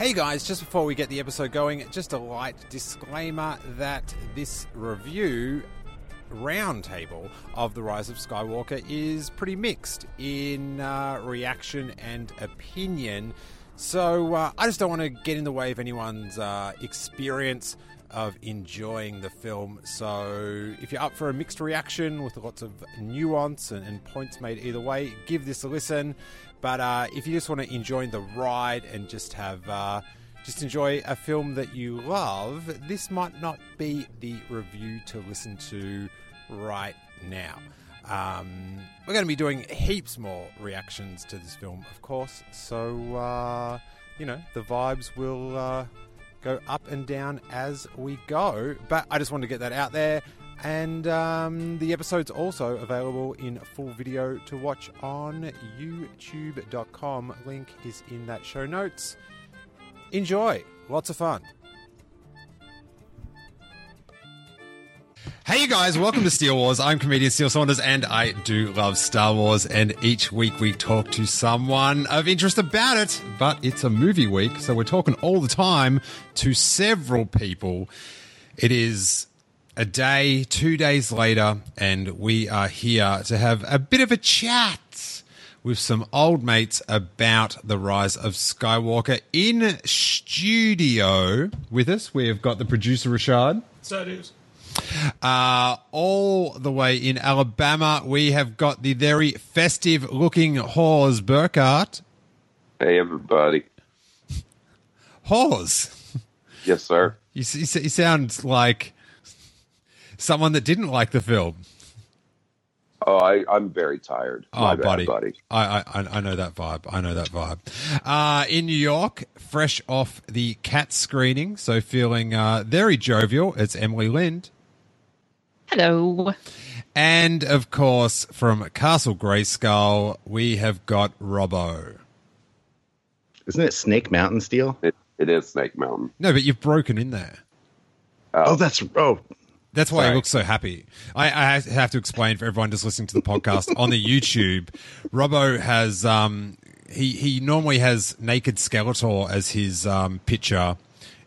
Hey guys, just before we get the episode going, just a light disclaimer that this review roundtable of The Rise of Skywalker is pretty mixed in uh, reaction and opinion. So uh, I just don't want to get in the way of anyone's uh, experience of enjoying the film. So if you're up for a mixed reaction with lots of nuance and, and points made either way, give this a listen. But uh, if you just want to enjoy the ride and just have uh, just enjoy a film that you love, this might not be the review to listen to right now. Um, we're going to be doing heaps more reactions to this film, of course. So uh, you know the vibes will uh, go up and down as we go. But I just wanted to get that out there. And um, the episode's also available in full video to watch on youtube.com. Link is in that show notes. Enjoy. Lots of fun. Hey, you guys, welcome to Steele Wars. I'm comedian Steele Saunders, and I do love Star Wars. And each week we talk to someone of interest about it, but it's a movie week, so we're talking all the time to several people. It is a day, two days later, and we are here to have a bit of a chat with some old mates about the rise of Skywalker. In studio with us, we have got the producer Rashad. So it is. Uh, all the way in Alabama, we have got the very festive looking Hawes Burkhardt. Hey, everybody. Hawes, Yes, sir. you, s- you, you sound like someone that didn't like the film. Oh, I, I'm very tired. Oh, My bad, buddy, buddy. I, I I know that vibe. I know that vibe. Uh, in New York, fresh off the cat screening, so feeling uh, very jovial. It's Emily Lind, Hello. and of course from Castle Grayskull, we have got Robbo. Isn't it Snake Mountain Steele? It, it is Snake Mountain. No, but you've broken in there. Oh, that's oh, That's why he Sorry. looks so happy. I, I have to explain for everyone just listening to the podcast on the YouTube. Robbo has um he he normally has naked Skeletor as his um picture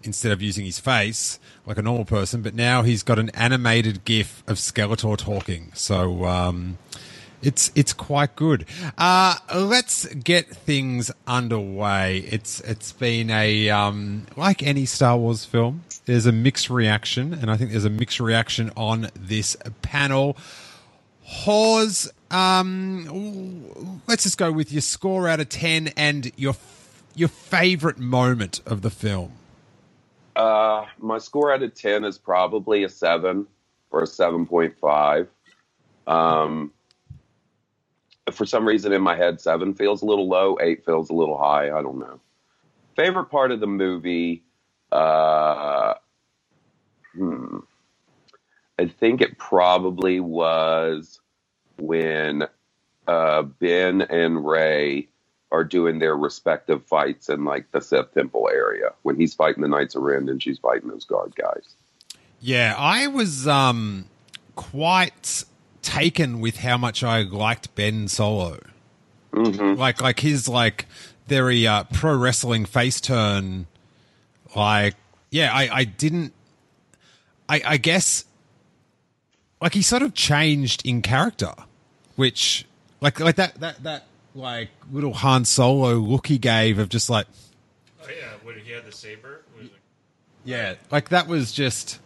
instead of using his face like a normal person, but now he's got an animated GIF of Skeletor talking. So um it's it's quite good. Uh, let's get things underway. It's it's been a um, like any Star Wars film. There's a mixed reaction, and I think there's a mixed reaction on this panel. Hawes, um, let's just go with your score out of ten and your your favorite moment of the film. Uh, my score out of 10 is probably a 7 or a 7.5. Um, for some reason in my head, 7 feels a little low, 8 feels a little high. I don't know. Favorite part of the movie, uh, hmm, I think it probably was when uh, Ben and Rey are doing their respective fights in like the Sith Temple area when he's fighting the Knights of Ren and she's fighting those guard guys. Yeah, I was um quite taken with how much I liked Ben Solo. hmm Like like his like very uh pro wrestling face turn like yeah, I I didn't I I guess like he sort of changed in character, which like like that that that like little Han Solo look he gave of just like Oh yeah, when he had the saber, like, yeah, like that was just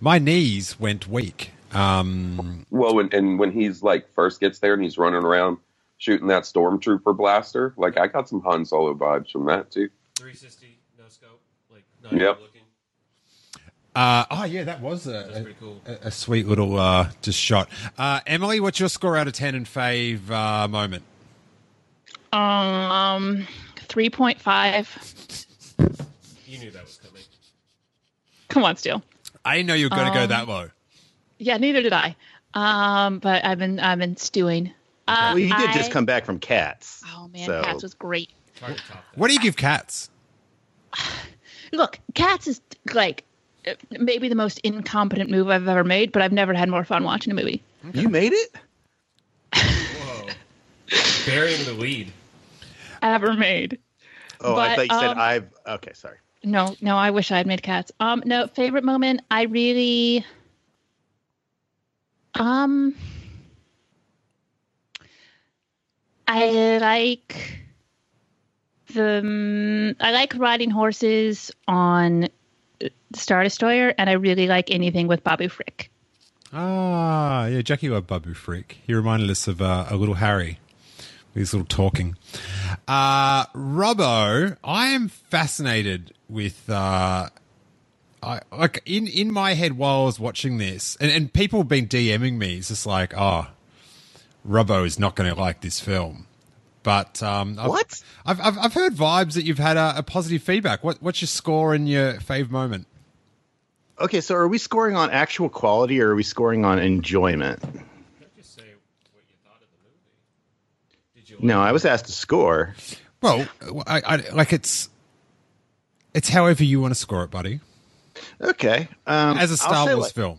my knees went weak. Um Well, when, and when he's like first gets there and he's running around shooting that stormtrooper blaster, like I got some Han Solo vibes from that too. 360 no scope, like not Yep. even looking. Uh, oh yeah, that was a, a, pretty cool. a, a sweet little uh, just shot. Uh, Emily, what's your score out of ten and fave uh, moment? Um, three point five. You knew that was coming. Come on, Steele. I didn't know you were going to go that low. Yeah, neither did I. Um, but I've been I've been stewing. Uh, Well, you did just come back from Cats. Oh man, so- Cats was great. It's hard to top that. What do you give cats? Look, Cats is like uh, maybe the most incompetent move I've ever made, but I've never had more fun watching a movie. You made it. Whoa. Burying the lead. Ever made. Oh, I But, thought you said um, I've. Okay, sorry. No, no, I wish I had made cats. Um, no, favorite moment. I really, um, I like the. mm, I like riding horses on Star Destroyer, and I really like anything with Babu Frick. Ah, yeah, Jackie loved Babu Frick. He reminded us of uh, a little Harry his little talking. Uh, Robbo, I am fascinated with. Uh, I like in in my head while I was watching this, and, and people have been DMing me. It's just like, oh, Robbo is not going to like this film. But um, I've, What? I've, I've I've heard vibes that you've had a, a positive feedback. What what's your score and your fave moment? Okay, so are we scoring on actual quality or are we scoring on enjoyment? Just say what you thought of the movie. Did you No, I was asked to score. Well, I, I like it's it's however you want to score it, buddy. Okay, um, As a Star Wars like- film,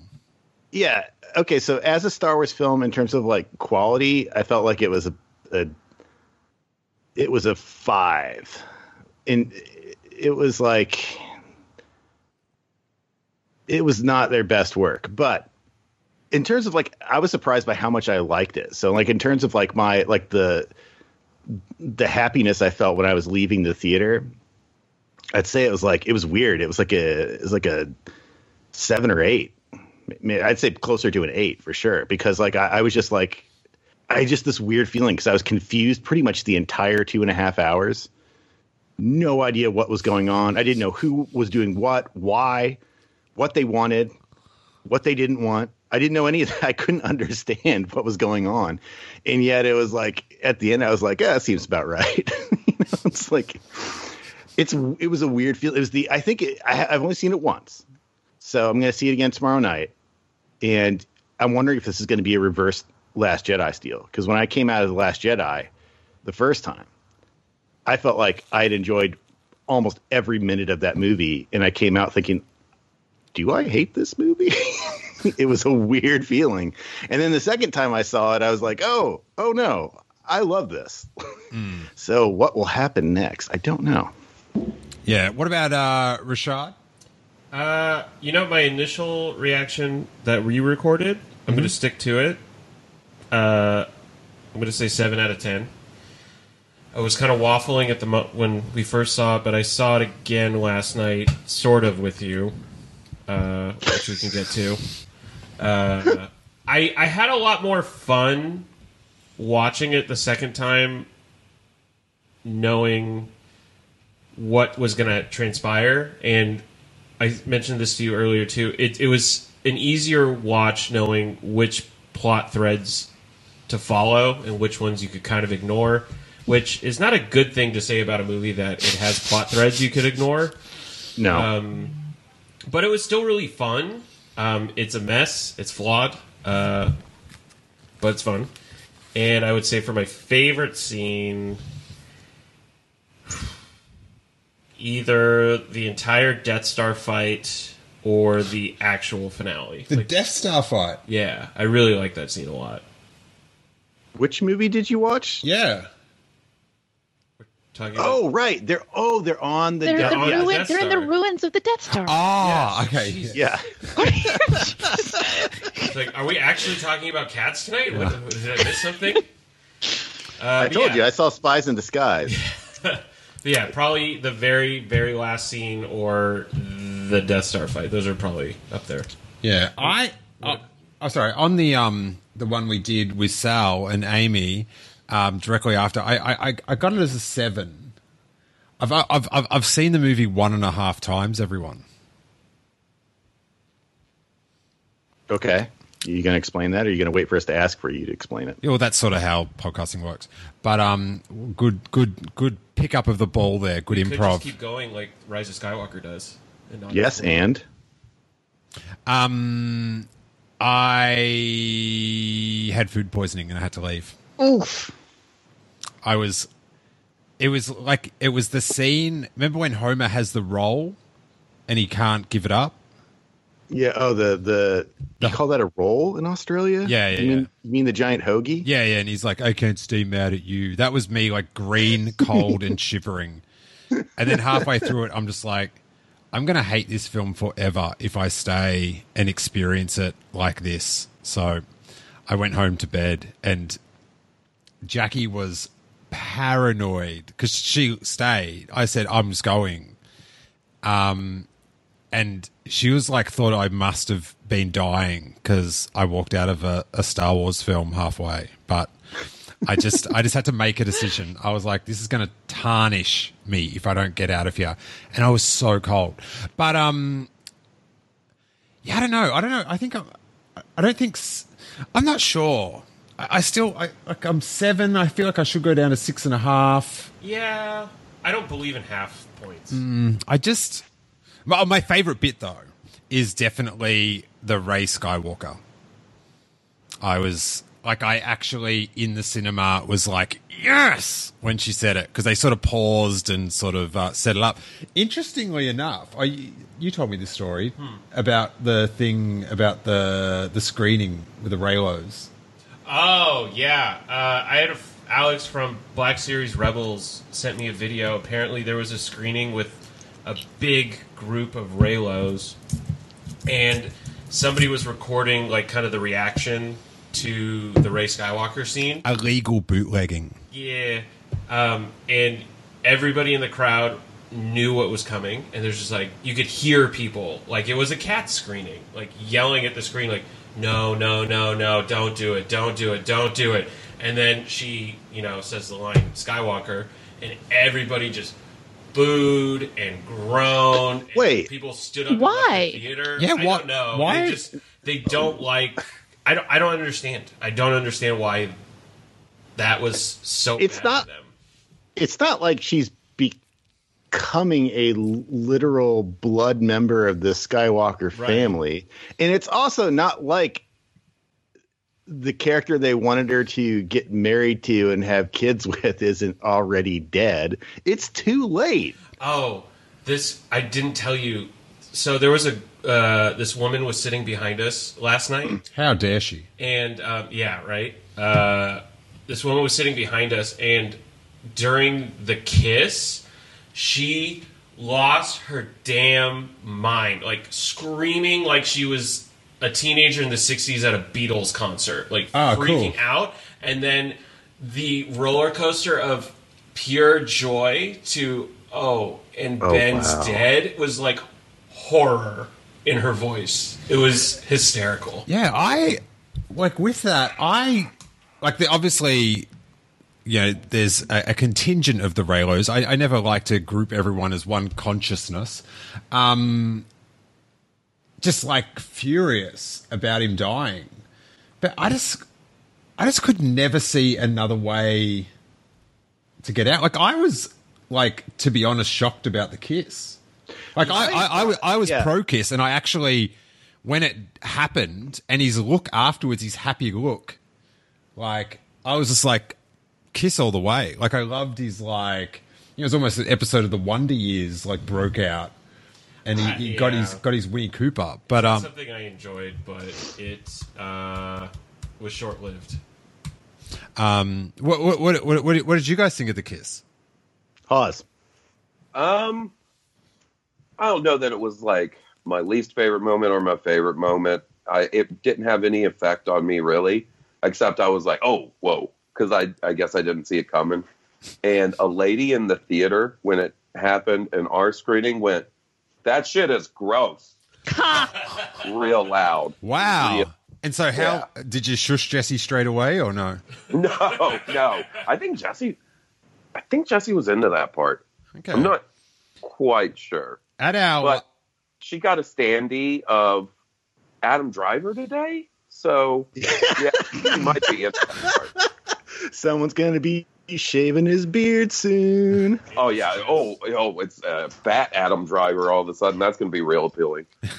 Yeah. Okay. So as a Star Wars film, in terms of like quality, I felt like it was a, a it was a five, and it was like it was not their best work, but in terms of like, I was surprised by how much I liked it. So like in terms of like my like the the happiness I felt when I was leaving the theater, I'd say it was like it was weird. It was like a it was like a seven or eight. I'd say closer to an eight for sure because like I, I was just like I just this weird feeling because I was confused pretty much the entire two and a half hours. No idea what was going on. I didn't know who was doing what, why, what they wanted, what they didn't want. I didn't know any of that. I couldn't understand what was going on, and yet it was like at the end I was like, "Yeah, that seems about right." you know, it's like it's it was a weird feel. It was the I think it, I, I've only seen it once, so I'm going to see it again tomorrow night, and I'm wondering if this is going to be a reverse Last Jedi Steele because when I came out of the Last Jedi, the first time, I felt like I had enjoyed almost every minute of that movie, and I came out thinking, "Do I hate this movie?" it was a weird feeling, and then the second time I saw it, I was like, "Oh, oh no, I love this." so what will happen next? I don't know. yeah. What about uh, Rashad? Uh, you know my initial reaction that we recorded. I'm going to stick to it. Uh, I'm going to say seven out of ten. I was kind of waffling at the mo- when we first saw it, but I saw it again last night, sort of with you, uh, which we can get to. Uh, I I had a lot more fun watching it the second time, knowing what was going to transpire, and I mentioned this to you earlier too. It, it was an easier watch knowing which plot threads to follow and which ones you could kind of ignore, which is not a good thing to say about a movie that it has plot threads you could ignore. No, Um, but it was still really fun. Um, it's a mess. It's flawed, uh, but it's fun. And I would say for my favorite scene, either the entire Death Star fight or the actual finale. Like, Death Star fight. yeah, I really like that scene a lot. Which movie did you watch? Yeah. Talking about, Oh, right. They're oh, they're on the. They're, Death- the on the yeah. ruin, they're in the ruins of the Death Star. Oh, okay. Jesus. yeah. It's like, are we actually talking about cats tonight? What, did I miss something? Uh, I told yeah. you I saw Spies in Disguise. But yeah, probably the very, very last scene or the Death Star fight. Those are probably up there. Yeah, I. Oh, oh, sorry. On the um the one we did with Sal and Amy, um, directly after, I I I- I got it as a seven. I've I've I've I've seen the movie one and a half times. Everyone. Okay. You going to explain that, or are you going to wait for us to ask for you to explain it? Yeah, well, that's sort of how podcasting works. But um, good, good, good pickup of the ball there. Good Could improv. just keep going like Rise of Skywalker does. and Yes, and Um, I had food poisoning and I had to leave. oof. I was. It was like it was the scene. Remember when Homer has the roll, and he can't give it up. Yeah. Oh, the the you call that a roll in Australia? Yeah, yeah, You mean, yeah. you mean the giant hoagie? Yeah, yeah, and he's like, "I can't stay mad at you." That was me, like green, cold, and shivering. And then halfway through it, I'm just like, "I'm gonna hate this film forever if I stay and experience it like this." So, I went home to bed, and Jackie was paranoid because she stayed. I said, "I'm just going," um, and she was like, "Thought I must have been dying because I walked out of a, a Star Wars film halfway." But I just, I just had to make a decision. I was like, "This is going to tarnish me if I don't get out of here," and I was so cold. But um, yeah, I don't know. I don't know. I think I'm, I don't think I'm not sure. I, I still, I, like, I'm seven. I feel like I should go down to six and a half. Yeah, I don't believe in half points. I just my, my favorite bit though is definitely the Rey Skywalker. I was like, I actually in the cinema was like, yes, when she said it because they sort of paused and sort of uh, set it up. Interestingly enough, I you told me this story about the thing about the the screening with the Reylos. Oh yeah, uh, I had a Alex from Black Series Rebels sent me a video. Apparently, there was a screening with a big group of Reylos, and somebody was recording like kind of the reaction to the Rey Skywalker scene. Illegal bootlegging. Yeah, um, and everybody in the crowd knew what was coming, and there's just like you could hear people like it was a cat screening, like yelling at the screen, like no, no, no, no, don't do it, don't do it, don't do it. And then she, you know, says the line Skywalker, and everybody just booed and groaned. and Wait. people stood up. Why? In the theater. Yeah, I why- don't know. why- They just they don't like. I don't. I don't understand. I don't understand why that was so. It's bad not- for them. It's not like she's becoming a literal blood member of the Skywalker Right. family, and it's also not like the character they wanted her to get married to and have kids with isn't already dead. It's too late. Oh, this I didn't tell you. So there was a uh, this woman was sitting behind us last night, How dare she? and um, yeah, right. Uh, this woman was sitting behind us, and during the kiss, she lost her damn mind, like screaming like she was a teenager in the '60s at a Beatles concert, like Ah, freaking cool. out, and then the roller coaster of pure joy to oh, and Oh, Ben's wow. dead was like horror in her voice. It was hysterical. Yeah, I like with that. I like the obviously. You know, there's a, a contingent of the Reylos. I, I never like to group everyone as one consciousness. Um, just like furious about him dying, but I just, I just could never see another way to get out. Like I was, like to be honest, shocked about the kiss. Like I, I, I, was- I was Yeah. pro kiss, and I actually, when it happened, and his look afterwards, his happy look, like I was just like, kiss all the way. Like I loved his like, you know, it was almost an episode of the Wonder Years like broke out, and he, Uh, he got his got his Winnie Cooper. But um, something I enjoyed, but it uh, was short lived. um, what what, what what what what did you guys think of the kiss? Pause. Um, I don't know that it was like my least favorite moment or my favorite moment. I it didn't have any effect on me really, except I was like, oh, whoa, because I I guess I didn't see it coming. And a lady in the theater when it happened in our screening went, "That shit is gross," real loud. Wow. Yeah. And so, how did you shush Jesse straight away, or no? No, no. I think Jesse, I think Jesse was into that part. Okay. I'm not quite sure. At our but she got a standee of Adam Driver today. So yeah, he might be in. Someone's gonna be shaving his beard soon. Oh yeah. Oh oh, it's uh, fat Adam Driver. All of a sudden, that's going to be real appealing.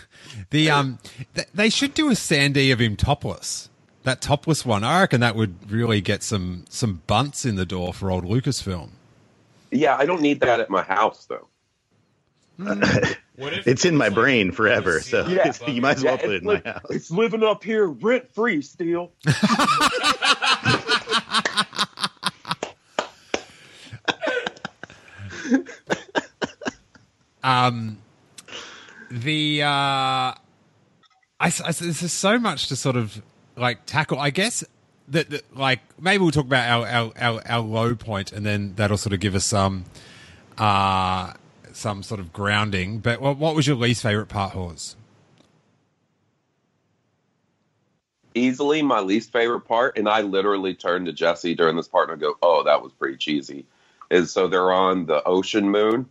The um, th- they should do a standee of him topless. That topless one, I reckon that would really get some some bunts in the door for old Lucasfilm. Yeah, I don't need that at my house though. What if It's in my was, brain forever, so seal Yeah. you might as well bed? put it in my house. It's living up here rent free still. Um, the uh, I, s- I s- there's so much to sort of like tackle. I guess that, that like maybe we'll talk about our, our our our low point, and then that'll sort of give us some uh some sort of grounding. But what, what was your least favorite part, Hawes? Easily my least favorite part, and I literally turned to Jesse during this part and I go, "Oh, that was pretty cheesy." Is so they're on the ocean moon,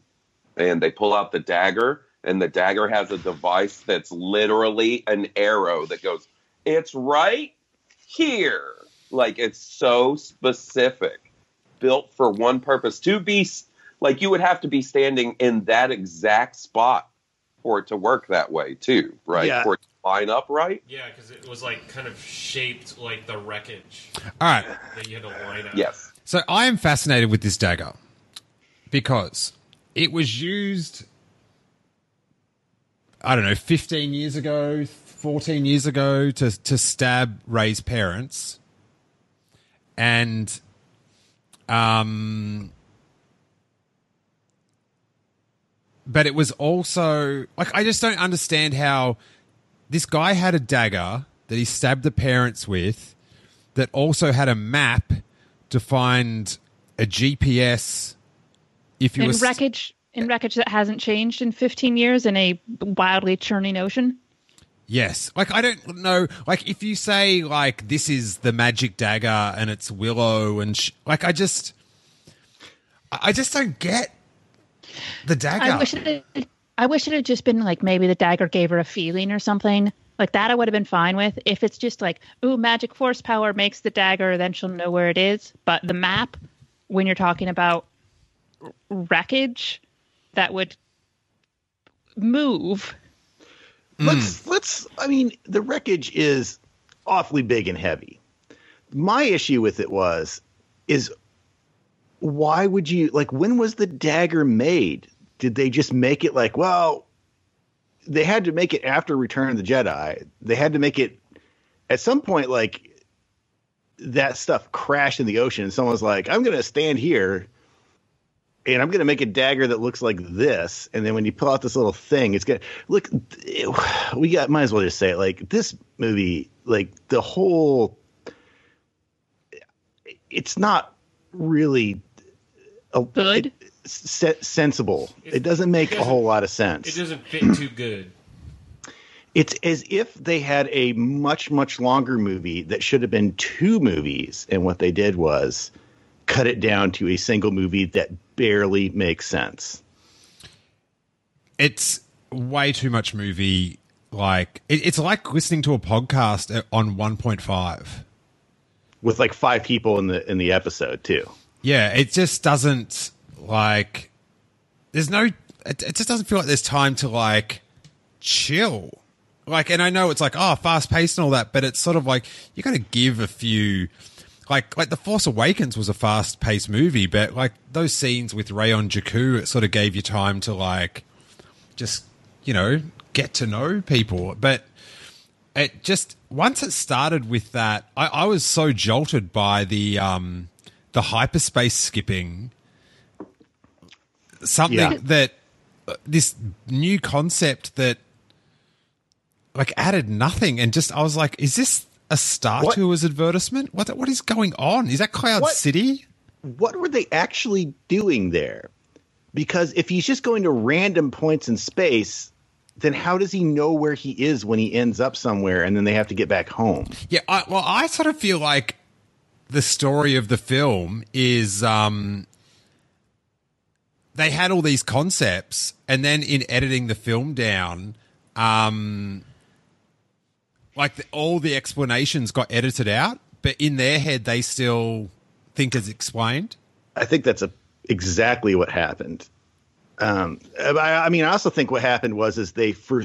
and they pull out the dagger, and the dagger has a device that's literally an arrow that goes, "It's right here." Like it's so specific, built for one purpose to be like you would have to be standing in that exact spot for it to work that way too, right? Yeah. For it to line up right. Yeah, because it was like kind of shaped like the wreckage All right, that you had to line up. Yes. so I am fascinated with this dagger because it was used. I don't know, 15 years ago, 14 years ago to, to stab Rey's parents. And, um, but it was also like, I just don't understand how this guy had a dagger that he stabbed the parents with that also had a map to find a GPS if you in wreckage in eh. wreckage that hasn't changed in 15 years in a wildly churning ocean. Yes. Like, I don't know. Like, if you say, like, this is the magic dagger and it's Willow and, sh- like, I just, I just don't get the dagger. I wish it had, I wish it had just been like maybe the dagger gave her a feeling or something. Like that I would have been fine with. If it's just like, ooh, magic force power makes the dagger, then she'll know where it is. But the map, when you're talking about wreckage that would move. Let's let's. I mean, the wreckage is awfully big and heavy. My issue with it was, is why would you like? When was the dagger made? Did they just make it like? Well, they had to make it after Return of the Jedi. They had to make it at some point. Like that stuff crashed in the ocean, and someone's like, "I'm going to stand here." and I'm going to make a dagger that looks like this. And then when you pull out this little thing, it's going to look. We got might as well just say it. Like this movie, like the whole, it's not really a, Good? se- sensible. It doesn't make a whole lot of sense. It doesn't fit too good. It's as if they had a much much longer movie that should have been two movies, and what they did was cut it down to a single movie that barely makes sense. it's way too much movie. Like, it, it's like listening to a podcast on 1.5. with like five people in the in the episode too. Yeah, it just doesn't like. There's no. It, it just doesn't feel like there's time to like chill. Like, and I know it's like oh, fast paced and all that, but it's sort of like you got to give a few. Like, like the Force Awakens was a fast paced movie, but like those scenes with Rey on Jakku, it sort of gave you time to like just you know get to know people, but it just once it started with that, I, I was so jolted by the um the hyperspace skipping. Something Yeah. that uh, this new concept that like added nothing and just I was like, is this a Star What? Tours advertisement? What what is going on? Is that Cloud What? City? What were they actually doing there? Because if he's just going to random points in space, then how does he know where he is when he ends up somewhere and then they have to get back home? Yeah, I, well, I sort of feel like the story of the film is um, they had all these concepts, and then in editing the film down, um, like the, all the explanations got edited out, but in their head they still think it's explained. I think that's a, exactly what happened. Um, I, I mean, I also think what happened was is they for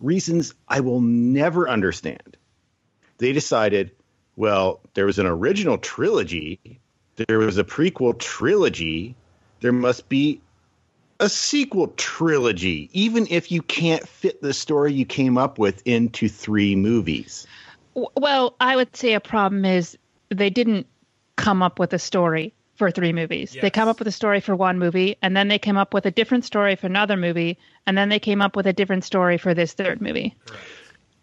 reasons I will never understand. They decided, well, there was an original trilogy, there was a prequel trilogy, there must be a sequel trilogy, even if you can't fit the story you came up with into three movies. Well, I would say a problem is they didn't come up with a story for three movies. They come up with a story for one movie, and then they came up with a different story for another movie, and then they came up with a different story for this third movie.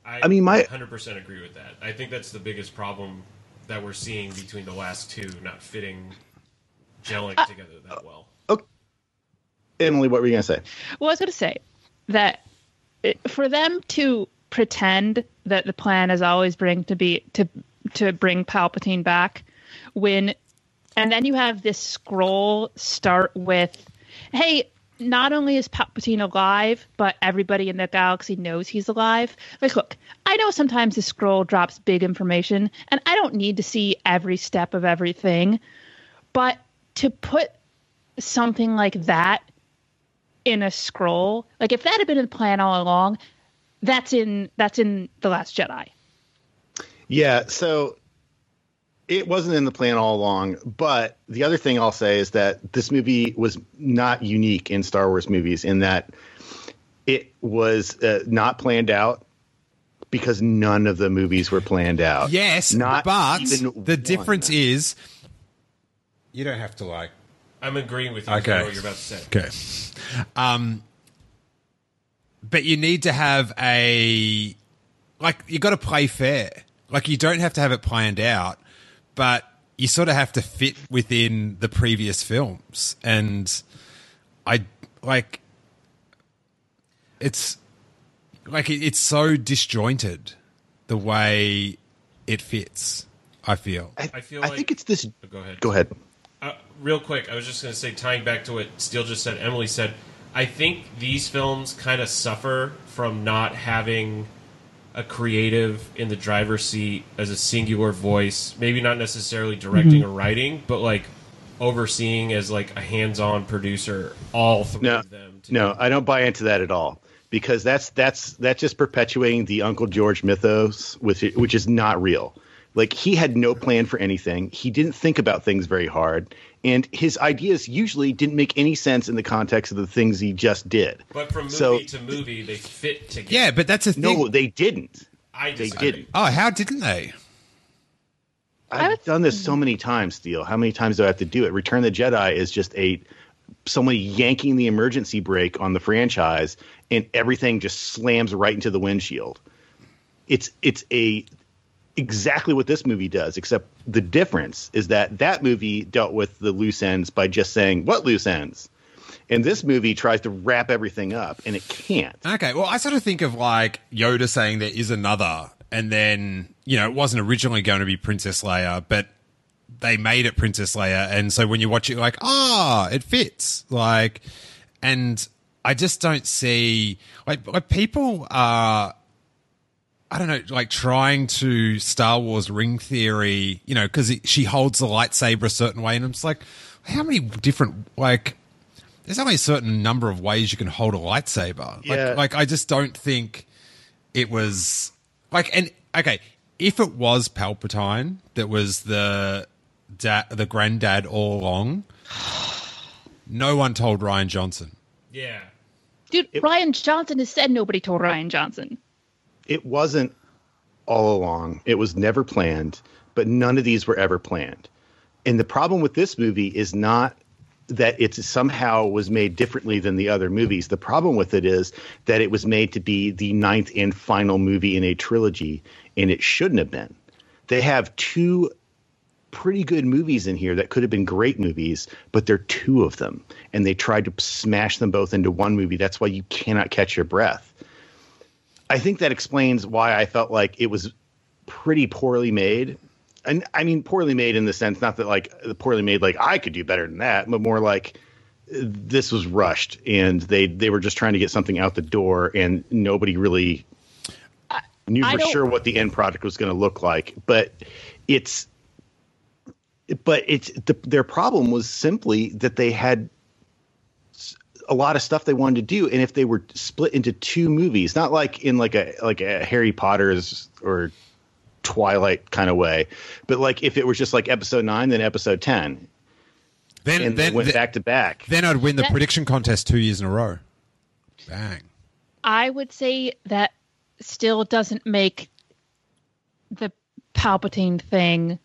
I, I mean, my- 100% agree with that. I think that's the biggest problem that we're seeing between the last two not fitting, gelling uh, together that uh, well. Emily, what were you going to say? Well, I was going to say that it, for them to pretend that the plan is always bring to be to to bring Palpatine back, when and then you have this scroll start with, "Hey, not only is Palpatine alive, but everybody in the galaxy knows he's alive." Like, look, I know sometimes the scroll drops big information, and I don't need to see every step of everything, but to put something like that in a scroll. Like if that had been in the plan all along, that's in that's in the Last Jedi. Yeah, so it wasn't in the plan all along. But the other thing I'll say is that this movie was not unique in Star Wars movies in that it was uh, not planned out because none of the movies were planned out. Yes, not but even the one. difference is you don't have to like I'm agreeing with you Okay. what you're about to say. Okay. Um, but you need to have a like you got to play fair. Like you don't have to have it planned out, but you sort of have to fit within the previous films. And I like it's like it's so disjointed the way it fits. I feel. I, I feel I like- think it's this. Go ahead. Go ahead. Uh, real quick, I was just going to say, tying back to what Steele just said, Emily said, I think these films kind of suffer from not having a creative in the driver's seat as a singular voice. Maybe not necessarily directing mhm. or writing, but like overseeing as like a hands-on producer. All three No, of them. to- no, I don't buy into that at all because that's that's that's just perpetuating the Uncle George mythos, which which is not real. Like he had no plan for anything. He didn't think about things very hard, and his ideas usually didn't make any sense in the context of the things he just did. But from movie So- to movie, they fit together. Yeah, but that's a thing. No, they didn't. I They didn't. oh, how didn't they? I've done this so many times, Steele. How many times do I have to do it? Return of the Jedi is just a someone yanking the emergency brake on the franchise, and everything just slams right into the windshield. It's it's a exactly what this movie does, except the difference is that that movie dealt with the loose ends by just saying what loose ends, and this movie tries to wrap everything up, and it can't. Okay, well, I sort of think of like Yoda saying there is another, and then you know it wasn't originally going to be Princess Leia, but they made it Princess Leia, and so when you watch it, like, ah, it fits. Like, and I just don't see like like people are. I don't know, like trying to Star Wars ring theory, you know, because she holds the lightsaber a certain way, and I'm just like, how many different like there's only a certain number of ways you can hold a lightsaber. Yeah. Like, like I just don't think it was like and okay, if it was Palpatine that was the da- the granddad all along, no one told Rian Johnson. Yeah. Dude, Rian Johnson has said nobody told Rian Johnson. It wasn't all along. It was never planned, but none of these were ever planned. And the problem with this movie is not that it somehow was made differently than the other movies. The problem with it is that it was made to be the ninth and final movie in a trilogy, and it shouldn't have been. They have two pretty good movies in here that could have been great movies, but there are two of them, and they tried to smash them both into one movie. That's why you cannot catch your breath. I think that explains why I felt like it was pretty poorly made. And I mean poorly made in the sense not that like the poorly made like I could do better than that, but more like this was rushed and they they were just trying to get something out the door and nobody really knew I for sure what the end product was going to look like. But it's, but it's the, their problem was simply that they had a lot of stuff they wanted to do, and if they were split into two movies, not like in like a like a Harry Potter's or Twilight kind of way, but like if it was just like episode nine, then episode ten, Then and then went then, back to back. then I'd win the That- prediction contest two years in a row. Bang. I would say that still doesn't make the Palpatine thing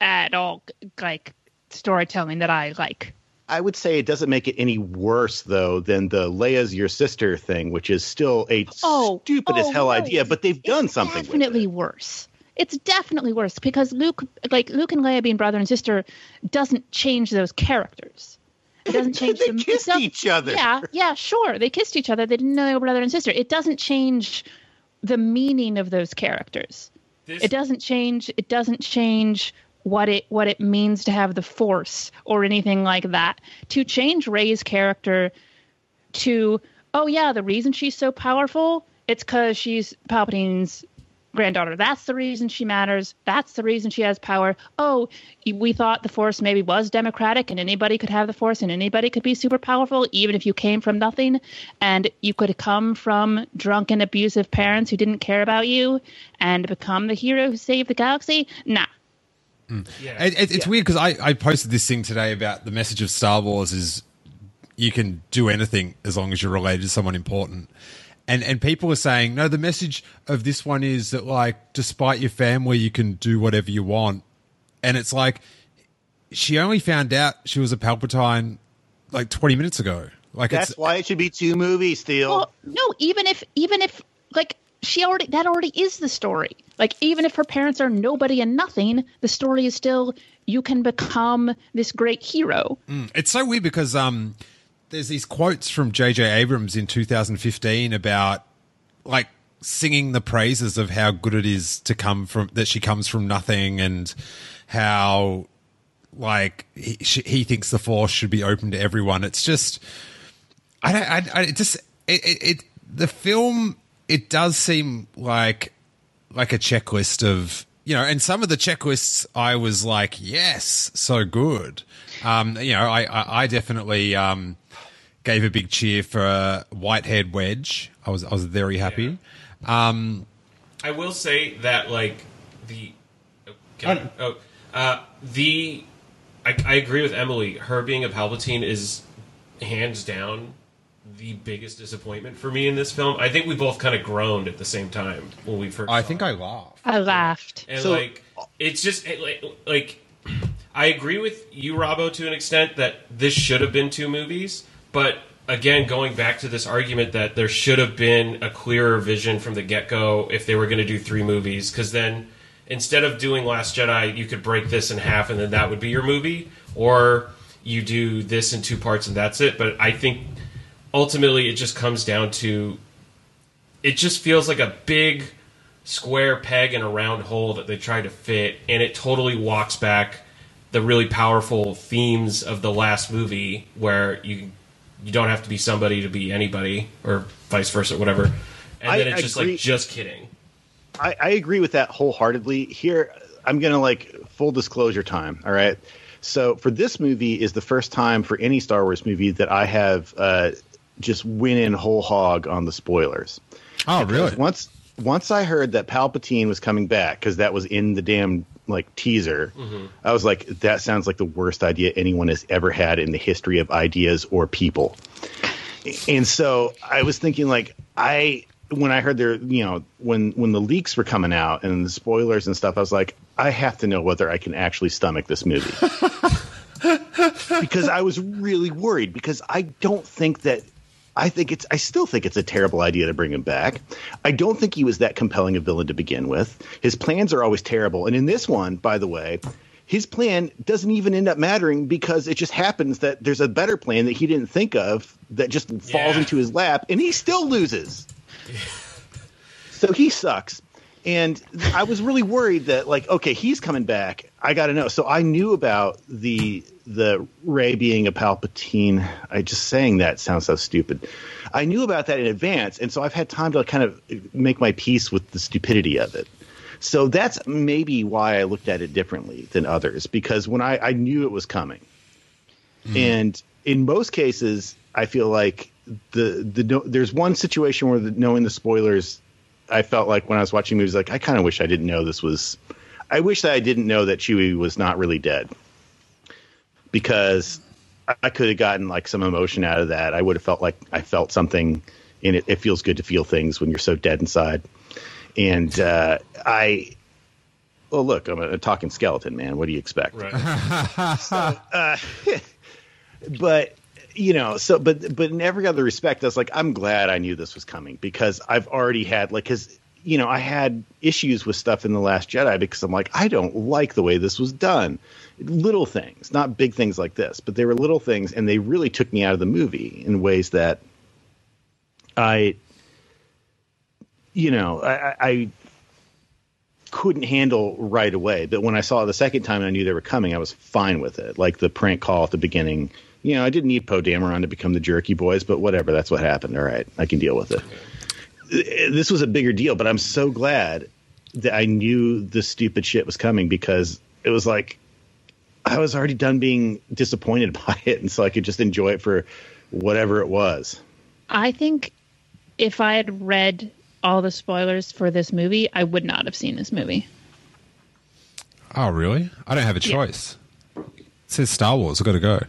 at all like storytelling that I like. I would say it doesn't make it any worse though than the Leia's your sister thing, which is still a Oh, stupid as oh, hell no, idea, but they've done it's something. Definitely with it. worse. It's definitely worse because Luke, like Luke and Leia being brother and sister, doesn't change those characters. It doesn't change They them. it kissed each other. Yeah, yeah, sure. They kissed each other. They didn't know they were brother and sister. It doesn't change the meaning of those characters. This, It doesn't change. It doesn't change what it what it means to have the Force or anything like that. To change Rey's character to oh yeah, the reason she's so powerful, it's because she's Palpatine's granddaughter. That's the reason she matters. That's the reason she has power. Oh, we thought the Force maybe was democratic and anybody could have the Force and anybody could be super powerful, even if you came from nothing. And you could come from drunken, abusive parents who didn't care about you and become the hero who saved the galaxy. Nah. Mm. yeah. It, it, it's weird because I, I posted this thing today about the message of Star Wars is you can do anything as long as you're related to someone important. And and people are saying, no, the message of this one is that like despite your family, you can do whatever you want. And it's like she only found out she was a Palpatine like 20 minutes ago. Like That's it's why it should be two movies, Steele. Well, no, even if even if like she already that already is the story. Like even if her parents are nobody and nothing, the story is still you can become this great hero. It's so weird because um, there's these quotes from J.J. Abrams in 2015 about like singing the praises of how good it is to come from that she comes from nothing and how like he, she, he thinks the force should be open to everyone. It's just I don't I, I just it, it, it the film it does seem like like a checklist of you know and some of the checklists i was like yes so good. Um you know i i, I definitely um gave a big cheer for uh, whitehead wedge. I was i was very happy. Um I will say that like the okay, oh uh, the I, I agree with Emily. Her being a Palpatine is hands down the biggest disappointment for me in this film. I think we both kind of groaned at the same time when we first. i saw think it. i laughed I laughed. and So- like it's just it, like, like I agree with you, Robbo, to an extent that this should have been two movies, but again, going back to this argument that there should have been a clearer vision from the get go if they were going to do three movies, because then instead of doing Last Jedi, you could break this in half and then that would be your movie, or you do this in two parts and that's it. But I think ultimately it just comes down to it just feels like a big square peg in a round hole that they try to fit, and it totally walks back the really powerful themes of the last movie, where you you don't have to be somebody to be anybody, or vice versa, whatever. And I then it's just like, just kidding. I, I agree with that wholeheartedly. Here, I'm gonna like full disclosure time. All right. So for this movie is the first time for any Star Wars movie that I have uh, just went in whole hog on the spoilers. oh really Once once I heard that Palpatine was coming back because that was in the damn like teaser, mm-hmm. I was like, that sounds like the worst idea anyone has ever had in the history of ideas or people. And so I was thinking like I when I heard there, you know, when when the leaks were coming out and the spoilers and stuff, I was like, I have to know whether I can actually stomach this movie. because I was really worried because I don't think that I think it's I still think it's a terrible idea to bring him back. I don't think he was that compelling a villain to begin with. His plans are always terrible. And in this one, by the way, his plan doesn't even end up mattering because it just happens that there's a better plan that he didn't think of that just falls Yeah. into his lap and he still loses. so he sucks. And I was really worried that like, okay, he's coming back. I got to know. So I knew about the the Rey being a Palpatine. I just saying that sounds so stupid. I knew about that in advance, and so I've had time to kind of make my peace with the stupidity of it. So that's maybe why I looked at it differently than others because when I, I knew it was coming, hmm. and in most cases, I feel like the the no, there's one situation where the, knowing the spoilers, I felt like when I was watching movies, like I kind of wish I didn't know this was. I wish that I didn't know that Chewie was not really dead, because I- I could have gotten like some emotion out of that. I would have felt like I felt something, and it, it feels good to feel things when you're so dead inside. And uh, I, well, look, I'm a, a talking skeleton, man. What do you expect? Right. but you know so but but in every other respect i was like i'm glad i knew this was coming because i've already had like because you know i had issues with stuff in the last jedi because i'm like i don't like the way this was done little things not big things like this but they were little things and they really took me out of the movie in ways that i you know i i couldn't handle right away. But when I saw it the second time and I knew they were coming, I was fine with it. Like the prank call at the beginning. You know, I didn't need Poe Dameron to become the jerky boys, but whatever. That's what happened. All right, I can deal with it. This was a bigger deal, but I'm so glad that I knew the stupid shit was coming because it was like I was already done being disappointed by it, and so I could just enjoy it for whatever it was. I think if I had read all the spoilers for this movie, I would not have seen this movie. Oh, really? I don't have a Yeah. choice. It says Star Wars. I've got to go.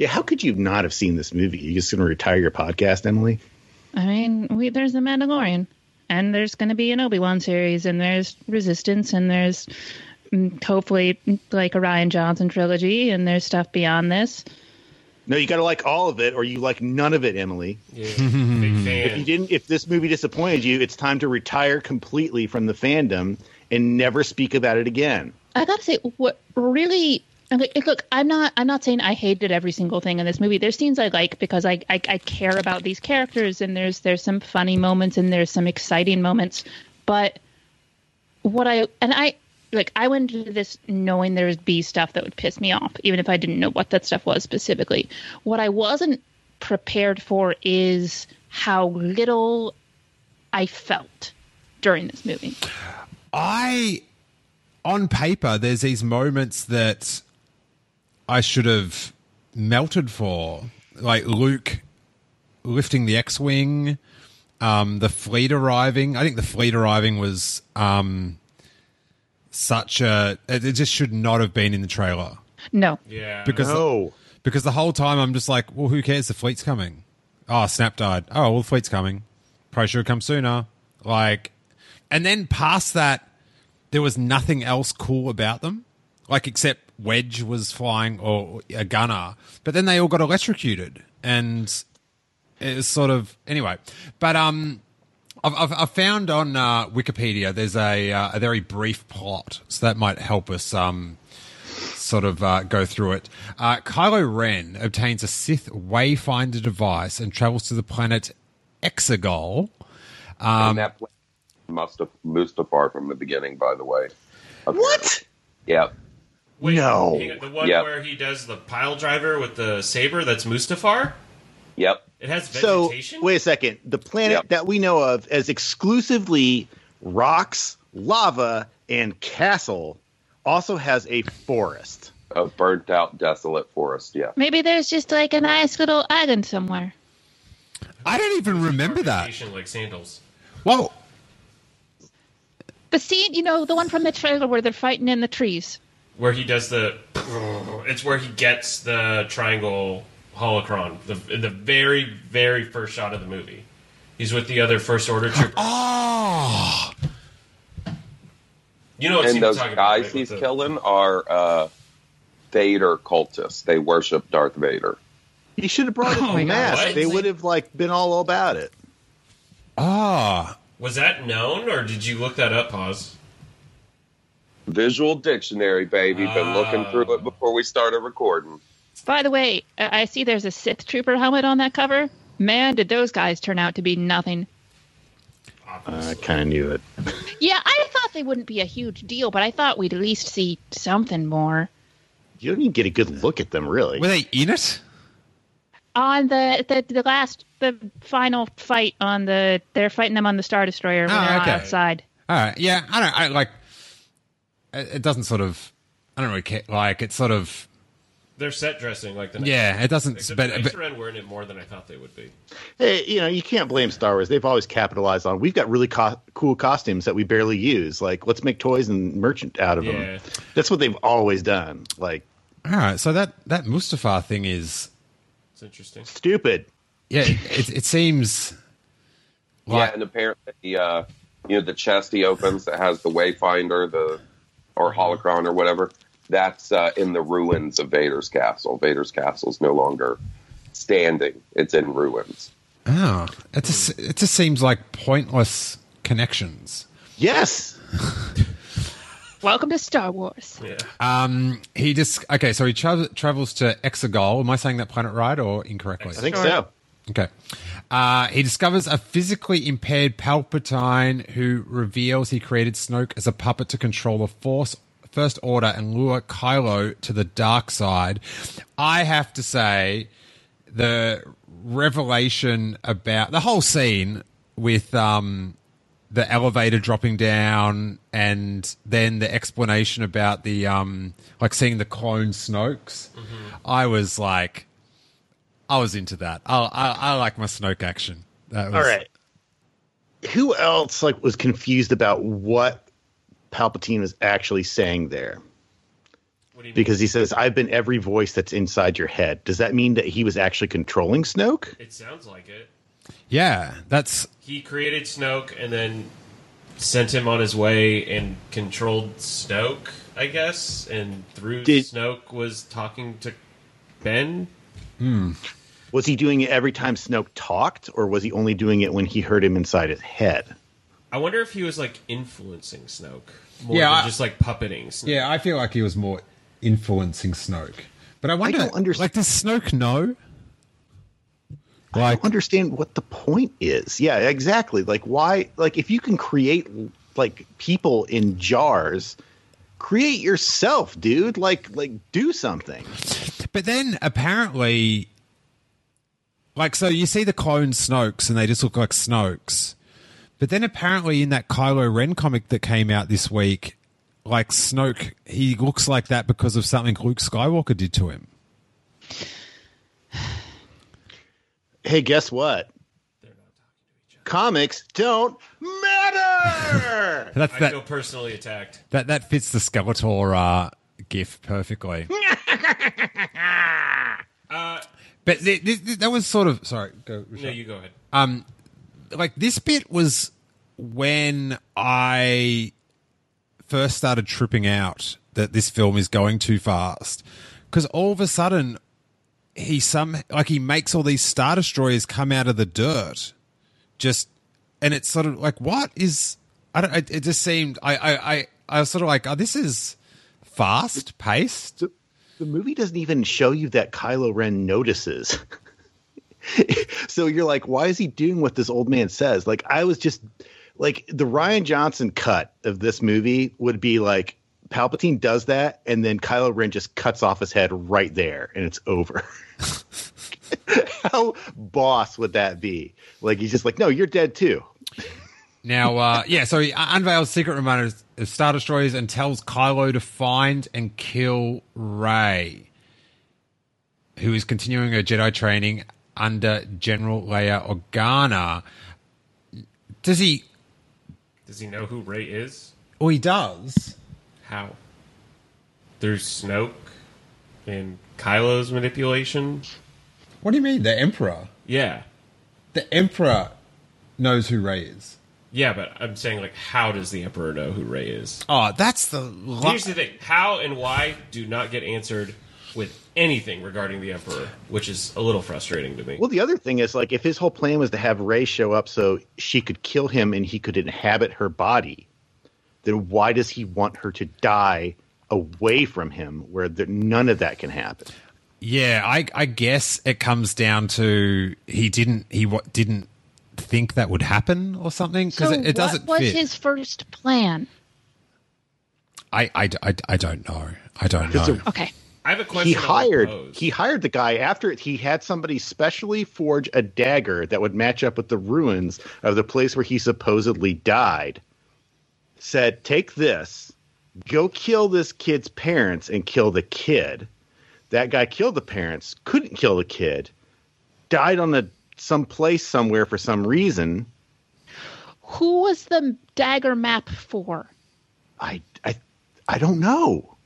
Yeah, how could you not have seen this movie? You just going to retire your podcast, Emily? I mean, we, there's The Mandalorian, and there's going to be an Obi Wan series, and there's Resistance, and there's mm, hopefully like a Rian Johnson trilogy, and there's stuff beyond this. No, you got to like all of it, or you like none of it, Emily. Yeah. Big fan. If you didn't, if this movie disappointed you, it's time to retire completely from the fandom and never speak about it again. I gotta say, what really like, eh, look, I'm not, I'm not saying I hated every single thing in this movie. There's scenes I like because I, I, I care about these characters, and there's, there's some funny moments and there's some exciting moments. But what I and I like, I went into this knowing there would be stuff that would piss me off, even if I didn't know what that stuff was specifically. What I wasn't prepared for is how little I felt during this movie. I, on paper, there's these moments that I should have melted for, like Luke lifting the X-wing, um, the fleet arriving. I think the fleet arriving was um, such a. It it just should not have been in the trailer No, yeah. because No. because the whole time I'm just like, well, who cares? The fleet's coming. Oh, Snap died. Oh, well, the fleet's coming. Probably should have come sooner. Like, and then past that, there was nothing else cool about them, like except Wedge was flying or a gunner. But then they all got electrocuted, and it was sort of anyway. But um, I've, I've, I've found on uh, Wikipedia there's a uh, a very brief plot, so that might help us um sort of uh, go through it. Uh, Kylo Ren obtains a Sith Wayfinder device and travels to the planet Exegol. and that pla- must have Mustafar from the beginning, by the way. What? Yep. Wait, No. hang on, the one Yep. where he does the pile driver with the saber. That's Mustafar. Yep. It has So vegetation. wait a second. The planet Yep. that we know of as exclusively rocks, lava, and castle also has a forest. A burnt out, desolate forest. Yeah. maybe there's just like a nice little island somewhere. I don't even remember that. Like sandals. Well, The scene, you know, the one from the trailer where they're fighting in the trees. Where he does the. It's where he gets the triangle holocron. The in the very very first shot of the movie. He's with the other first order troopers. oh, You know what and those talking about, guys right? he's the- killing are uh, Vader cultists. They worship Darth Vader. He should have brought Oh his my God. mask. What? They would have like been all about it. ah, Was that known, or did you look that up? Pause. Visual dictionary, baby. Been looking through it ah. before we started recording. By the way, I I see there's a Sith Trooper helmet on that cover. Man, did those guys turn out to be nothing. I kind of knew it. Yeah, I thought they wouldn't be a huge deal, but I thought we'd at least see something more. You don't even get a good look at them, really. Were they in it? On the the, the last the final fight on the they're fighting them on the Star Destroyer when Oh, they're okay. outside. All right. Yeah. I don't. I like. It, it doesn't sort of. I don't really care. Like it's sort of. They're set dressing like the next Yeah. It doesn't. Except But, the but Next Ren were in it more than I thought they would be. Hey, you know, you can't blame Star Wars. They've always capitalized on. We've got really co- cool costumes that we barely use. Like, let's make toys and merchant out of Yeah. them. That's what they've always done. Like, all right. So that that Mustafar thing is. It's interesting. stupid. Yeah. It, it seems. yeah, and apparently, uh, you know, the chest he opens that has the Wayfinder, the or holocron or whatever. That's uh, in the ruins of Vader's castle. Vader's castle is no longer standing; it's in ruins. Oh, it just it just seems like pointless connections. Yes. Welcome to Star Wars. Yeah. Um, he just okay. So he tra- travels to Exegol. Am I saying that planet right or incorrectly? I think so. Okay. Uh, he discovers a physically impaired Palpatine who reveals he created Snoke as a puppet to control the Force First Order and lure Kylo to the dark side. I have to say, the revelation about the whole scene with um, the elevator dropping down and then the explanation about the um, like seeing the clone Snokes. I was like, I was into that. I, I, I like my Snoke action. That was, All right. Who else like was confused about what Palpatine was actually saying there? What mean? Because he says, "I've been every voice that's inside your head." Does that mean that he was actually controlling Snoke? It sounds like it. Yeah, that's He created Snoke and then sent him on his way and controlled Snoke, I guess. And through Did- Snoke was talking to Ben. Hmm. Was he doing it every time Snoke talked, or was he only doing it when he heard him inside his head? I wonder if he was like influencing Snoke more Yeah, than I- just like puppeting Snoke. yeah. I feel like he was more influencing Snoke, but I wonder, don't understand- like, does Snoke know? I don't understand what the point is. Yeah, exactly. Like why like if you can create like people in jars, create yourself, dude. Like like do something. But then apparently, like, so you see the clone Snokes and they just look like Snokes. But then apparently in that Kylo Ren comic that came out this week, like Snoke, he looks like that because of something Luke Skywalker did to him. Hey, guess what? Comics don't matter. That's I that, feel personally attacked. that that fits the Skeletor uh, gif perfectly. Uh, But th- th- th- that was sort of sorry. Go. no, you go ahead. um like this bit was when I first started tripping out that this film is going too fast because all of a sudden he some like he makes all these star destroyers come out of the dirt just and it's sort of like what is I don't it, it just seemed I I I, I was sort of like oh this is fast paced the, movie doesn't even show you that Kylo Ren notices. so you're like, why is he doing what this old man says? Like, I was just like the Rian Johnson cut of this movie would be like Palpatine does that, and then Kylo Ren just cuts off his head right there, and it's over. How boss would that be? Like he's just like, no, you're dead too. Now, uh, yeah, so he unveils secret reminders of Star Destroyers and tells Kylo to find and kill Rey, who is continuing her Jedi training under General Leia Organa. Does he? Does he know who Rey is? Oh, he does. How? Through Snoke and Kylo's manipulation? What do you mean, the Emperor? Yeah. The Emperor knows who Rey is. Yeah, but I'm saying, like, how does the Emperor know who Rey is? Oh, that's the. Lo- Here's the thing how and why do not get answered with anything regarding the Emperor, which is a little frustrating to me. Well, the other thing is like if his whole plan was to have Rey show up so she could kill him and he could inhabit her body, then why does he want her to die away from him where there, none of that can happen? Yeah, I, I guess it comes down to he didn't he what didn't think that would happen or something because So it, it doesn't what was fit. his first plan? I, I, I, I don't know. I don't know. It's a- Okay. I have a question. he hired he hired the guy after he had somebody specially forge a dagger that would match up with the ruins of the place where he supposedly died said take this go kill this kid's parents and kill the kid that guy killed the parents couldn't kill the kid died on the some place somewhere for some reason Who was the dagger map for? I I I don't know.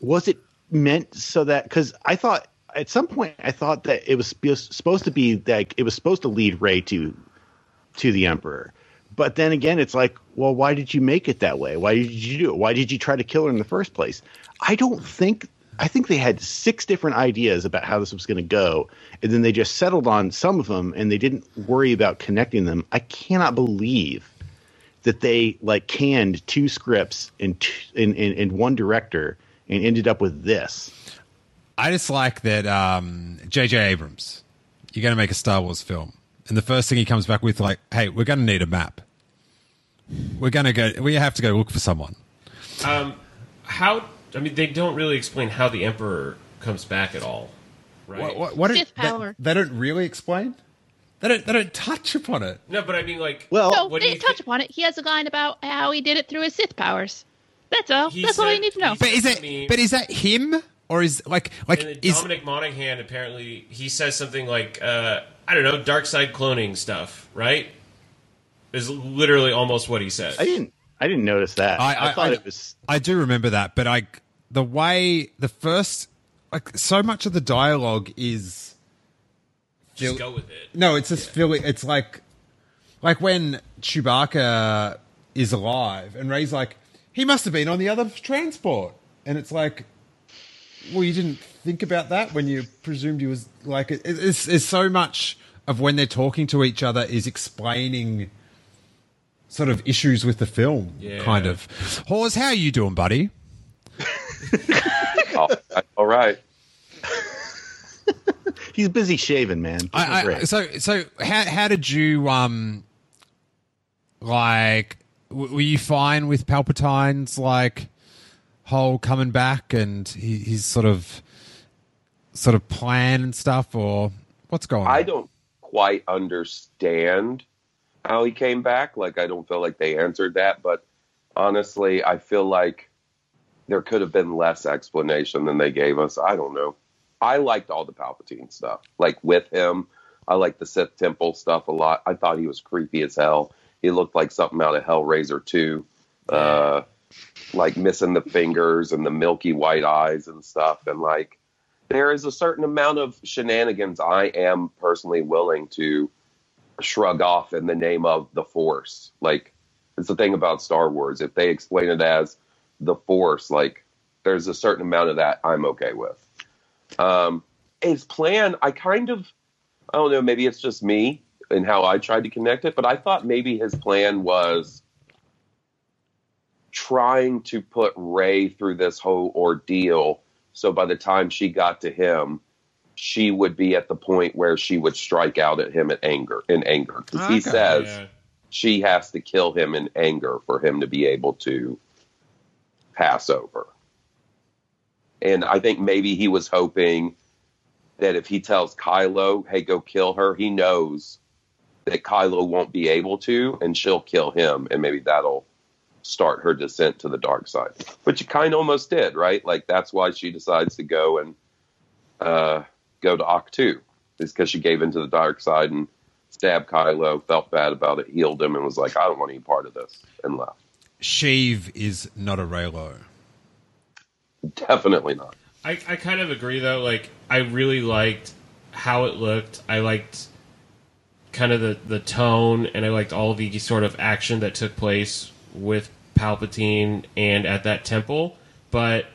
Was it meant so that because I thought at some point I thought that it was supposed to be like it was supposed to lead Rey to to the Emperor, but then again it's like, well, why did you make it that way? Why did you do it? Why did you try to kill her in the first place? I don't think. I think they had six different ideas about how this was going to go, and then they just settled on some of them, and they didn't worry about connecting them. I cannot believe that they like canned two scripts in t- in, in, in one director and ended up with this. I just like that um, J.J. Abrams, you're going to make a Star Wars film. And the first thing he comes back with, like, hey, we're going to need a map. We're going to go, we have to go look for someone. Um, how? I mean, they don't really explain how the Emperor comes back at all, right? What, what, what Sith they- power. They, don't really explain? They don't, they don't touch upon it. No, but I mean, like, Well, No, what do they you touch thi- upon it. He has a line about how he did it through his Sith powers. That's all. He That's all you need to know. But is it, mean- but is that him? Or is, like, like, is, Dominic Monaghan apparently he says something like, uh, I don't know, dark side cloning stuff, right? Is literally almost what he says. I didn't I didn't notice that. I- I, I- thought I- it was I do remember that, but I the way the first like so much of the dialogue is Just go with it. no, it's just feeling. It's like like when Chewbacca is alive and Rey's like, he must have been on the other transport, and it's like, well, you didn't think about that when you presumed he was like. It, it's, it's so much of when they're talking to each other is explaining sort of issues with the film, Yeah. kind of. Hawes, how are you doing, buddy? Oh, all right. he's busy shaving, man. Give him a I, I, break. so so how how did you um like w- were you fine with Palpatine's like whole coming back and he, his sort of sort of plan and stuff or what's going on? I don't quite understand how he came back. Like, I don't feel like they answered that. But honestly, I feel like there could have been less explanation than they gave us. I don't know. I liked all the Palpatine stuff. Like, with him, I liked the Sith Temple stuff a lot. I thought he was creepy as hell. He looked like something out of Hellraiser 2. Uh, like missing the fingers and the milky white eyes and stuff. And like, there is a certain amount of shenanigans I am personally willing to shrug off in the name of the Force. Like, it's the thing about Star Wars. If they explain it as the Force, like, there's a certain amount of that I'm okay with. Um, his plan, I kind of, I don't know, maybe it's just me and how I tried to connect it, but I thought maybe his plan was trying to put Rey through this whole ordeal. So by the time she got to him, she would be at the point where she would strike out at him in anger. In anger, because he says she has to kill him in anger for him to be able to pass over. And I think maybe he was hoping that if he tells Kylo, "Hey, go kill her," he knows that Kylo won't be able to, and she'll kill him, and maybe that'll start her descent to the dark side. Which it kind of almost did, right? Like that's why she decides to go and uh, go to Ahch-To, is because she gave into the dark side and stabbed Kylo, felt bad about it, healed him, and was like, "I don't want any part of this," and left. Sheev is not a Reylo. Definitely not. I, I kind of agree though. Like I really liked how it looked. I liked kind of the the tone, and I liked all the sort of action that took place with Palpatine and at that temple. But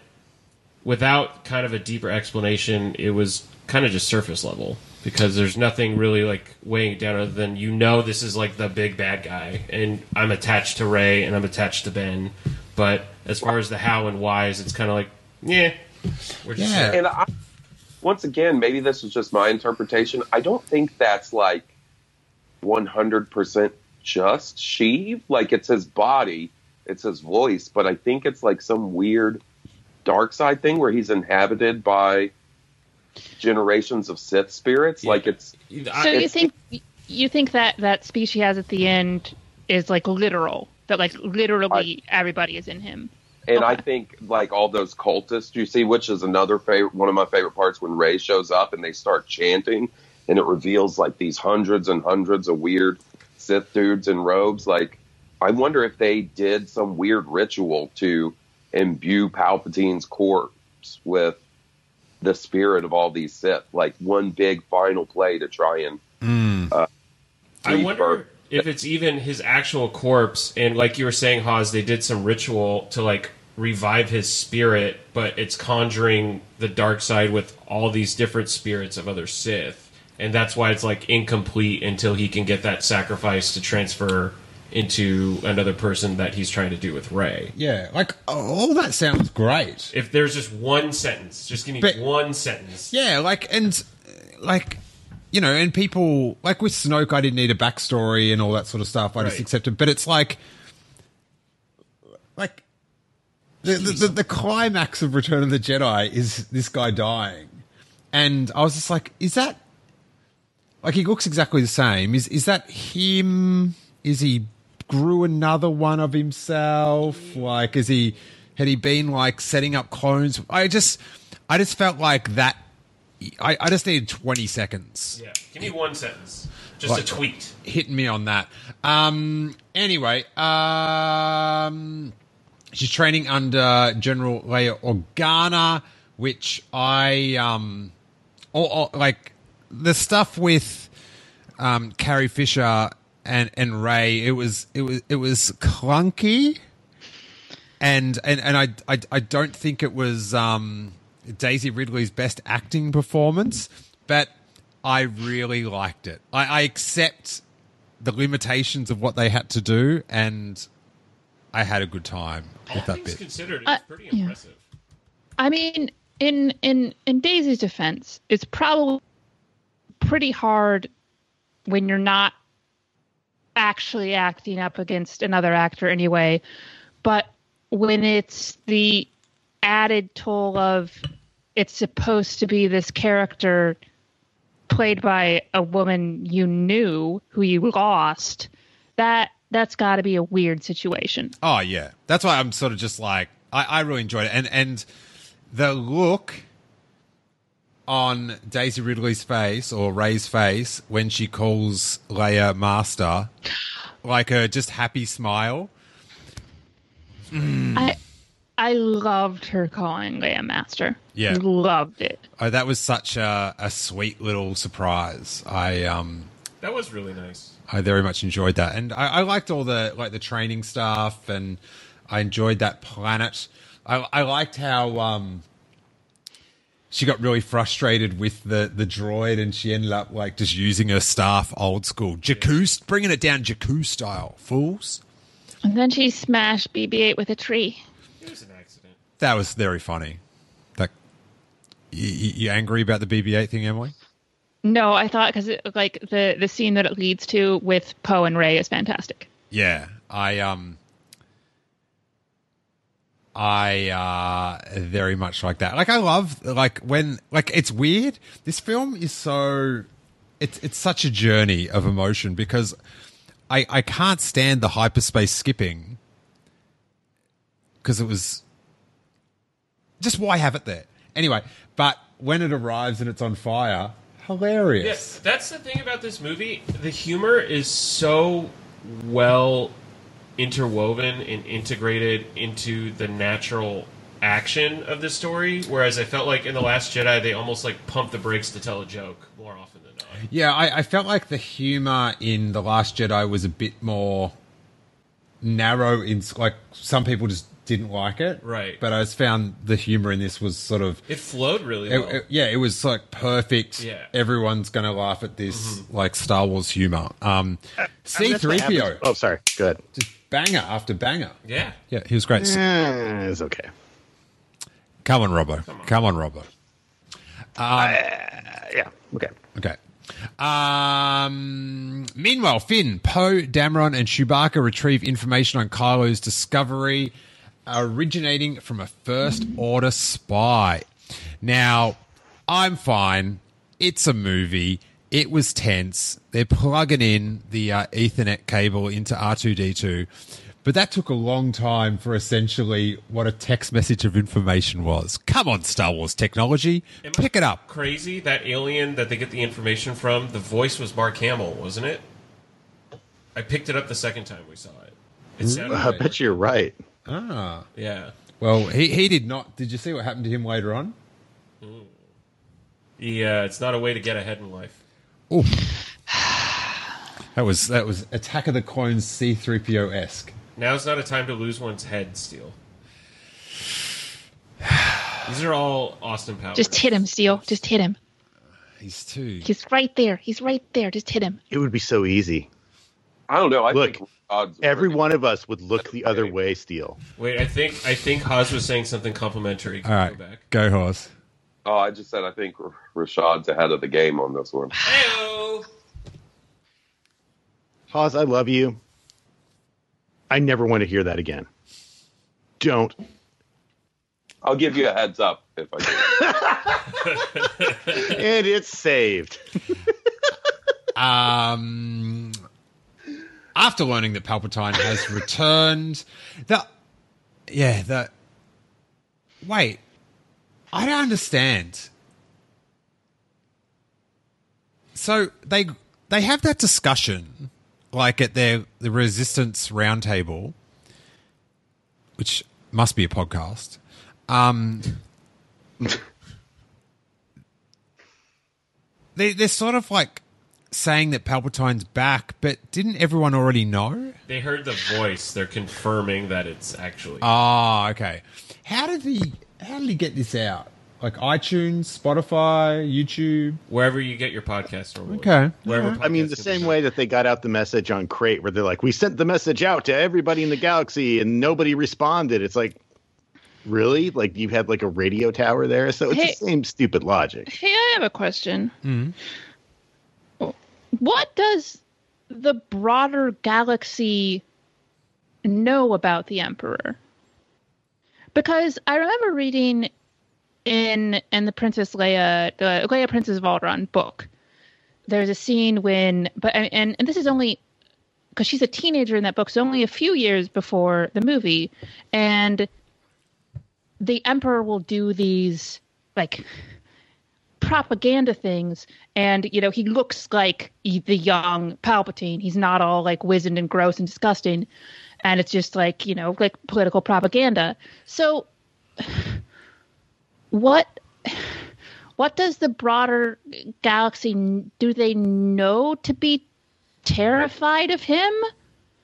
without kind of a deeper explanation, it was kind of just surface level because there's nothing really like weighing it down other than you know this is like the big bad guy, and I'm attached to Rey and I'm attached to Ben. But as far as the how and whys, it's kind of like, yeah, we're just Yeah. And I, once again, maybe this is just my interpretation. I don't think that's like 100% just Sheev. Like it's his body, it's his voice, but I think it's like some weird dark side thing where he's inhabited by generations of Sith spirits. Like it's So I, you think you think that that speech he has at the end is like literal? That like literally everybody is in him. And I think like all those cultists you see, which is another favorite, one of my favorite parts when Rey shows up and they start chanting, and it reveals like these hundreds and hundreds of weird Sith dudes in robes. Like, I wonder if they did some weird ritual to imbue Palpatine's corpse with the spirit of all these Sith, like one big final play to try and. Uh, I rebirth. wonder if it's even his actual corpse, and like you were saying, Hawes, they did some ritual to like revive his spirit, but it's conjuring the dark side with all these different spirits of other Sith, and that's why it's like incomplete until he can get that sacrifice to transfer into another person that he's trying to do with Rey. Yeah, like oh, all that sounds great. If there's just one sentence, just give me But- one sentence. Yeah, like and like you know, and people like with Snoke, I didn't need a backstory and all that sort of stuff. I just accepted. But it's like, like the the, the the climax of Return of the Jedi is this guy dying, and I was just like, is that like he looks exactly the same? Is is that him? Is he grew another one of himself? Like, is he had he been like setting up clones? I just I just felt like that. I, I just needed twenty seconds Yeah, give me one sentence, just Like- a tweet. hitting me on that. Um. Anyway, um, she's training under General Leia Organa, which I um, or, or like the stuff with um Carrie Fisher and and Rey. It was it was it was clunky, and and and I I, I don't think it was um Daisy Ridley's best acting performance, but I really liked it. I, I accept the limitations of what they had to do, and I had a good time with that bit. considered, it's Uh, pretty yeah. impressive. I mean, in in in Daisy's defense, it's probably pretty hard when you're not actually acting up against another actor anyway. But when it's the added toll of it's supposed to be this character played by a woman you knew who you lost, that that's got to be a weird situation. Oh yeah, that's why I'm sort of just like I, I really enjoyed it, and and the look on Daisy Ridley's face or Rey's face when she calls Leia Master, like a just happy smile. I I loved her calling Leia Master. Yeah. loved it. Oh, that was such a, a sweet little surprise. I um That was really nice. I very much enjoyed that, and I, I liked all the like the training stuff, and I enjoyed that planet. I, I liked how um, she got really frustrated with the the droid, and she ended up like just using her staff old school, Jakku, bringing it down Jakku style, fools. And then she smashed BB-8 with a tree. It was an accident. That was very funny. That you, you angry about the BB-8 thing, Emily? No, I thought because like the the scene that it leads to with Poe and Rey is fantastic. Yeah, I um I uh very much like that. Like I love like when like it's weird. This film is so it's it's such a journey of emotion because I I can't stand the hyperspace skipping because it was just why have it there? Anyway, but when it arrives and it's on fire, hilarious. Yes, that's the thing about this movie. The humor is so well interwoven and integrated into the natural action of the story. Whereas I felt like in the Last Jedi, they almost like pumped the brakes to tell a joke more often than not. Yeah, I, I felt like the humor in The Last Jedi was a bit more narrow. In like some people just didn't like it, Right. But I just found the humor in this was sort of, It flowed really well. it- yeah, it was like perfect. Yeah. everyone's gonna laugh at this mm-hmm. like Star Wars humor. Um, C three PO. Oh, sorry. Good. just banger after banger. yeah. Yeah, he was great. Eh, it's okay. Come on, Robbo. Come on, Robbo. Uh, yeah. Okay. Okay. Um, meanwhile, Finn, Poe, Dameron, and Chewbacca retrieve information on Kylo's discovery originating from a First Order spy. Now, I'm fine. It's a movie. It was tense. They're plugging in the uh, Ethernet cable into R2D2. But that took a long time for essentially what a text message of information was. Come on, Star Wars technology. Pick it up. Crazy that alien that they get the information from. The voice was Mark Hamill, wasn't it? I picked it up the second time we saw it. It sounded. I bet you're right. Ah. Yeah. Well, he, he did not. Did you see what happened to him later on? Yeah, it's not a way to get ahead in life. Oh. That was that was Attack of the Clones C3PO esque. Now's not a time to lose one's head, Steele. These are all Austin Powers. Just hit him, Steele. Just hit him. He's too. He's right there. He's right there. Just hit him. It would be so easy. I don't know. I Look, think odds Every are- one of us would look the other way, Steele. Wait, I think I think Hawes was saying something complimentary. Can All we right, Go back. go horse. Oh, I just said I think Rashad's ahead of the game on this one. Heyo! Hawes, I love you. I never want to hear that again. Don't. I'll give you a heads up if I do. and it's saved. Um, after learning that Palpatine has returned, the yeah the wait, I don't understand. So they they have that discussion like at their the Resistance Roundtable, which must be a podcast. Um, they they're sort of like saying that Palpatine's back, but didn't everyone already know? They heard the voice. They're confirming that it's actually. Ah, okay. How did he how did he get this out? Like iTunes, Spotify, YouTube? wherever you get your podcast normally. Okay. Wherever I mean, the same way that they got out the message on Crait, where they're like, "We sent the message out to everybody in the galaxy, and nobody responded." It's like, really? Like you had like a radio tower there? So it's Hey. the same stupid logic. Hey, I have a question. Mm-hmm. What does the broader galaxy know about the Emperor? Because I remember reading in in the Princess Leia, the Leia Princess of Alderaan book. There's a scene when, but and and this is only because she's a teenager in that book, so only a few years before the movie, and the Emperor will do these like propaganda things and you know he looks like the young palpatine he's not all like wizened and gross and disgusting and it's just like you know like political propaganda. So what what does the broader galaxy do they know to be terrified of him?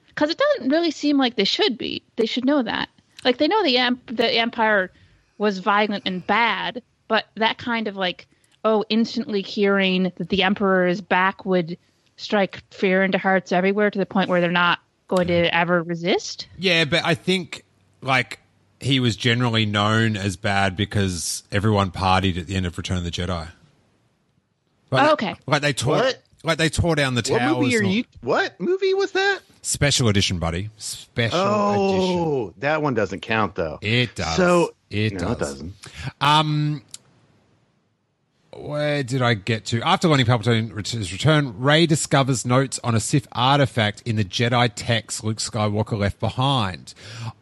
Because it doesn't really seem like they should be. They should know that. Like they know the emp- the empire was violent and bad but that kind of like oh instantly hearing that the emperor is back would strike fear into hearts everywhere to the point where they're not going to ever resist Yeah, but I think like he was generally known as bad because everyone partied at the end of Return of the Jedi. Like, Oh, okay. Like they tore What? like they tore down the What towers. movie are you? What movie was that? Special edition, buddy. Special edition. Oh, that one doesn't count though. It does. So It no, it does. doesn't. Um, where did I get to? After learning Palpatine ret- return, Ray discovers notes on a Sith artifact in the Jedi text Luke Skywalker left behind.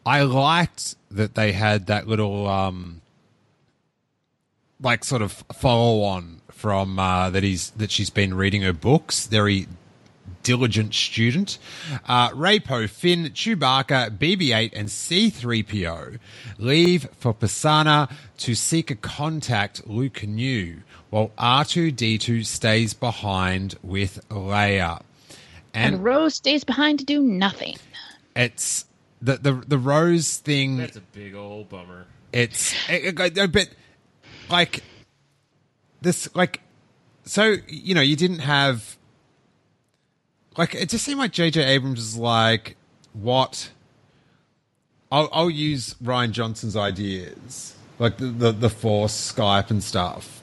I liked that they had that little, um, like sort of follow on from uh, that he's that she's been reading her books. Very diligent student. Uh, Rey, Poe, Finn, Chewbacca, BB-8, and C-3PO leave for Pasaana to seek a contact Luke knew, while R2-D2 stays behind with Leia. and, And, rose stays behind to do nothing it's the the the Rose thing. That's a big old bummer. it's it, it- it- but like this like so you know you didn't have like it just seemed like jj abrams was like what? I'll, I'll use Rian Johnson's ideas like the, the the force skype and stuff.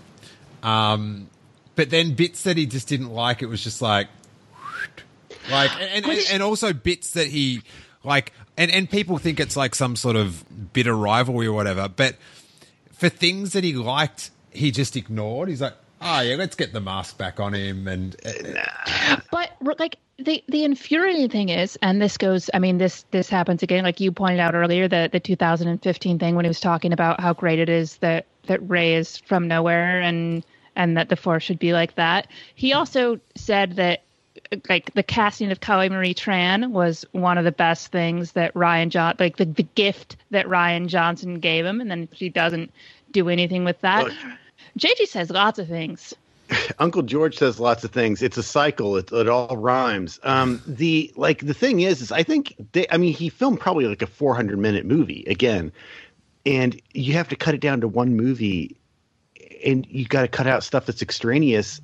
Um but then bits that he just didn't like, it was just like, like, and, and, and also bits that he like, and and people think it's like some sort of bitter rivalry or whatever, but for things that he liked, he just ignored. He's like, oh yeah, let's get the mask back on him, and uh, But like the the infuriating thing is, and this goes. I mean, this this happens again. Like you pointed out earlier, the the 2015 thing when he was talking about how great it is that that Rey is from nowhere and and that the Force should be like that. He also said that uh, like the casting of Kelly Marie Tran was one of the best things that Rian John like the, the gift that Rian Johnson gave him, and then she doesn't do anything with that. Look. JG says lots of things. Uncle George says lots of things. It's a cycle. It, it all rhymes. Um, the like the thing is, is I think they, I mean he filmed probably like a 400 minute movie again, and you have to cut it down to one movie, and you got to cut out stuff that's extraneous.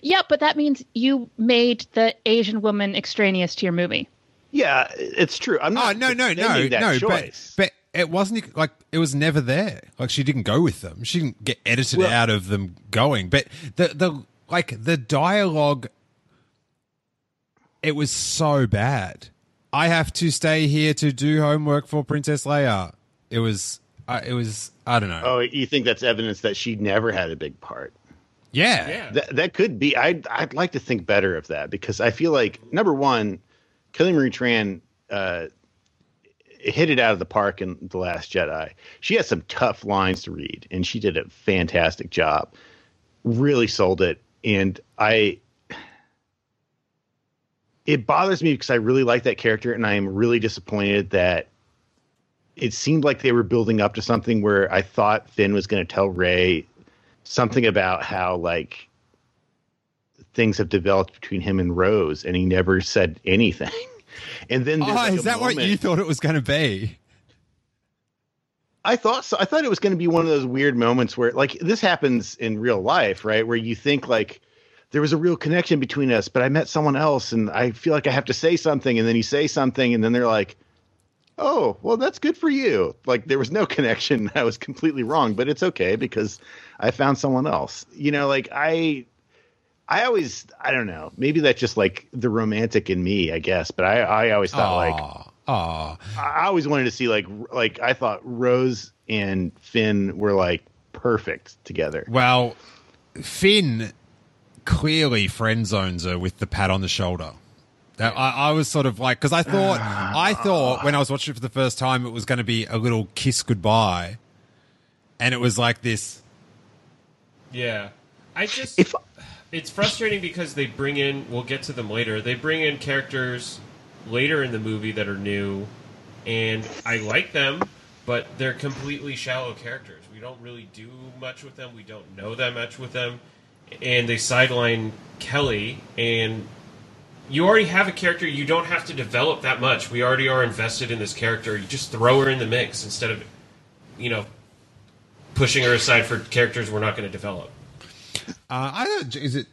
Yeah, but that means you made the Asian woman extraneous to your movie. Yeah, it's true. I'm oh not. no no no defending that no, but but it wasn't like it was never there. Like she didn't go with them. She didn't get edited Well- out of them going. But the the like the dialogue, it was so bad. I have to stay here to do homework for Princess Leia. It was. Uh, it was. I don't know. oh, you think that's evidence that she never had a big part? yeah. Yeah. That that could be. I'd I'd like to think better of that because I feel like number one, Kelly Marie Tran uh, hit it out of the park in the Last Jedi. She has some tough lines to read, and she did a fantastic job. Really sold it, and I. It bothers me because I really like that character, and I am really disappointed that it seemed like they were building up to something where I thought Finn was going to tell Rey something about how like things have developed between him and Rose, and he never said anything. And then, Oh, like, is that what you thought it was going to be? I thought so. I thought it was going to be one of those weird moments where, like, this happens in real life, right? Where you think like there was a real connection between us, but I met someone else, and I feel like I have to say something, and then you say something, and then they're like, "Oh, well, that's good for you." Like there was no connection. I was completely wrong, but it's okay because I found someone else. You know, like I. I always, I don't know. Maybe that's just like the romantic in me, I guess. But I, I always thought like Aw, aw. I always wanted to see like like I thought Rose and Finn were like perfect together. Well, Finn clearly friend zones her with the pat on the shoulder. That I, I was sort of like because I thought I thought when I was watching it for the first time it was going to be a little kiss goodbye, and it was like this. Yeah. I just If it's frustrating because they bring in we'll get to them later. They bring in characters later in the movie that are new and I like them, but they're completely shallow characters. We don't really do much with them. We don't know that much with them. And they sideline Kelly and you already have a character you don't have to develop that much. We already are invested in this character. You just throw her in the mix instead of you know pushing her aside for characters we're not going to develop. Uh, I don't. Is it?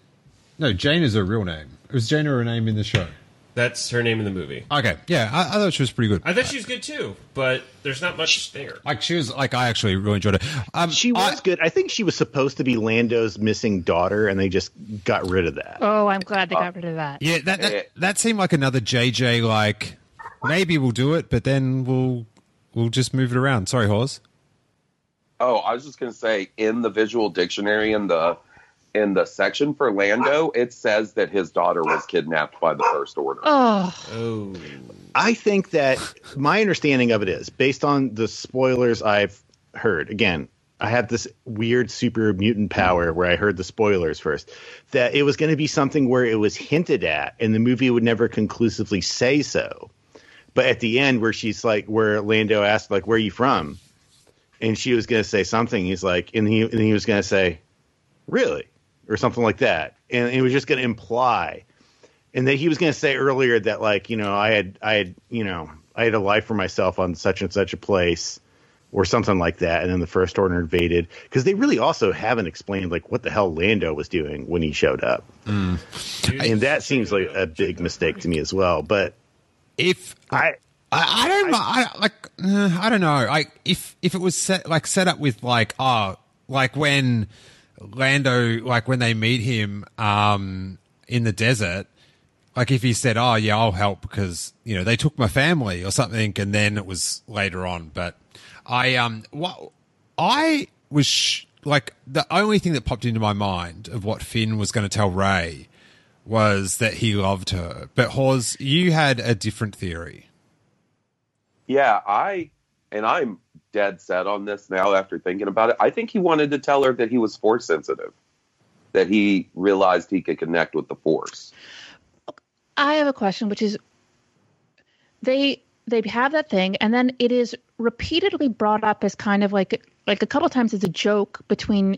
No, Jane is her real name. Was Jane or her name in the show? That's her name in the movie. Okay, yeah, I, I thought she was pretty good. I thought she was good too, but there's not much there. Like she was like I actually really enjoyed it. Um, she was I- good. I think she was supposed to be Lando's missing daughter, and they just got rid of that. Oh, I'm glad they got rid of that. Yeah, that, that that seemed like another JJ. Like maybe we'll do it, but then we'll we'll just move it around. Sorry, Hawes. Oh, I was just gonna say in the visual dictionary in the in the section for Lando, ah. it says that his daughter was ah. kidnapped by the First Order. Oh, Oh, I think that my understanding of it is based on the spoilers I've heard. Again, I have this weird super mutant power where I heard the spoilers first. That it was going to be something where it was hinted at, and the movie would never conclusively say so. But at the end, where she's like, where Lando asked, like, "Where are you from?" and she was going to say something, he's like, and he and he was going to say, "Really?" Or something like that, and it was just going to imply and that he was going to say earlier that like you know I had I had you know I had a life for myself on such and such a place or something like that, and then the First Order invaded because they really also haven't explained like what the hell Lando was doing when he showed up, and that seems like a big mistake to me as well. But If I I, I don't I, like uh, I don't know. Like if if it was set like set up with like oh like when Lando, like when they meet him um, in the desert, like if he said, "Oh yeah, I'll help because you know they took my family" or something, and then it was later on. But I um, what I was sh- like the only thing that popped into my mind of what Finn was going to tell Rey was that he loved her. But Hawes, you had a different theory. Yeah, I and I'm dead set on this now after thinking about it. I think he wanted to tell her that he was force sensitive, that he realized he could connect with the force. I have a question, which is they they have that thing, and then it is repeatedly brought up as kind of like like a couple times as a joke between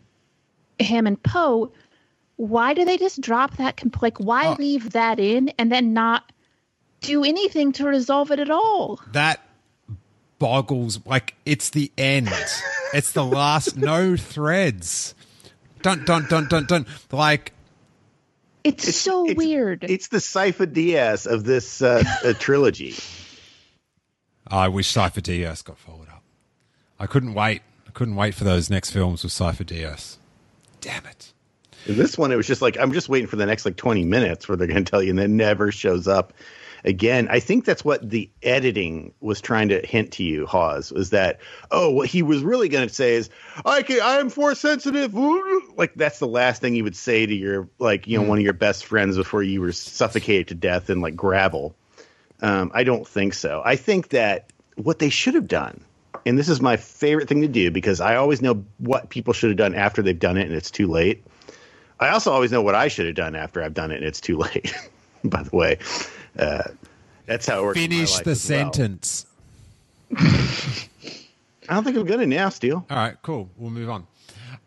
him and Poe. Why do they just drop that? Comp- like, why Oh. leave that in and then not do anything to resolve it at all? That boggles like it's the end. it's the last no threads. Dun dun dun dun dun. Like It's, so it's- weird. It's the Cypher Diaz of this uh, uh, trilogy. I wish Cypher DS got followed up. I couldn't wait. I couldn't wait for those next films with Cypher DS. Damn it. In this one, it was just like I'm just waiting for the next like 20 minutes where they're going to tell you, and then never shows up again. I think that's what the editing was trying to hint to you, Hawes, was that oh, what he was really going to say is I can I am force sensitive. Like that's the last thing you would say to your like you know one of your best friends before you were suffocated to death in like gravel. Um, I don't think so. I think that what they should have done, and this is my favorite thing to do because I always know what people should have done after they've done it and it's too late. I also always know what I should have done after I've done it and it's too late. By the way, uh, that's how it works. in my Finish life the as well. sentence. I don't think I'm gonna now, Steele. All right, cool. We'll move on.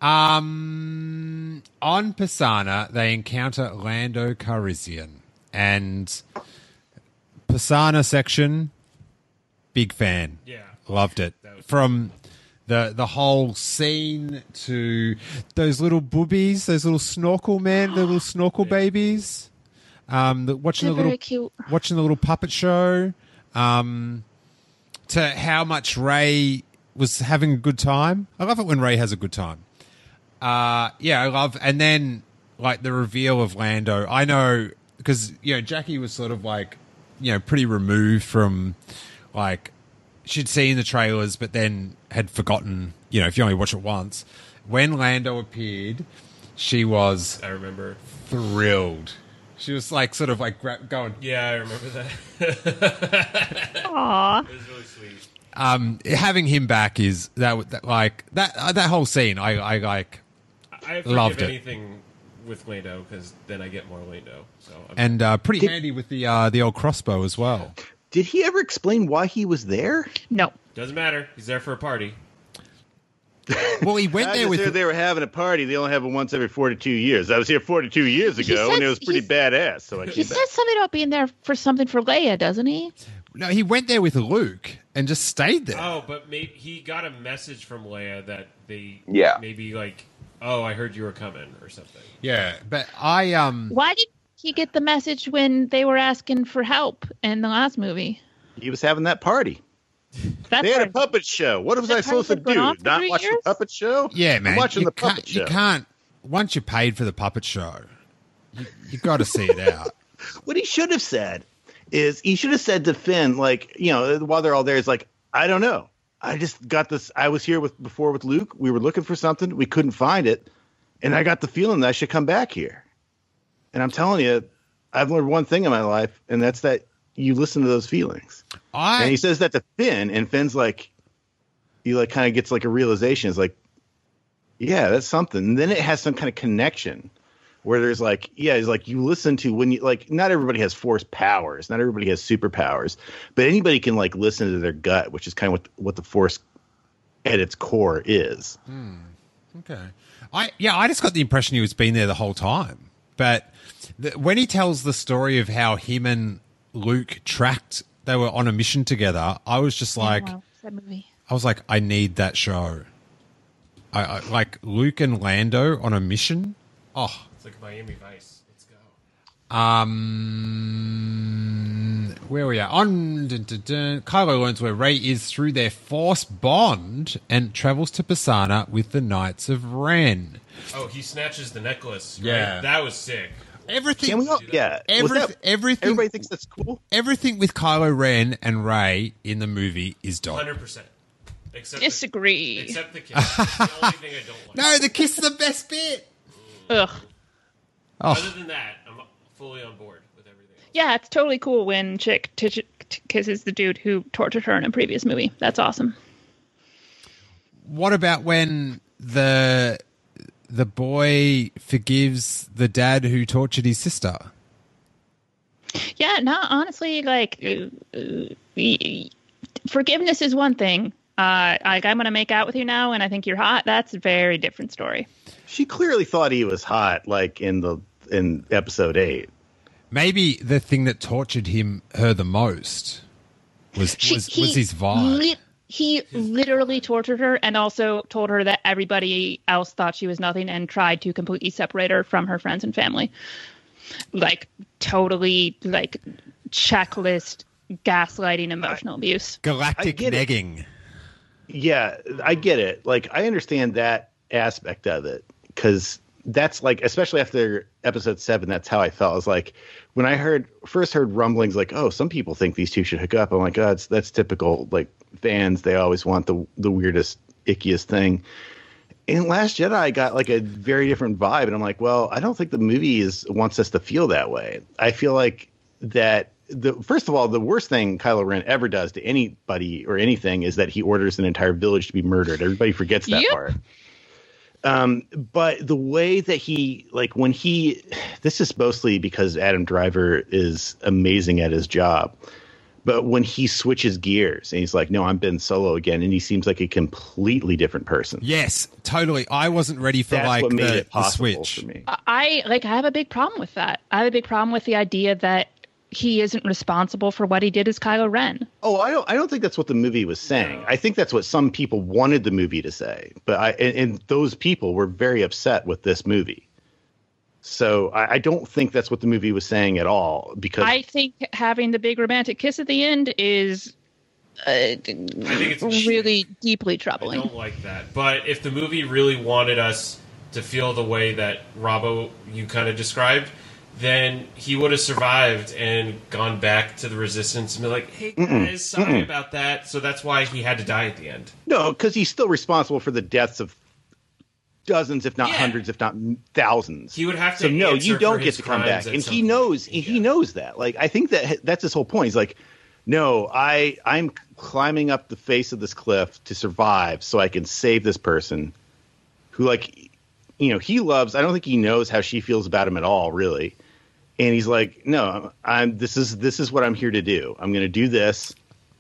Um, on Pasaana, they encounter Lando Calrissian, and Pasaana section, big fan. Yeah. loved it. From the the whole scene to those little boobies, those little snorkel men, the little snorkel babies. Um, the, watching They're the little cute. watching the little puppet show. Um, to how much Rey was having a good time. I love it when Rey has a good time. Uh, yeah, I love, and then like the reveal of Lando. I know because you know Jackie was sort of like you know pretty removed from like she'd seen the trailers, but then had forgotten. You know, if you only watch it once, when Lando appeared, she was I remember. thrilled. She was like sort of like gra- going, Yeah, I remember that. Aw. it was really sweet. um, having him back is that, that like that uh, that whole scene. I I like I Loved it. anything with Lando because then I get more Lando. So I'm, and uh, pretty handy with the uh, the old crossbow as well. Did he ever explain why he was there? No. doesn't matter. He's there for a party. Well, he went I there with heard they were having a party. They only have it once every 42 years. I was here 42 years ago, said- and it was pretty badass. So I He came back. says something about being there for something for Leia, doesn't he? no, he went there with Luke and just stayed there. Oh, but maybe he got a message from Leia that they Yeah. maybe like, oh, I heard you were coming or something. Yeah, but I um Why did he get the message when they were asking for help in the last movie? He was having that party. That's They had a puppet show. What was I supposed to do? going on for Not three watch the puppet show? yeah, man. I'm watching you the can't, puppet show. You can't once you paid for the puppet show, you, you got to see it out. What he should have said is he should have said to Finn, like, you know, while they're all there, is like, I don't know. I just got this. I was here with before with Luke. We were looking for something. We couldn't find it, and I got the feeling that I should come back here. And I'm telling you, I've learned one thing in my life, and that's that you listen to those feelings. And he says that to Finn, and Finn's like, he like kind of gets like a realization. It's like, yeah, that's something. And then it has some kind of connection where there's like, yeah, it's like you listen to when you like, not everybody has force powers, not everybody has superpowers, but anybody can like listen to their gut, which is kind of what what the force at its core is. Hmm, okay. I yeah, I just got the impression he was been there the whole time. But the, when he tells the story of how him and Luke tracked, they were on a mission together. I was just like, Wow, that movie. I was like, I need that show. I, I like Luke and Lando on a mission. Oh, It's like Miami Vice. Let's go. um, where we are on dun, dun, dun, Kylo learns where Rey is through their force bond and travels to Pasaana with the Knights of Ren. Oh, he snatches the necklace. right? Yeah. that was sick. Everything, Can we all, yeah. Every- that- everything- Everybody thinks that's cool. everything with Kylo Ren and Rey in the movie is dope. Hundred percent. Except Disagree. The, except the kiss. The only thing I don't like. No, the kiss is the best bit. Ugh. Oh, Other than that, I'm fully on board with everything. Else. Yeah, it's totally cool when chick t- t- t- kisses the dude who tortured her in a previous movie. That's awesome. what about when the the boy forgives the dad who tortured his sister? Yeah, no, honestly, like uh, uh, y- y- forgiveness is one thing. Uh, like I'm gonna make out with you now, and I think you're hot. That's a very different story. She clearly thought he was hot, like in the in episode eight. Maybe the thing that tortured him her the most was She- was, he was his vibe. lit- he literally tortured her, and also told her that everybody else thought she was nothing, and tried to completely separate her from her friends and family. Like totally, like checklist gaslighting, emotional abuse. Galactic get it. negging. Yeah, I get it. Like I understand that aspect of it because that's like, especially after episode seven, that's how I felt. I was like, when I heard first heard rumblings, like, oh, some people think these two should hook up. I'm like, oh, that's that's typical. Like fans, they always want the the weirdest, ickiest thing. In Last Jedi, I got like a very different vibe, and I'm like, well, I don't think the movie is wants us to feel that way. I feel like that the first of all, the worst thing Kylo Ren ever does to anybody or anything is that he orders an entire village to be murdered. Everybody forgets that Yep. part. Um, but the way that he like when he this is mostly because Adam Driver is amazing at his job. But when he switches gears and he's like, "No, I'm Ben Solo again," and he seems like a completely different person. Yes, totally. I wasn't ready for That's like what made the, it the switch. for me. I like. I have a big problem with that. I have a big problem with the idea that he isn't responsible for what he did as Kylo Ren. Oh, I don't. I don't think that's what the movie was saying. I think that's what some people wanted the movie to say. But I and, and those people were very upset with this movie. So I, I don't think that's what the movie was saying at all. Because I think having the big romantic kiss at the end is uh, I think it's really deeply troubling. I don't like that. But if the movie really wanted us to feel the way that Robbo you kind of described, then he would have survived and gone back to the resistance and be like, "Hey guys, sorry about that." So that's why he had to die at the end. no, because he's still responsible for the deaths of dozens, if not Yeah. hundreds, if not thousands. He would have to So no, you don't get to come back, and he knows. He knows that. Like I think that that's his whole point. He's like, no, I I'm climbing up the face of this cliff to survive, so I can save this person, who like, you know, he loves. I don't think he knows how she feels about him at all, really. And he's like, no, I'm. This is this is what I'm here to do. I'm going to do this,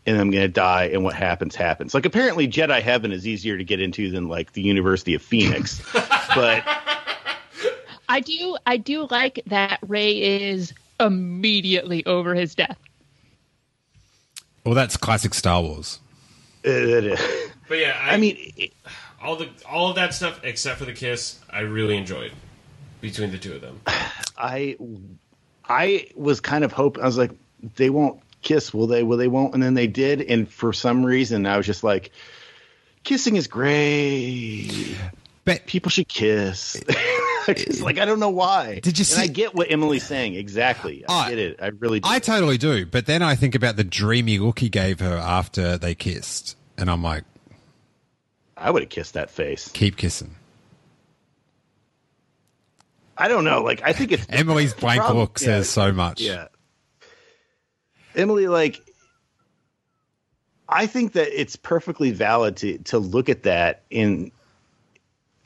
and I'm going to die, and what happens happens. Like apparently, Jedi Heaven is easier to get into than like the University of Phoenix, but. I do. I do like that Rey is immediately over his death. Well, that's classic Star Wars. Uh, it, But yeah, I, I mean, it, all the all of that stuff except for the kiss, I really enjoyed between the two of them. I I was kind of hoping. I was like, they won't kiss, will they? Will they won't? And then they did, and for some reason, I was just like, kissing is great. But People should kiss. it's like I don't know why. Did you And I get what Emily's saying exactly. I I- get it. I really. Do. I totally do. But then I think about the dreamy look he gave her after they kissed, and I'm like, I would have kissed that face. keep kissing. I don't know. Like I think it's Emily's blank problem- look yeah. says so much. Yeah. Emily, like, I think that it's perfectly valid to to look at that in.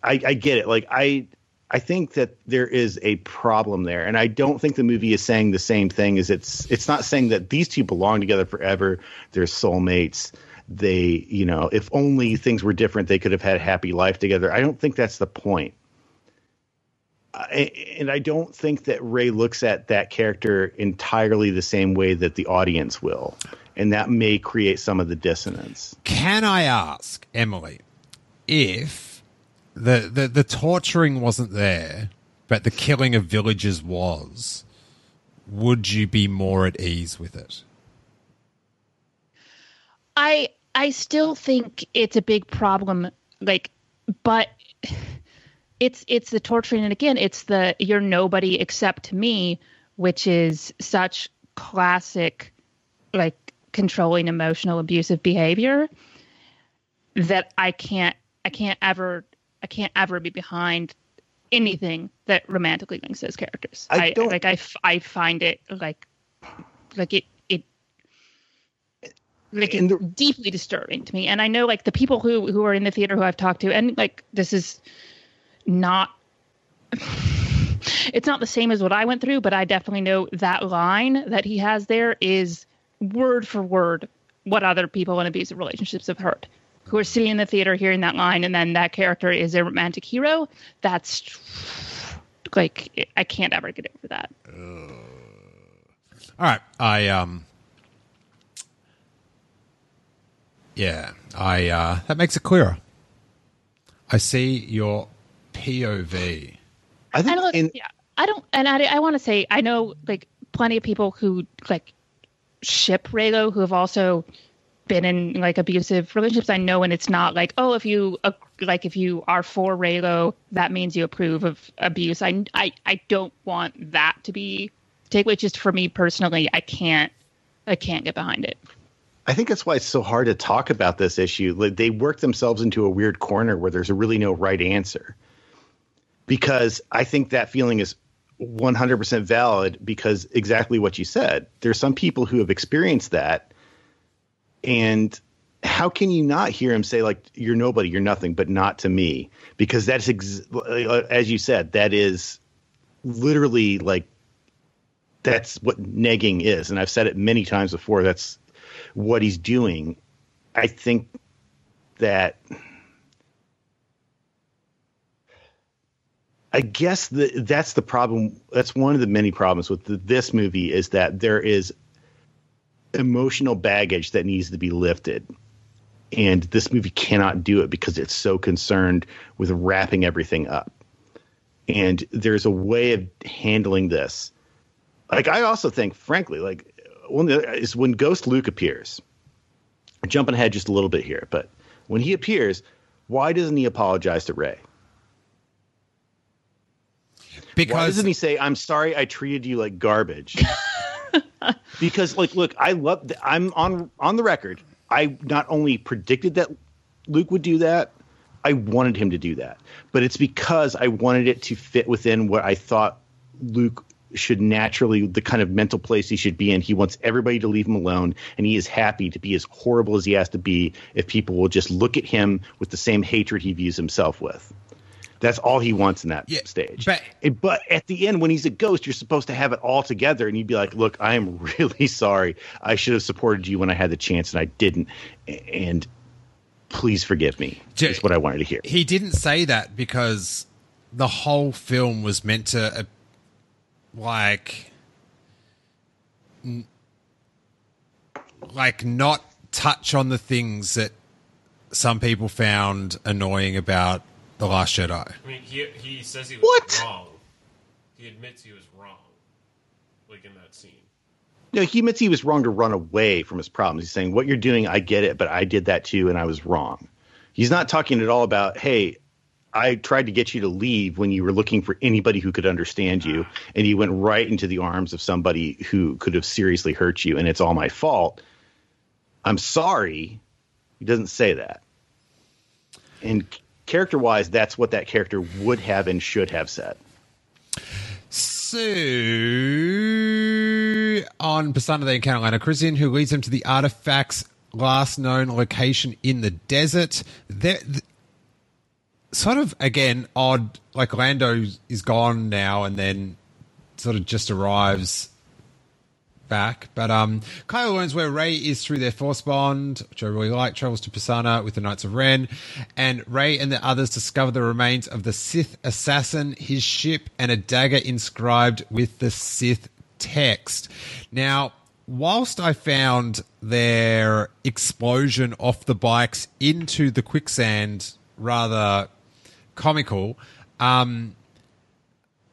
I, I get it. Like, I I think that there is a problem there, and I don't think the movie is saying the same thing. As it's it's not saying that these two belong together forever. They're soulmates. They, you know, if only things were different, they could have had a happy life together. I don't think that's the point. I, and I don't think that Rey looks at that character entirely the same way that the audience will, and that may create some of the dissonance. Can I ask Emily if the, the the torturing wasn't there, but the killing of villagers was? Would you be more at ease with it? I I still think it's a big problem. Like, but it's it's the torturing, and again, it's the you're nobody except me, which is such classic, like controlling, emotional, abusive behavior that I can't I can't ever I can't ever be behind anything that romantically links those characters. I I, don't- like I, f- I find it like like it it like it's the- deeply disturbing to me. And I know like the people who who are in the theater who I've talked to, and like this is not it's not the same as what I went through, but I definitely know that line that he has there is word for word what other people in abusive relationships have heard. Who are sitting in the theater hearing that line, and then that character is a romantic hero. That's like I can't ever get over that. All right, I um, yeah, I uh, that makes it clearer. I see your POV. I think And look, in, yeah, I don't, and I, I want to say, I know like plenty of people who like ship Reylo who have also been in like abusive relationships. I know, and it's not like, oh, if you uh, like, if you are for Reylo, that means you approve of abuse. I, I, I don't want that to be takeaway. Just for me personally, I can't, I can't get behind it. I think that's why it's so hard to talk about this issue. Like they work themselves into a weird corner where there's really no right answer. Because I think that feeling is 100% valid because exactly what you said. There's some people who have experienced that and how can you not hear him say like you're nobody, you're nothing, but not to me? Because that's ex- as you said, that is literally like that's what negging is and i've said it many times before that's what he's doing i think that i guess the, that's the problem that's one of the many problems with the, this movie is that there is emotional baggage that needs to be lifted and this movie cannot do it because it's so concerned with wrapping everything up and there's a way of handling this like I also think, frankly, like one is when Ghost Luke appears. Jumping ahead just a little bit here, but when he appears, why doesn't he apologize to Rey? Why Because doesn't he say, "I'm sorry, I treated you like garbage"? because, like, look, I love. th- I'm on on the record. I not only predicted that Luke would do that, I wanted him to do that, but it's because I wanted it to fit within what I thought Luke should naturally the kind of mental place he should be in. He wants everybody to leave him alone, and he is happy to be as horrible as he has to be if people will just look at him with the same hatred he views himself with. That's all he wants in that Yeah, stage. but- but at the end, when he's a ghost, you're supposed to have it all together, and you'd be like, "Look, I am really sorry. I should have supported you when I had the chance, and I didn't. And please forgive me." Is what I wanted to hear. he didn't say that because the whole film was meant to uh, like n- like not touch on the things that some people found annoying about the last jedi I mean, he he says he was What? wrong. He admits he was wrong, like in that scene. No, he admits he was wrong to run away from his problems. He's saying, What you're doing, I get it, but I did that too, and I was wrong. He's not talking at all about, Hey, I tried to get you to leave when you were looking for anybody who could understand you, and you went right into the arms of somebody who could have seriously hurt you, and it's all my fault. I'm sorry. He doesn't say that. And character wise, that's what that character would have and should have said. So, on Pasaana, they encounter Lando Calrissian, who leads them to the artifact's last known location in the desert. They're, th- sort of, again, odd. Like, Lando is gone now and then sort of just arrives back. But um, Kylo learns where Rey is through their force bond, which I really like, travels to Pasaana with the Knights of Ren. And Rey and the others discover the remains of the Sith assassin, his ship, and a dagger inscribed with the Sith text. Now, whilst I found their explosion off the bikes into the quicksand rather comical, um,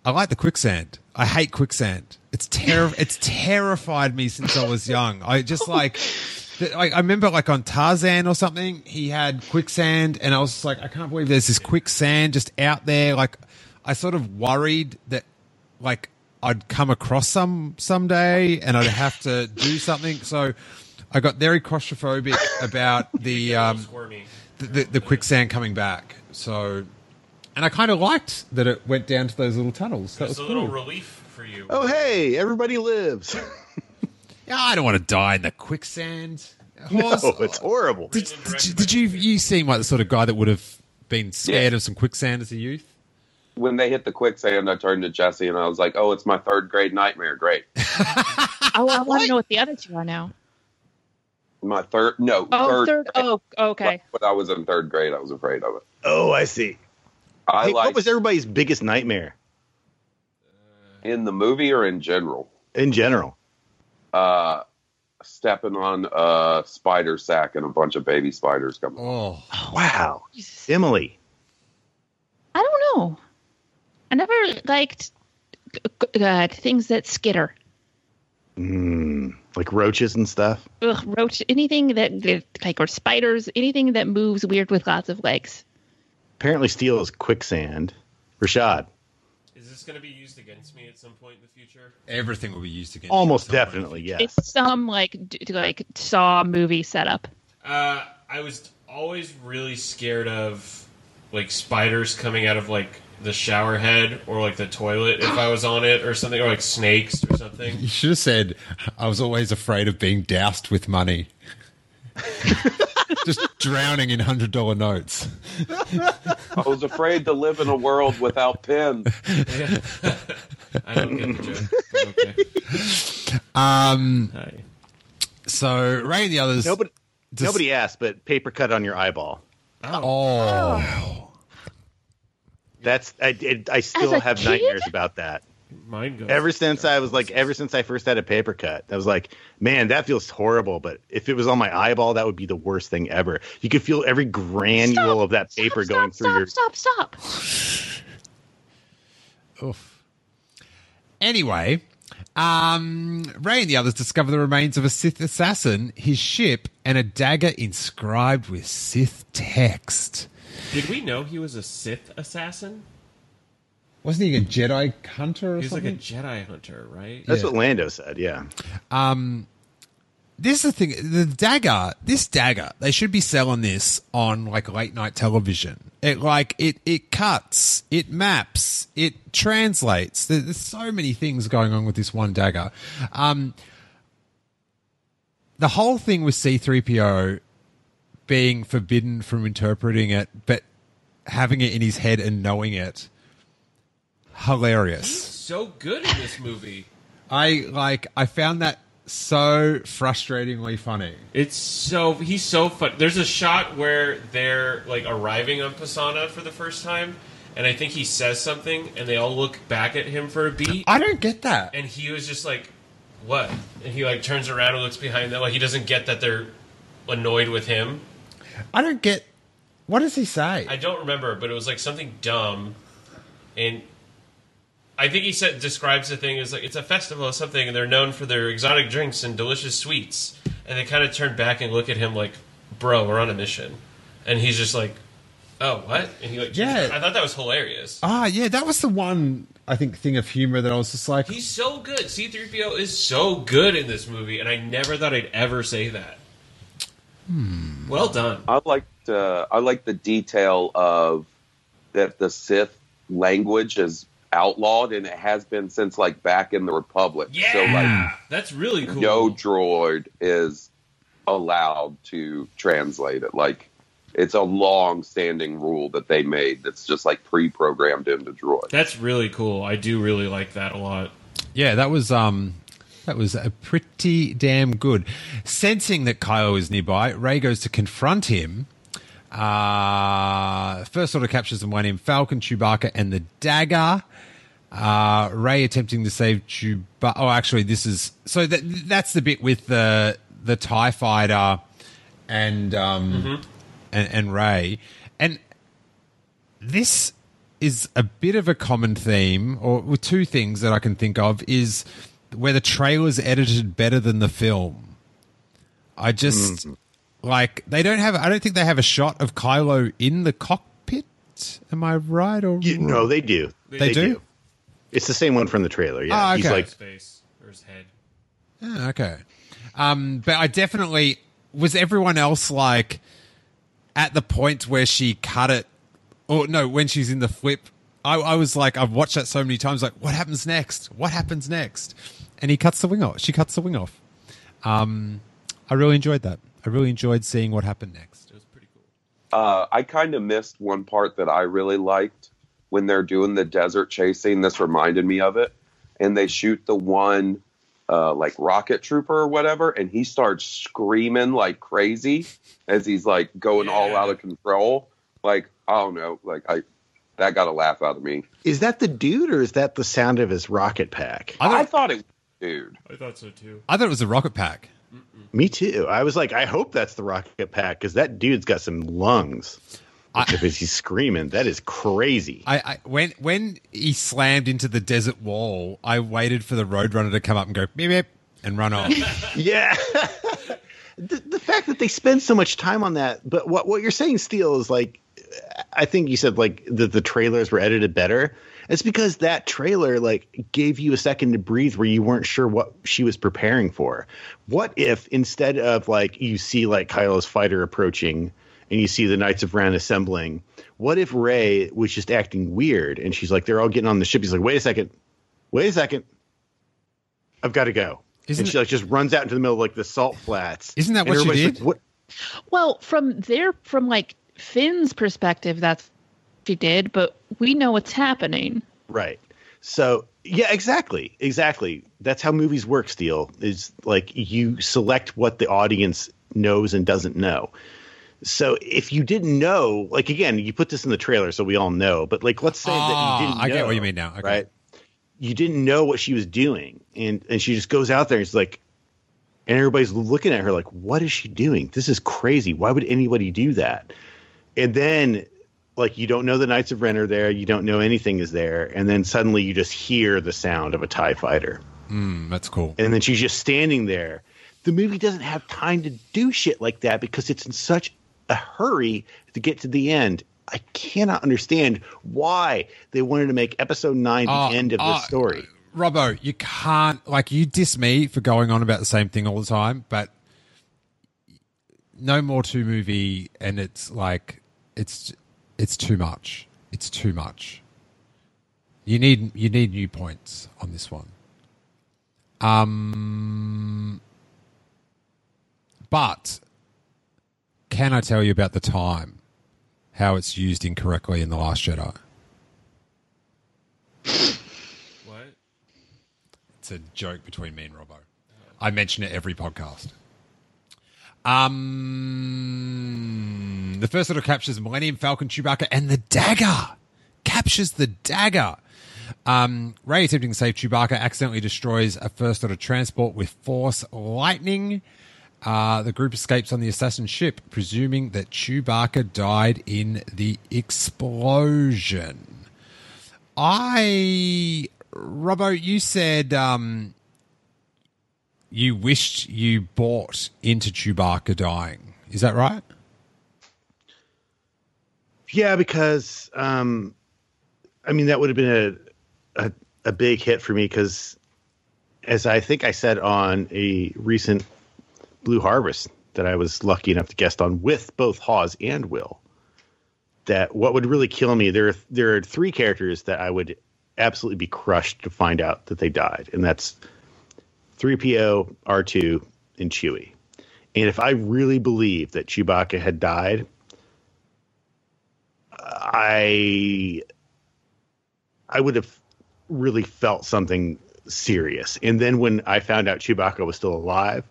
I like the quicksand. I hate quicksand. It's terror. it's terrified me since I was young. I just like that, like, I remember like on Tarzan or something, he had quicksand, and I was just like, I can't believe there's this quicksand just out there. Like, I sort of worried that like I'd come across some someday, and I'd have to do something. So I got very claustrophobic about the um, the, the, the quicksand coming back. So, and I kind of liked that it went down to those little tunnels. That was a little cool. relief for you. Oh, hey, everybody lives. yeah, I don't want to die in the quicksand. no, it's horrible. did, did, you, did you you seem like the sort of guy that would have been scared of some quicksand as a youth? When they hit the quicksand, I turned to Jesse and I was like, "Oh, it's my third grade nightmare. Great, Oh, I want to know what the other two are now. my third no Oh, third. third. Oh, okay. When I was in third grade, I was afraid of it. Oh, I see. I Hey, like what was everybody's biggest nightmare in the movie or in general. in general? Uh, stepping on a spider sack and a bunch of baby spiders coming. Oh, Wow, Jesus. Emily. I don't know. I never liked uh, things that skitter. Mm, like roaches and stuff. Ugh, roach, anything that, that like or spiders, anything that moves weird with lots of legs. Apparently, Steele is quicksand. Rashad, Is this going to be used against me at some point in the future? everything will be used against. almost you at some definitely, point. yes. It's some like d- like Saw movie setup. Uh, I was always really scared of like spiders coming out of like the shower head or like the toilet if I was on it or something, or like snakes or something. You should have said, I was always afraid of being doused with money. Just drowning in hundred dollar notes. I was afraid to live in a world without pins. I don't get the joke. Okay. Um, Hi. so Rey and the others. Nobody, Just- nobody asked, but paper cut on your eyeball. Oh, That's I. It, I still a have kid? nightmares about that. Mine goes. Ever since I was like, ever since I first had a paper cut, I was like, man, that feels horrible. But if it was on my eyeball, that would be the worst thing ever. You could feel every granule Stop, of that paper stop, going stop, through your. Stop! Stop! Stop! Oof. Anyway, um, Rey and the others discover the remains of a Sith assassin, his ship, and a dagger inscribed with Sith text. Did we know he was a Sith assassin? Wasn't he a Jedi hunter or He was like a? Jedi hunter, right? That's Yeah. what Lando said. Yeah. this is the thing. The dagger, this dagger, they should be selling this on like late night television. It like it it cuts, it maps, it translates. There- There's so many things going on with this one dagger. Um, the whole thing with C3PO being forbidden from interpreting it, but having it in his head and knowing it, hilarious. So good in this movie. I like. I found that so frustratingly funny. It's so he's so fun. There's a shot where they're like arriving on Pasaana for the first time, and I think he says something, and they all look back at him for a beat, I don't get that. and he was just like, "What?" And he like turns around and looks behind them, like he doesn't get that they're annoyed with him. I don't get. What does he say? I don't remember, but it was like something dumb, and I think he said describes the thing as like it's a festival or something, and they're known for their exotic drinks and delicious sweets. And they kind of turn back and look at him like, "Bro, we're on a mission," and he's just like, "Oh, what?" And he like, Yeah. I thought that was hilarious. Ah, yeah, that was the one I think thing of humor that I was just like, He's so good. C-3PO is so good in this movie, and I never thought I'd ever say that. Well done. I liked uh, I like the detail of that the Sith language is outlawed and it has been since like back in the Republic. Yeah, So like that's really cool. Yo droid is allowed to translate it. Like it's a long standing rule that they made that's just like pre programmed into droid. That's really cool. I do really like that a lot. yeah, that was um, that was a pretty damn good. Sensing that Kylo is nearby, Rey goes to confront him. Uh, first order captures and one in Falcon, Chewbacca, and the dagger. Uh, Rey attempting to save Chewbacca. Oh, actually, this is so that that's the bit with the the Tie Fighter and um and, and Rey, and this is a bit of a common theme, or two things that I can think of is where the trailer's edited better than the film. I just Mm. Like they don't have. I don't think they have a shot of Kylo in the cockpit. Am I right or You, no, they do. They do? It's the same one from the trailer. Yeah, Ah, he's like His face or his head. Ah, okay. Um, but I definitely was everyone else like at the point where she cut it, or no, when she's in the flip. I, I was like, I've watched that so many times. Like, what happens next? What happens next? And he cuts the wing off. She cuts the wing off. Um, I really enjoyed that. I really enjoyed seeing what happened next. It was pretty cool. Uh, I kind of missed one part that I really liked when they're doing the desert chasing. This reminded me of it, and they shoot the one uh, like rocket trooper or whatever, and he starts screaming like crazy as he's like going all out of control. Like I don't know, like I that got a laugh out of me. Is that the dude or is that the sound of his rocket pack? I I, thought, thought it, dude. I thought so too. I thought it was a rocket pack. Me too. I was like, I hope that's the rocket pack because that dude's got some lungs. I- if he's screaming, that is crazy. I, I when when he slammed into the desert wall, I waited for the Roadrunner to come up and go beep beep and run off. yeah. the, the fact that they spend so much time on that, but what what you're saying, Steele, is like, I think you said like the the trailers were edited better. It's because that trailer like gave you a second to breathe where you weren't sure what she was preparing for. What if instead of like you see like Kylo's fighter approaching and you see the Knights of Ren assembling, what if Rey was just acting weird and she's like they're all getting on the ship. He's like, wait a second, wait a second, I've got to go. Isn't and she like just runs out into the middle of like the salt flats. Isn't that what she did? Like, what? Well, from their from like Finn's perspective, that's what she did, but we know what's happening. Right. So yeah, exactly, exactly. That's how movies work. Steele is like you select what the audience knows and doesn't know. So if you didn't know, like again, you put this in the trailer, so we all know. But like, let's say that Ah, you didn't. I get what you mean now. Okay. Right. You didn't know what she was doing, and and she just goes out there and she's like, and everybody's looking at her like, what is she doing? This is crazy. Why would anybody do that? And then like you don't know the Knights of Ren are there, you don't know anything is there, and then suddenly you just hear the sound of a TIE fighter. Mm, that's cool. And then she's just standing there. The movie doesn't have time to do shit like that because it's in such a hurry to get to the end. I cannot understand why they wanted to make episode nine the Oh, end of oh, this story. Robbo, you can't like you diss me for going on about the same thing all the time, but no more two movie, and it's like it's it's too much. It's too much. You need you need new points on this one. Um, but can I tell you about the time, how it's used incorrectly in the Last Jedi? What? It's a joke between me and Robbo. I mention it every podcast. Um, the first order captures Millennium Falcon, Chewbacca, and the dagger. Captures the dagger. Um, Rey attempting to save Chewbacca accidentally destroys a first order transport with force lightning. Uh, the group escapes on the assassin ship, presuming that Chewbacca died in the explosion. I, Robbo, you said um, you wished you bought into Chewbacca dying. Is that right? Yeah, because um, I mean that would have been a, a a big hit for me because, as I think I said on a recent Blue Harvest that I was lucky enough to guest on with both Hawes and Will, that what would really kill me there there are three characters that I would absolutely be crushed to find out that they died, and that's 3PO, R2, and Chewie. And if I really believed that Chewbacca had died, I I would have really felt something serious. And then when I found out Chewbacca was still alive,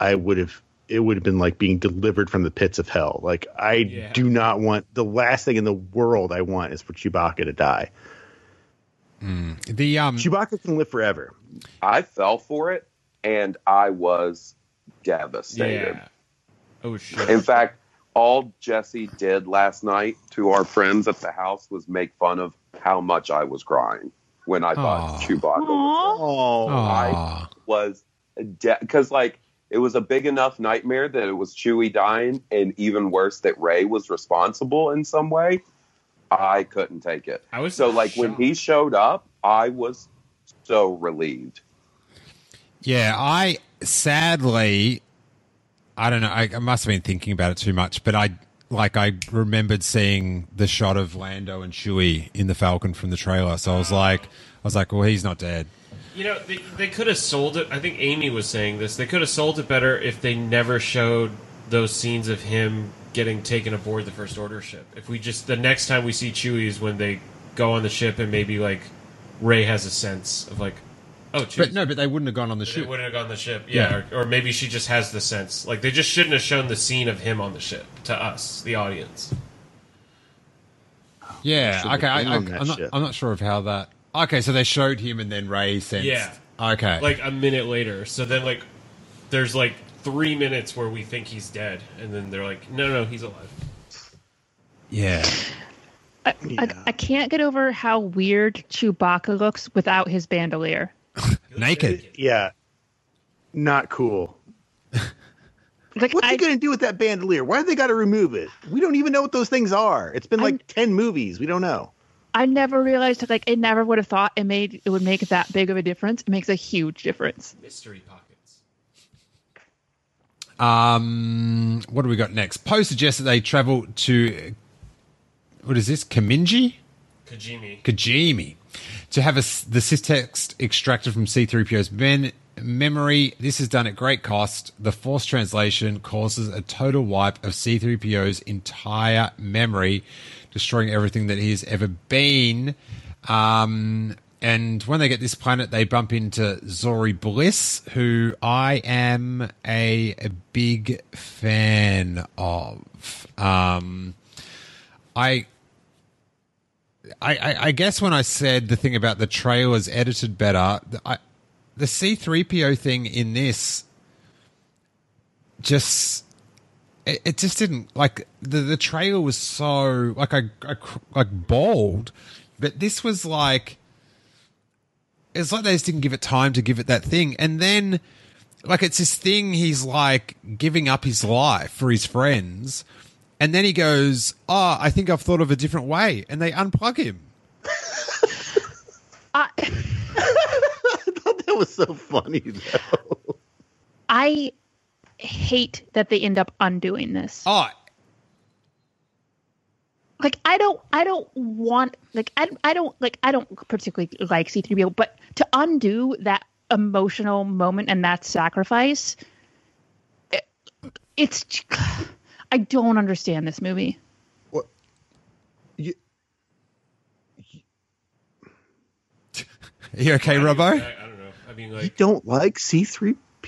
I would have it would have been like being delivered from the pits of hell. Like I Yeah. do not want the last thing in the world I want is for Chewbacca to die. The um, Chewbacca can live forever. I fell for it, and I was devastated. Yeah. Oh shit. In fact, all Jesse did last night to our friends at the house was make fun of how much I was crying when I thought Aw. Chewbacca was Oh, aw. was dead. because like it was a big enough nightmare that it was Chewie dying, and even worse that Rey was responsible in some way. I couldn't take it. I was so like when he showed up, I was so relieved. Yeah, I sadly, I don't know. I, I must have been thinking about it too much, but I like I remembered seeing the shot of Lando and Chewie in the Falcon from the trailer, so I was like, I was like, well, he's not dead. You know, they, they could have sold it. I think Amy was saying this. They could have sold it better if they never showed those scenes of him getting taken aboard the First Order ship. If we just the next time we see Chewie is when they go on the ship and maybe like Rey has a sense of like, oh, Chewie. But no, but they wouldn't have gone on the They ship. wouldn't have gone on the ship, yeah, Or, or maybe she just has the sense. Like they just shouldn't have shown the scene of him on the ship to us, the audience. Yeah, Should've okay. I, been I, on that I'm not. ship. I'm not sure of how that. Okay, so they showed him and then Rey sensed. Yeah. Okay. Like a minute later, so then like there's like three minutes where we think he's dead, and then they're like, no, no, he's alive. yeah. I, I, I can't get over how weird Chewbacca looks without his bandolier. Naked. Yeah, not cool. Like What's I, he going to do with that bandolier? Why have they got to remove it? We don't even know what those things are. It's been like I'm- 10 movies. We don't know. I never realized like I never would have thought it made it would make that big of a difference. It makes a huge difference. Mystery pockets. Um, what do we got next? Poe suggests that they travel to what is this? Kaminji, Kajimi. Kajimi, to have a, the Sith text extracted from C-3PO's men memory. This is done at great cost. The Force translation causes a total wipe of C-3PO's entire memory, destroying everything that he has ever been. Um, and when they get this planet, they bump into Zorii Bliss, who I am a, a big fan of. Um, I, I, I, guess when I said the thing about the trailers edited better, the- I, the C3PO thing in this just it, it just didn't like the the trailer was so like I, I like bold, but this was like it's like they just didn't give it time to give it that thing, and then like it's this thing he's like giving up his life for his friends, and then he goes, "Oh, I think I've thought of a different way," and they unplug him. I, I thought that was so funny, though. I hate that they end up undoing this. Oh, Like I don't I don't want like I, I don't like I don't particularly like C3PO, but to undo that emotional moment and that sacrifice it, it's I don't understand this movie. What you, are you okay, Robbo? I, I don't know. I mean, like you don't like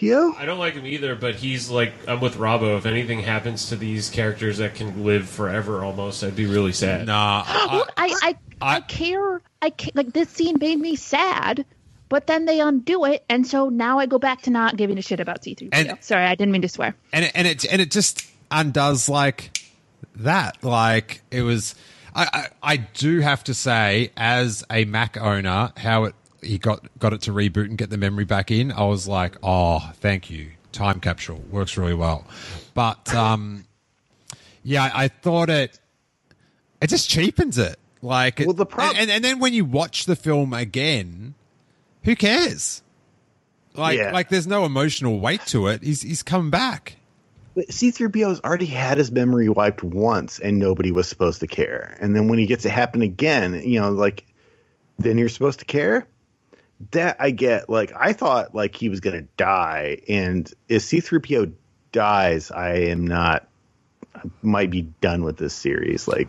C3PO? I don't like him either, but he's like, I'm with Robbo. If anything happens to these characters that can live forever almost, I'd be really sad. Nah, Well, I I, I, I- care. I ca- like this scene made me sad, but then they undo it, and so now I go back to not giving a shit about C3PO. And- Sorry, I didn't mean to swear. and it, and it and it just undoes like that. Like it was. I, I I do have to say, as a Mac owner, how it he got got it to reboot and get the memory back in. I was like, oh, thank you. Time capsule works really well, but um, yeah, I, thought it it just cheapens it. Like, Well, the prob- and, and then when you watch the film again, who cares? Like, Yeah. like there's no emotional weight to it. He's he's come back. But C3PO's already had his memory wiped once and nobody was supposed to care. And then when he gets it happen again, you know, like, then you're supposed to care? That I get. Like, I thought, like, he was going to die. And if C3PO dies, I am not, I might be done with this series. Like,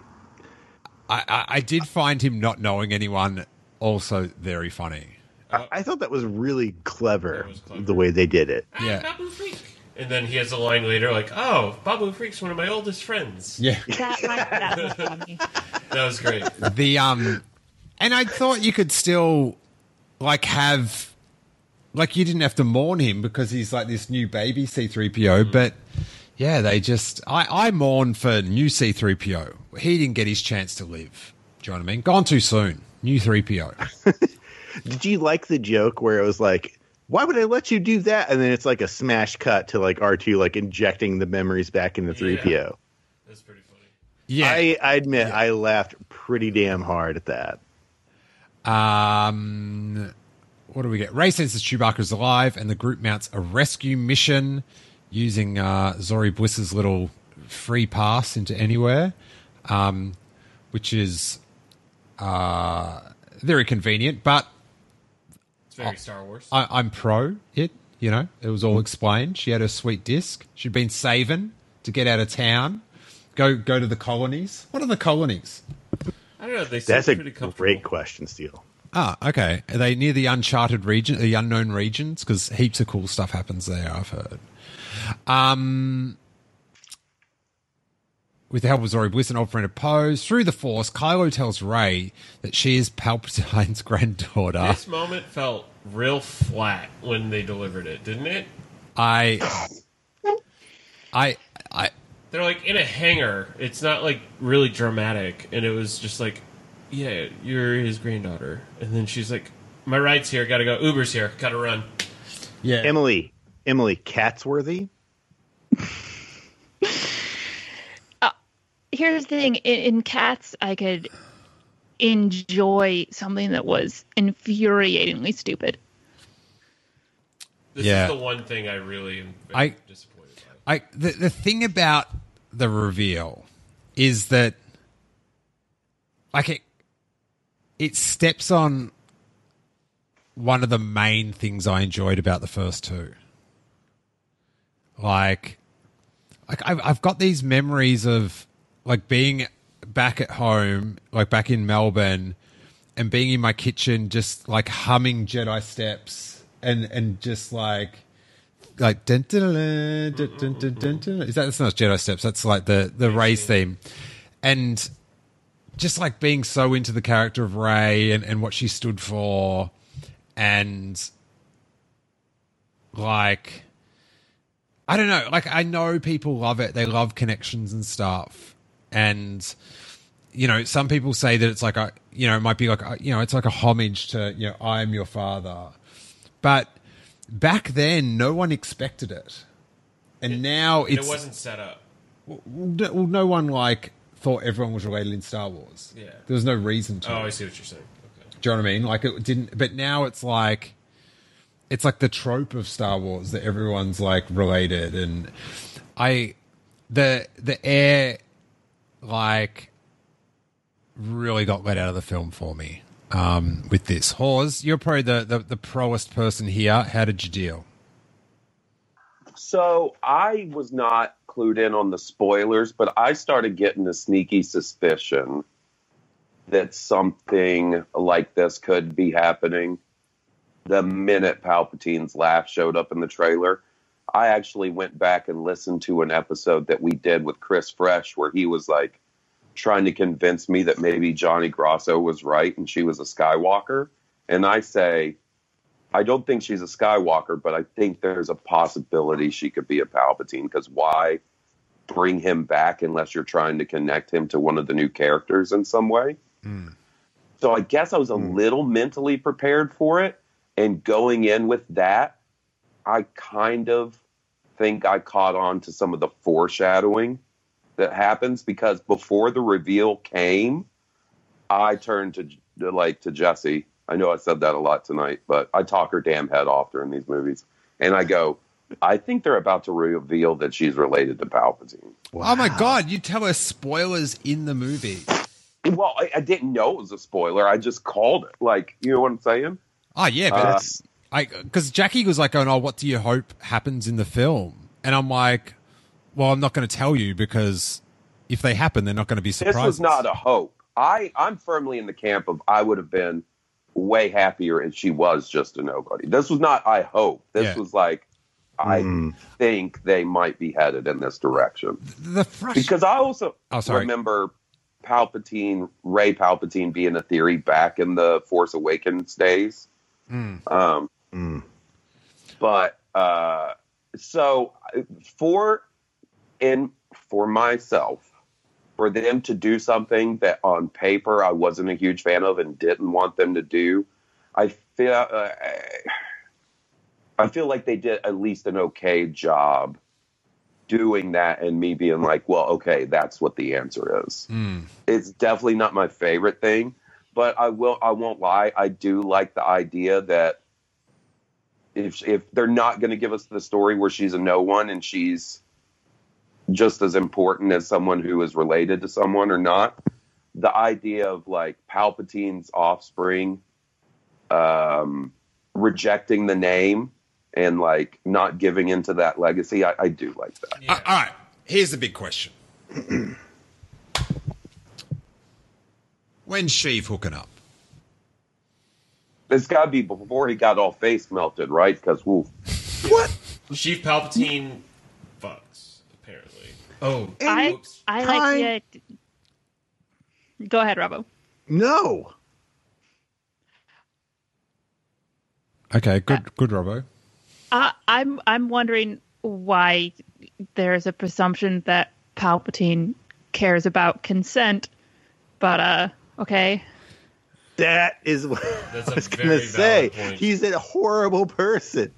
I, I, I did find him not knowing anyone also very funny. I, I thought that was really clever, was clever. the way they did it. Ah, Yeah. Babu Frik. And then he has a line later like, "Oh, Babu Frik's one of my oldest friends." Yeah. That, that was funny. That was great. The um and I thought you could still like have like you didn't have to mourn him because he's like this new baby C3PO, mm. but yeah, they just I, I mourn for new C3PO. He didn't get his chance to live. Do you know what I mean? Gone too soon. New 3PO. Did you like the joke where it was like why would I let you do that? And then it's like a smash cut to like R2 like injecting the memories back into 3PO. That's pretty funny. Yeah. I, I admit I laughed pretty damn hard at that. Um, what do we get? Rey that Chewbacca's alive, and the group mounts a rescue mission using uh, Zorii Bliss's little free pass into anywhere, um, which is uh, very convenient. But It's very Star Wars. I, I'm pro it. You know, it was all explained. She had her sweet disc. She'd been saving to get out of town, go go to the colonies. What are the colonies? I don't know. They seem That's a pretty comfortable. great question, Steele. Ah, okay. Are they near the uncharted region, the unknown regions? Because heaps of cool stuff happens there. I've heard. Um, with the help of Zorii Bliss and old friend of Poe's, through the Force, Kylo tells Rey that she is Palpatine's granddaughter. This moment felt real flat when they delivered it, didn't it? I, I, I, They're like in a hangar. It's not like really dramatic, and it was just like, yeah, you're his granddaughter, and then she's like, my ride's here, gotta go. Uber's here, gotta run. yeah. Emily, Emily Catsworthy. Uh, here's the thing: in, in Cats, I could enjoy something that was infuriatingly stupid. This Yeah. is the one thing I really am I- disappointed by. I the the thing about the reveal is that like it it steps on one of the main things I enjoyed about the first two. Like like I've I've got these memories of like being back at home, like back in Melbourne, and being in my kitchen, just like humming Jedi steps, and and just like like dun, dun, dun, is that that's not Jedi steps? That's like the the Rey's theme, and just like being so into the character of Rey and and what she stood for, and like I don't know, like I know people love it. They love connections and stuff, and you know, some people say that it's like a, you know, it might be like, a, you know, it's like a homage to, you know, I am your father. But back then, no one expected it, and now it's it wasn't set up. no, well, no one like thought everyone was related in Star Wars. Yeah. there was no reason to. Oh, I see what you're saying. Okay. Do you know what I mean? Like it didn't, but now it's like, it's like the trope of Star Wars that everyone's like related, and I, the the air, like, really got let out of the film for me. Um, with this, Hawes, you're probably the, the the proest person here. How did you deal? So I was not clued in on the spoilers, but I started getting a sneaky suspicion that something like this could be happening. The minute Palpatine's laugh showed up in the trailer, I actually went back and listened to an episode that we did with Chris Fresh where he was like trying to convince me that maybe Johnny Grosso was right and she was a Skywalker. And I say, I don't think she's a Skywalker, but I think there's a possibility she could be a Palpatine because why bring him back unless you're trying to connect him to one of the new characters in some way? Hmm. So I guess I was a hmm. little mentally prepared for it. And going in with that, I kind of think I caught on to some of the foreshadowing that happens because before the reveal came, I turned to to, like to Jesse. I know I said that a lot tonight, but I talk her damn head off during these movies, and I go, I think they're about to reveal that she's related to Palpatine. Oh my god! You tell us spoilers in the movie. Well, I, I didn't know it was a spoiler. I just called it. Like, you know what I'm saying? Oh yeah, but Uh, it's I because Jackie was like, going, "Oh no, what do you hope happens in the film?" And I'm like, "Well, I'm not going to tell you because if they happen, they're not going to be surprised. This surprised." was not a hope. I I'm firmly in the camp of I would have been way happier if she was just a nobody. This was not I hope. This Yeah. was like I think they might be headed in this direction. the frust- Because I also Oh, sorry. remember Palpatine, Rey Palpatine being a theory back in the Force Awakens days. Um, But uh, so for in for myself, for them to do something that on paper I wasn't a huge fan of and didn't want them to do, I feel uh, I feel like they did at least an okay job doing that and me being like, well, okay, that's what the answer is. It's definitely not my favorite thing, but I will I won't lie, I do like the idea that if if they're not going to give us the story where she's a no one and she's just as important as someone who is related to someone or not, the idea of like Palpatine's offspring um rejecting the name and like not giving into that legacy, I, I do like that. Uh, all right, here's the big question. When's Sheev hooking up? It's got to be before he got all face melted, right? Because woo, What? Sheev Palpatine fucks, apparently. Oh, I. I like the. Go ahead, Robbo. No. Okay, good, good, Robbo. Uh, I'm I'm wondering why there's a presumption that Palpatine cares about consent, but uh, okay. That is what That's I a was going to say. point. He's a horrible person.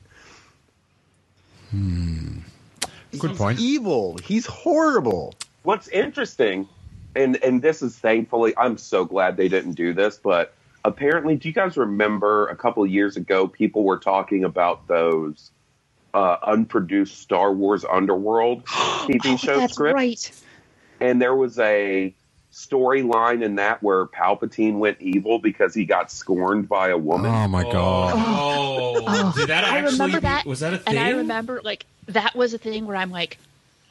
Good He's point. evil. He's horrible. what's interesting, and and this is thankfully, I'm so glad they didn't do this, but apparently, do you guys remember a couple of years ago, people were talking about those uh, unproduced Star Wars Underworld TV show Oh, That's scripts, right. and there was a storyline in that where Palpatine went evil because he got scorned by a woman. Oh my god. Oh, did that I actually? remember be- that, was that a thing? and I remember like that was a thing where I'm like,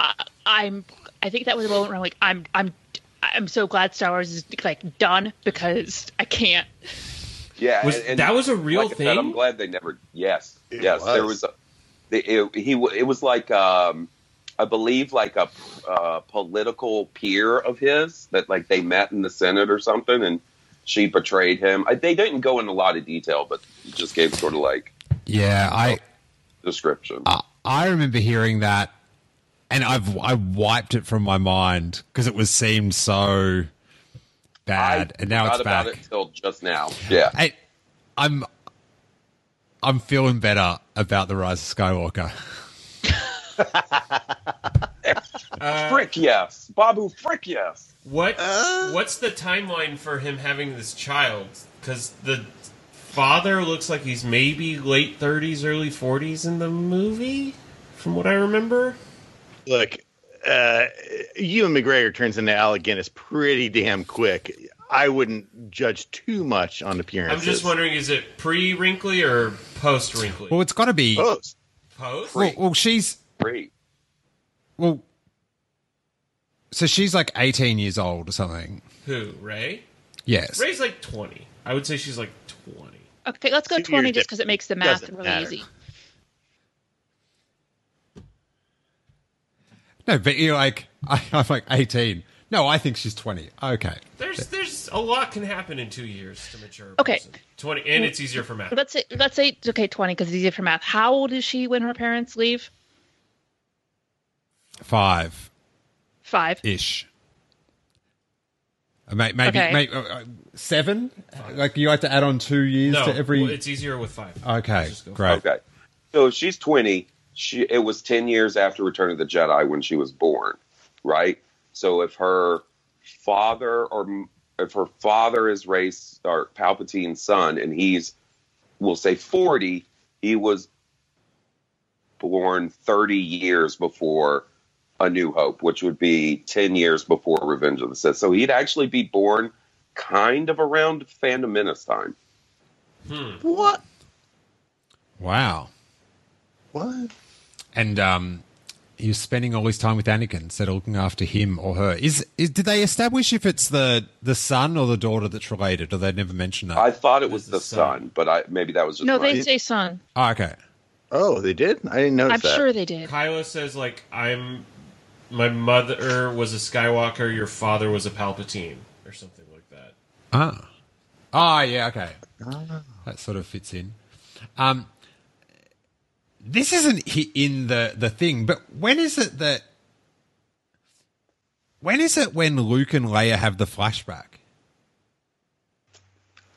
I, I'm. I think that was a moment where I'm like, I'm, I'm, I'm so glad Star Wars is like done because I can't. Yeah, Was- that was a real like I said, I'm glad they never. Yes, It yes, there was. was. A, the- it, he w- it was like um, I believe like a uh, political peer of his that like they met in the Senate or something, and she betrayed him. I, they didn't go into a lot of detail, but just gave sort of like Yeah, I description. I- I remember hearing that, and I've I wiped it from my mind because it was seemed so bad, and now forgot it's about back. it till just now. Yeah, I, I'm I'm feeling better about the Rise of Skywalker. frick yes, Babu, frick yes. What? Uh. what's the timeline for him having this child? Because the father looks like he's maybe late thirties, early forties in the movie, from what I remember. Look, uh, Ewan McGregor turns into Alec Guinness pretty damn quick. I wouldn't judge too much on appearance. I'm just wondering, is it pre wrinkly or post wrinkly? Well, it's got to be. Oh, Post. Well, well, she's Free. well. So she's like 18 years old or something. Who? Rey? Yes. Rey's like twenty. I would say she's like twenty. Okay, let's go 20 just because it makes the math Doesn't really matter. easy. No, but you're like, I, I'm like 18. No, I think she's 20. Okay. There's there's a lot can happen in two years to mature. Okay. person. Twenty, and it's easier for math. Let's say let's say it's okay twenty because it's easier for math. How old is she when her parents leave? Five Five. ish. Uh, Maybe, Okay. maybe uh, seven? Like you like to add on two years No, to every. well, it's easier with five. okay, Let's just go. great. Okay. So she's 20, she it was 10 years after Return of the Jedi when she was born, right? So if her father or if her father is race or Palpatine's son and he's we'll say 40, he was born 30 years before A New Hope, which would be 10 years before Revenge of the Sith. So he'd actually be born kind of around Phantom Menace time. what? Wow. What? And um, he was spending all his time with Anakin instead of looking after him or her. Is, is did they establish if it's the the son or the daughter that's related, or they never mention that? I thought it was the the son. son, but I maybe that was just No, my- they say son. oh, okay. Oh, they did? I didn't notice I'm that. sure they did. Kylo says like I'm. My mother was a Skywalker. Your father was a Palpatine, or something like Ah. Ah, yeah, okay. That sort of fits in. Um, this isn't in the, the thing, but when is it that. When is it when Luke and Leia have the flashback?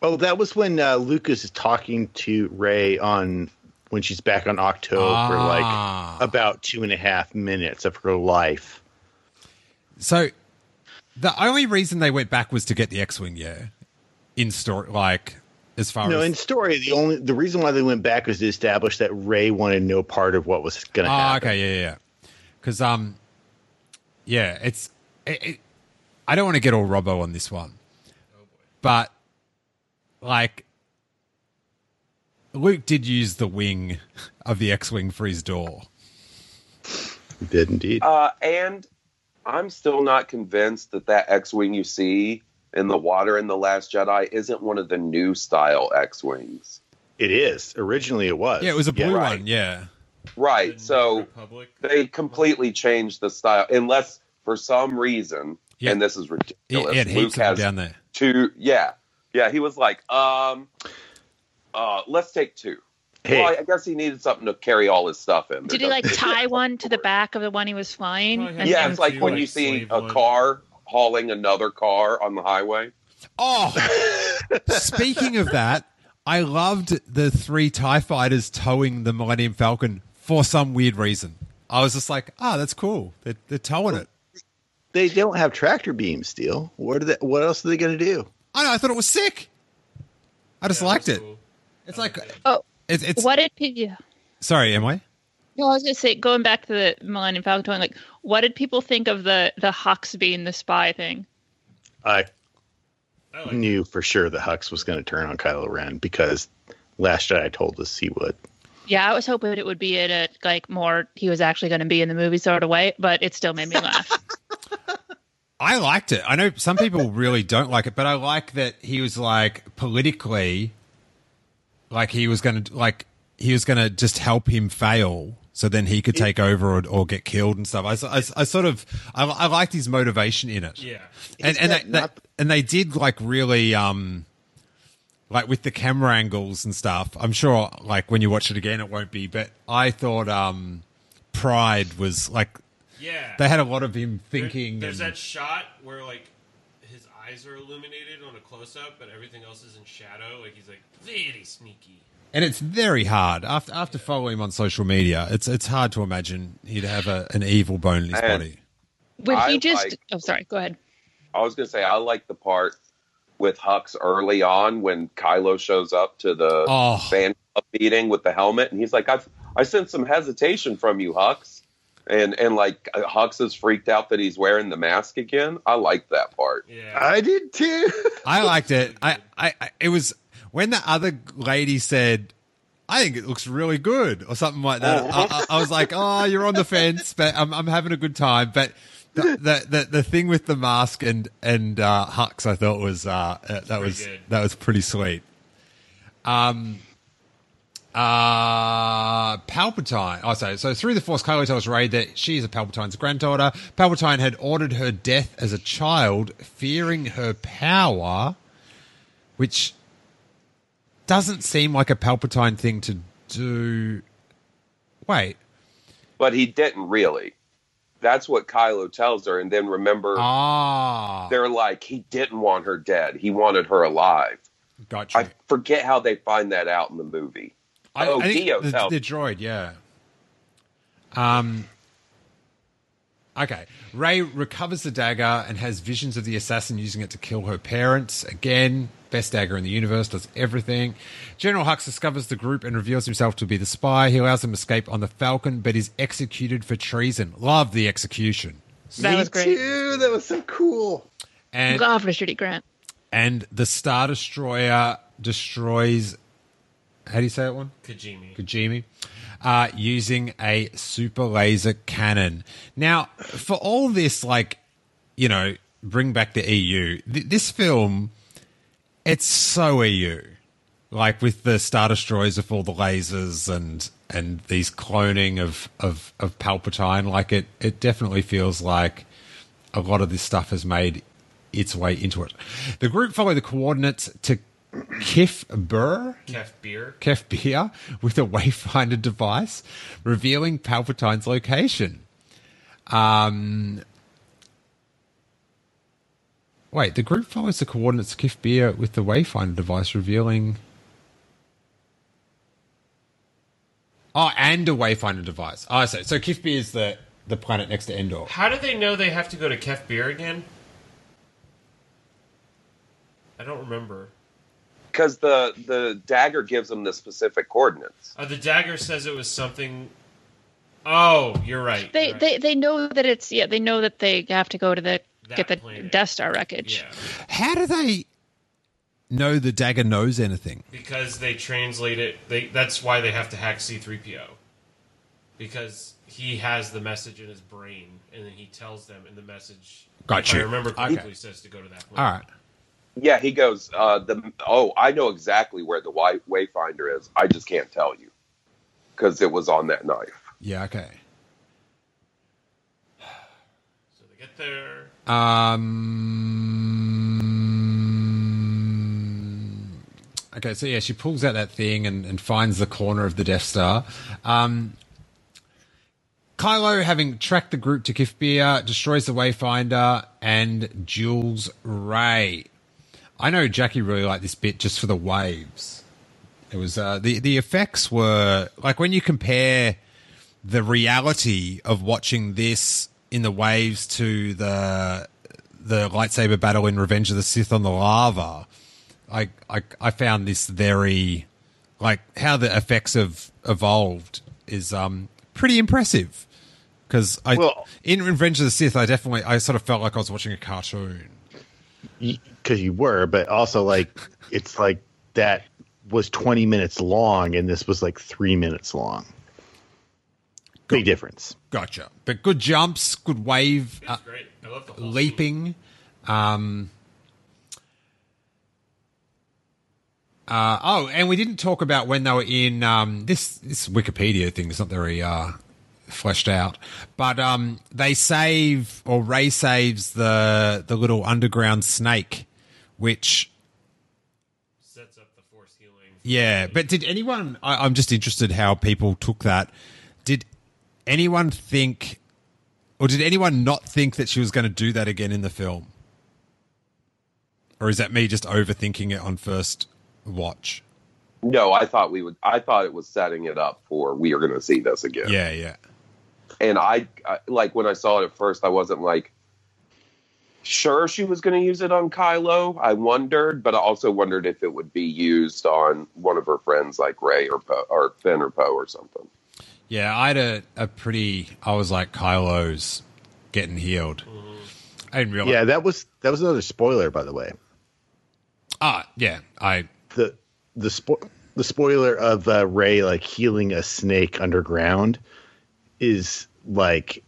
Oh, that was when uh, Lucas is talking to Rey on when she's back on Ahch-To for Ah. like about two and a half minutes of her life. So the only reason they went back was to get the X-wing, yeah. In story, like as far as No, as in story, the only the reason why they went back was to establish that Rey wanted no part of what was going to Oh, happen. okay, yeah, yeah, yeah. Because um, yeah, it's it, it, I don't want to get all Robbo on this one, but like Luke did use the wing of the X-wing for his door. He did indeed. Uh, and I'm still not convinced that that X-wing you see in the water in the Last Jedi isn't one of the new style X-wings. it is. Originally, it was. Yeah, it was a blue right. one. Yeah, Right. So Republic. they completely changed the style, unless for some reason, Yeah. and this is he, ridiculous. he had Luke heaps of them has down there. two. Yeah, yeah. He was like, um, uh, let's take two. Hey. Well, I guess he needed something to carry all his stuff in. Did he like tie one to the back of the one he was flying? Probably And Yeah, it's like when like, you see a wood. car hauling another car on the highway. Oh, speaking of that, I loved the three Tie fighters towing the Millennium Falcon for some weird reason. I was just like, ah, that's cool. They're, they're towing it. They don't have tractor beams, Steele. What are they, What else are they going to do? I know. I thought it was sick. I just Yeah, liked it. cool. It's like oh, it's, it's what did pe- yeah. sorry, am I? No, I was gonna say going back to the Millennium Falcon, like what did people think of the the Hux being the spy thing? I I like knew for sure that Hux was going to turn on Kylo Ren because Last Jedi told us he would. Yeah, I was hoping it would be in a like more he was actually going to be in the movie sort of way, but it still made me laugh. I liked it. I know some people really don't like it, but I like that he was like politically, like he was going to like he was going to just help him fail, so then he could take over or, or get killed and stuff. I, I, I sort of I, I liked his motivation in it. Yeah. and Is and that they, they- and they did like really um like with the camera angles and stuff. I'm sure like when you watch it again, it won't be, but I thought um Pride was like Yeah. they had a lot of him There- thinking. there's and- that shot where like his eyes are illuminated on a close up, but everything else is in shadow. Like he's like very sneaky. and it's very hard after after following him on social media. It's it's hard to imagine he'd have a, an evil bone in his And- body. When I he just like- oh sorry, go ahead. I was going to say I like the part with Hux early on when Kylo shows up to the Oh. fan club meeting with the helmet, and he's like, "I I sense some hesitation from you, Hux," and and like Hux is freaked out that he's wearing the mask again. I like that part. Yeah. I did too. I liked it. I, I, I it was when the other lady said, "I think it looks really good" or something like that. I, I, I was like, "Oh, you're on the fence," but I'm, I'm having a good time. But the, the the the thing with the mask and and uh, Hux, I thought was uh, uh, that was good. that was pretty sweet. Um. Uh, Palpatine. Oh, so so through the Force, Kylo tells Rey that she is a Palpatine's granddaughter. Palpatine had ordered her death as a child, fearing her power, which doesn't seem like a Palpatine thing to do. Wait, But he didn't really. That's what Kylo tells her, and then remember, ah, they're like, he didn't want her dead; he wanted her alive. gotcha. I forget how they find that out in the movie. I, oh, I think D-O the, tells- the droid, yeah. Um. Okay, Rey recovers the dagger and has visions of the assassin using it to kill her parents. Again, best dagger in the universe, does everything. General Hux discovers the group and reveals himself to be the spy. He allows them to escape on the Falcon, but is executed for treason. Love the execution. That Me was great. too. That was so cool. And Love Richard E. Grant. and the Star Destroyer destroys. How do you say that one? Kajimi. Kajimi, uh, using a super laser cannon. Now, for all this, like, you know, bring back the EU, th- this film, it's so EU. Like with the Star Destroyers with all the lasers and and these cloning of, of, of Palpatine, like it, it definitely feels like a lot of this stuff has made its way into it. The group follow the coordinates to Kif Burr, Kef Bir. Kef Bir with a Wayfinder device, revealing Palpatine's location. Um, wait, the group follows the coordinates of Kef Bir with the Wayfinder device, revealing. Oh, and a Wayfinder device. Oh, I see. So Kifbi is the the planet next to Endor. How do they know they have to go to Kef Bir again? I don't remember. Because the the dagger gives them the specific coordinates. Uh, the dagger says it was something. Oh, you're right. They you're right. they they know that it's yeah they know that they have to go to the That get the planet. Death Star wreckage. yeah, How do they know the dagger knows anything? because they translate it. They that's why they have to hack C-3PO because he has the message in his brain, and then he tells them in the message. Got if you. I remember Okay. says to go to that. Planet. All right. Yeah, he goes. Uh, the oh, I know exactly where the Wayfinder is. I just can't tell you because it was on that knife. Yeah. Okay. So they get there. Um. Okay, so yeah, she pulls out that thing and, and finds the corner of the Death Star. Um, Kylo, having tracked the group to Kef Bir, destroys the Wayfinder and Jules Rey. I know Jackie really liked this bit just for the waves. It was uh, the the effects were like when you compare the reality of watching this in the waves to the the lightsaber battle in Revenge of the Sith on the lava. I I, I found this very like how the effects have evolved is um pretty impressive because I Well- in Revenge of the Sith I definitely I sort of felt like I was watching a cartoon. Because you were, but also like it's like that was 20 minutes long and this was like three minutes long. Big difference. Gotcha, but good jumps, good wave, uh, great. I love the leaping. Um, uh, oh, and we didn't talk about when they were in um, this this Wikipedia thing. is not very uh, fleshed out, but um, they save or Rey saves the the little underground snake, which. Sets up the force healing. yeah. But did anyone? I, I'm just interested how people took that. Did anyone think, or did anyone not think that she was going to do that again in the film? Or is that me just overthinking it on first watch? No, I thought we would. I thought it was setting it up for we are going to see this again. Yeah, yeah. And I, I like when I saw it at first, I wasn't like sure she was going to use it on Kylo. I wondered, but I also wondered if it would be used on one of her friends like Rey or Poe, or Finn or Poe or something. Yeah, I had a, a pretty. I was like, Kylo's getting healed. I didn't realize. Yeah, that was that was another spoiler, by the way. Ah, yeah. I The the spo- the spoiler of uh, Rey like healing a snake underground is like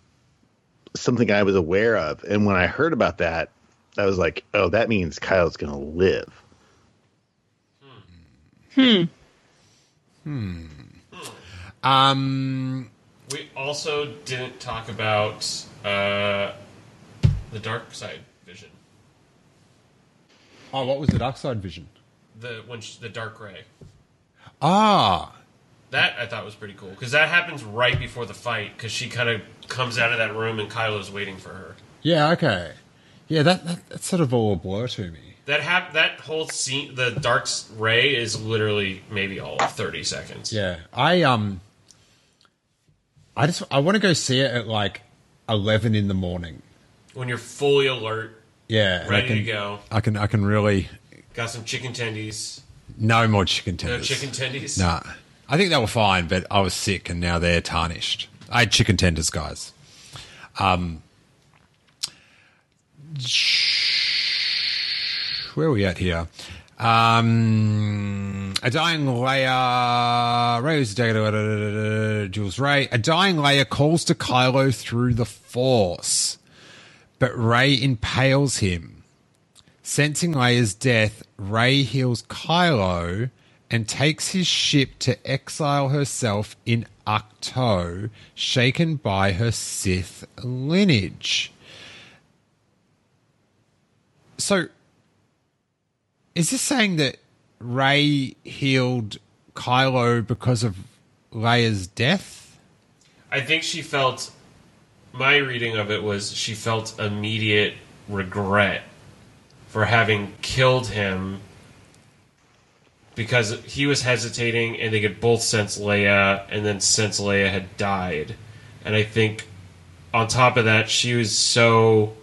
something I was aware of, and when I heard about that, I was like, oh, that means Kylo's gonna live. Hmm. Hmm. um. We also didn't talk about uh, the dark side vision. Oh, what was the dark side vision? The when she, the dark Rey. Ah, That I thought was pretty cool because that happens right before the fight because she kind of comes out of that room and Kylo's waiting for her. yeah. Okay. Yeah, that, that that's sort of all a blur to me. That hap- that whole scene, the dark Rey, is literally maybe all of thirty seconds. Yeah, I um, I just I want to go see it at like eleven in the morning. When you're fully alert, Yeah, ready can, to go, I can I can really got some chicken tendies. no more chicken tendies. No chicken tendies. Nah, I think they were fine, but I was sick and now they're tarnished. I had chicken tenders, guys. Um, where are we at here? Um, a dying Leia, Rey's Jules Rey. A dying Leia calls to Kylo through the Force, but Rey impales him. Sensing Leia's death, Rey heals Kylo and takes his ship to exile herself in Ahch-To, shaken by her Sith lineage. So, is this saying that Rey healed Kylo because of Leia's death? I think she felt. My reading of it was she felt immediate regret for having killed him because he was hesitating, and they could both sense Leia, and then since Leia had died, and I think on top of that, she was so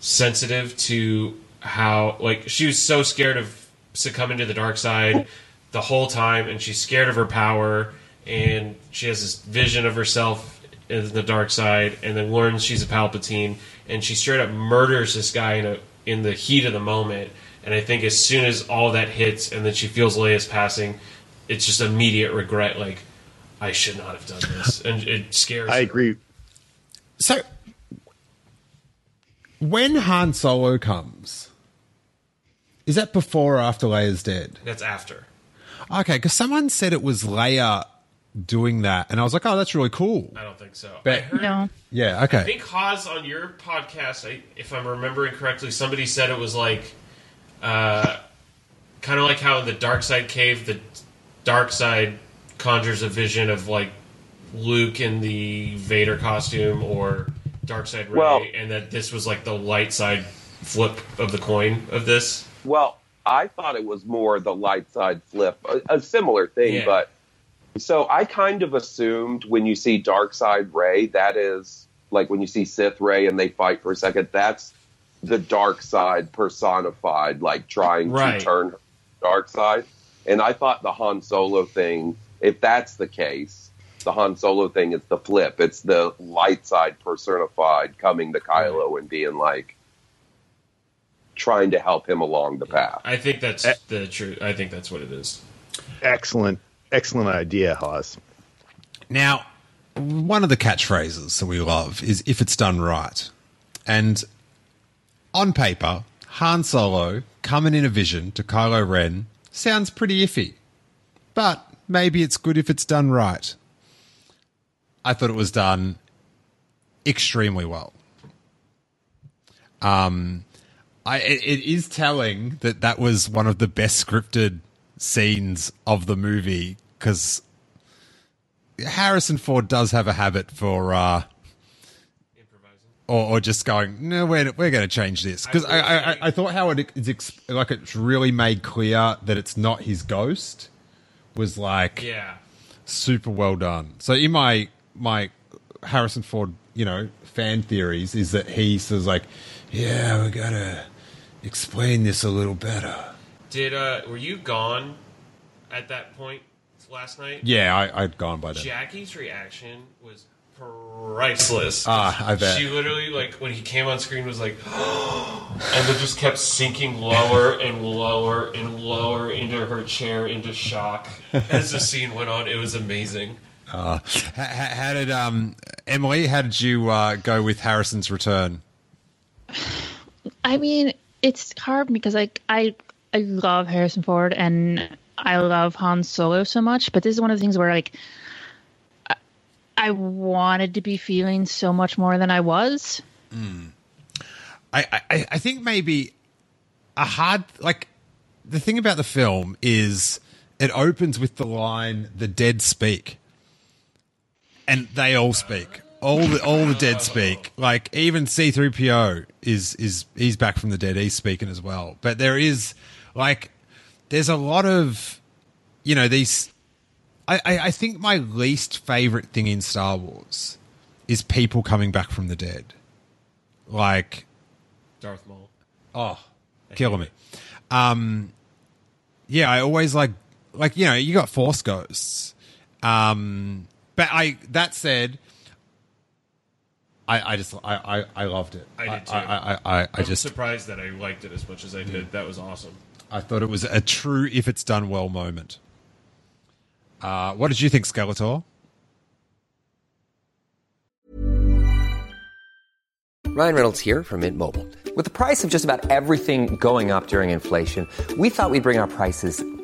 sensitive to how like she was so scared of succumbing to the dark side the whole time, and she's scared of her power, and she has this vision of herself in the dark side, and then learns she's a Palpatine, and she straight up murders this guy in a in the heat of the moment. And I think as soon as all that hits, and then she feels Leia's passing, it's just immediate regret. Like I should not have done this, and it scares. I her. agree. So, when Han Solo comes, is that before or after Leia's dead? That's after. Okay, because someone said it was Leia doing that, and I was like, oh, that's really cool. I don't think so. But- I heard, No. Yeah, okay. I okay. think Hawes on your podcast, I, if I'm remembering correctly, somebody said it was like, uh, kind of like how in the Dark Side cave, the Dark Side conjures a vision of like Luke in the Vader costume or Dark Side Rey, Well- and that this was like the light side flip of the coin of this. Well, I thought it was more the light side flip, a, a similar thing, Yeah. but so I kind of assumed when you see dark side Rey, that is like when you see Sith Rey and they fight for a second, that's the dark side personified, like trying Right. to turn dark side. And I thought the Han Solo thing, if that's the case, the Han Solo thing is the flip. It's the light side personified coming to Kylo and being like trying to help him along the path. I think that's the truth. I think that's what it is. Excellent, excellent idea, Hawes. Now, one of the catchphrases that we love is if it's done right. And on paper, Han Solo coming in a vision to Kylo Ren sounds pretty iffy. But maybe it's good if it's done right. I thought it was done extremely well. Um, I it, it is telling that that was one of the best scripted scenes of the movie because Harrison Ford does have a habit for, uh, or, or just going, no, we're, we're going to change this because I, I, I, I thought how it is ex- like it's really made clear that it's not his ghost was like Yeah. super well done. So in my my Harrison Ford, you know, fan theories is that he says like, yeah, we gotta explain this a little better. Did uh, were you gone at that point last night? Yeah, I, I'd gone by then. Jackie's reaction was priceless. Ah, I bet. She literally, like, when he came on screen, was like, and then just kept sinking lower and lower and lower into her chair, into shock as the scene went on. It was amazing. Uh, how, how did um Emily? How did you uh, go with Harrison's return? I mean, it's hard because like I I love Harrison Ford and I love Han Solo so much, but this is one of the things where like I, I wanted to be feeling so much more than I was. Hmm. I, I, I think maybe a hard like the thing about the film is it opens with the line "the dead speak," and they all speak. All the all the dead speak. Like even C three PO is is he's back from the dead. He's speaking as well. But there is like there's a lot of you know these. I, I, think my least favorite thing in Star Wars is people coming back from the dead. Like Darth Maul. Oh, killing me. Um, yeah, I always like, like you know, you got Force Ghosts. Um, but I that said, I I just I I, I loved it. I did too. I I, I, I, I just surprised that I liked it as much as I did. That was awesome. I thought it was a true if it's done well moment. Uh, what did you think, Skeletor? Ryan Reynolds here from Mint Mobile. With the price of just about everything going up during inflation, we thought we'd bring our prices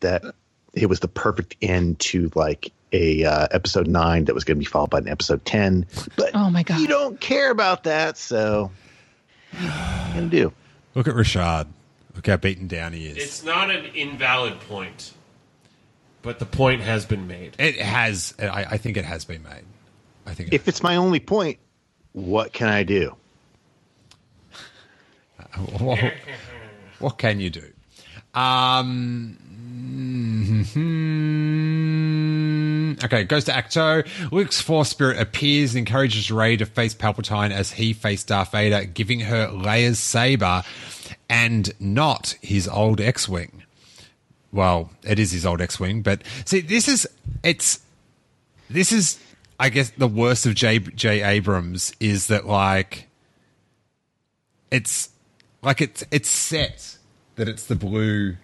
that it was the perfect end to like a uh, episode nine that was going to be followed by an episode ten. But Oh my God. you don't care about that, so what are you gonna do? Look at Rashad. Look how beaten down he is. It's not an invalid point, but the point has been made. it has. I, I think it has been made. I think. It, If it's my only point, what can I do? what, what can you do? Um. Mhm. Okay, goes to Ahch-To. Luke's Force Spirit appears and encourages Rey to face Palpatine as he faced Darth Vader, giving her Leia's saber and not his old X-wing. Well, it is his old X-wing, but see, this is it's this is I guess the worst of J. J. Abrams is that like it's like it's it's set that it's the blue.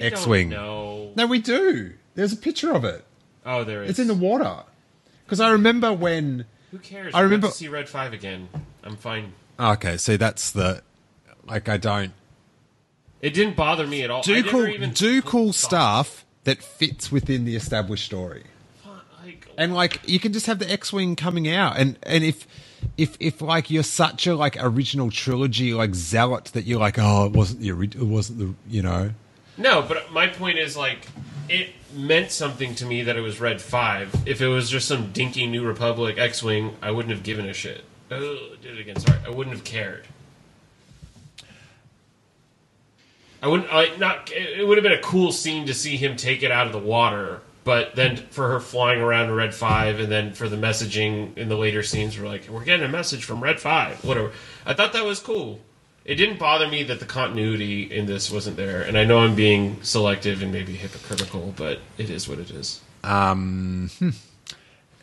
We X-wing. Don't. No, we do. There's a picture of it. Oh, there is. It's in the water. Because I remember when. Who cares? I I remember- remember see Red Five again. I'm fine. Ah, okay, so that's the. Like, I don't. It didn't bother me at all. Do never cool, even do cool stuff that fits within the established story. And like you can just have the X-wing coming out, and and if if if like you're such a like original trilogy like zealot that you're like oh it wasn't the ori- it wasn't the you know No, but my point is like it meant something to me that it was Red Five. If it was just some dinky New Republic X-wing, I wouldn't have given a shit. Oh, did it again. Sorry, I wouldn't have cared. I wouldn't. I not. It would have been a cool scene to see him take it out of the water, but then for her flying around Red Five, and then for the messaging in the later scenes, we're like, we're getting a message from Red Five. Whatever. I thought that was cool. It didn't bother me that the continuity in this wasn't there, and I know I'm being selective and maybe hypocritical, but it is what it is. um hmm.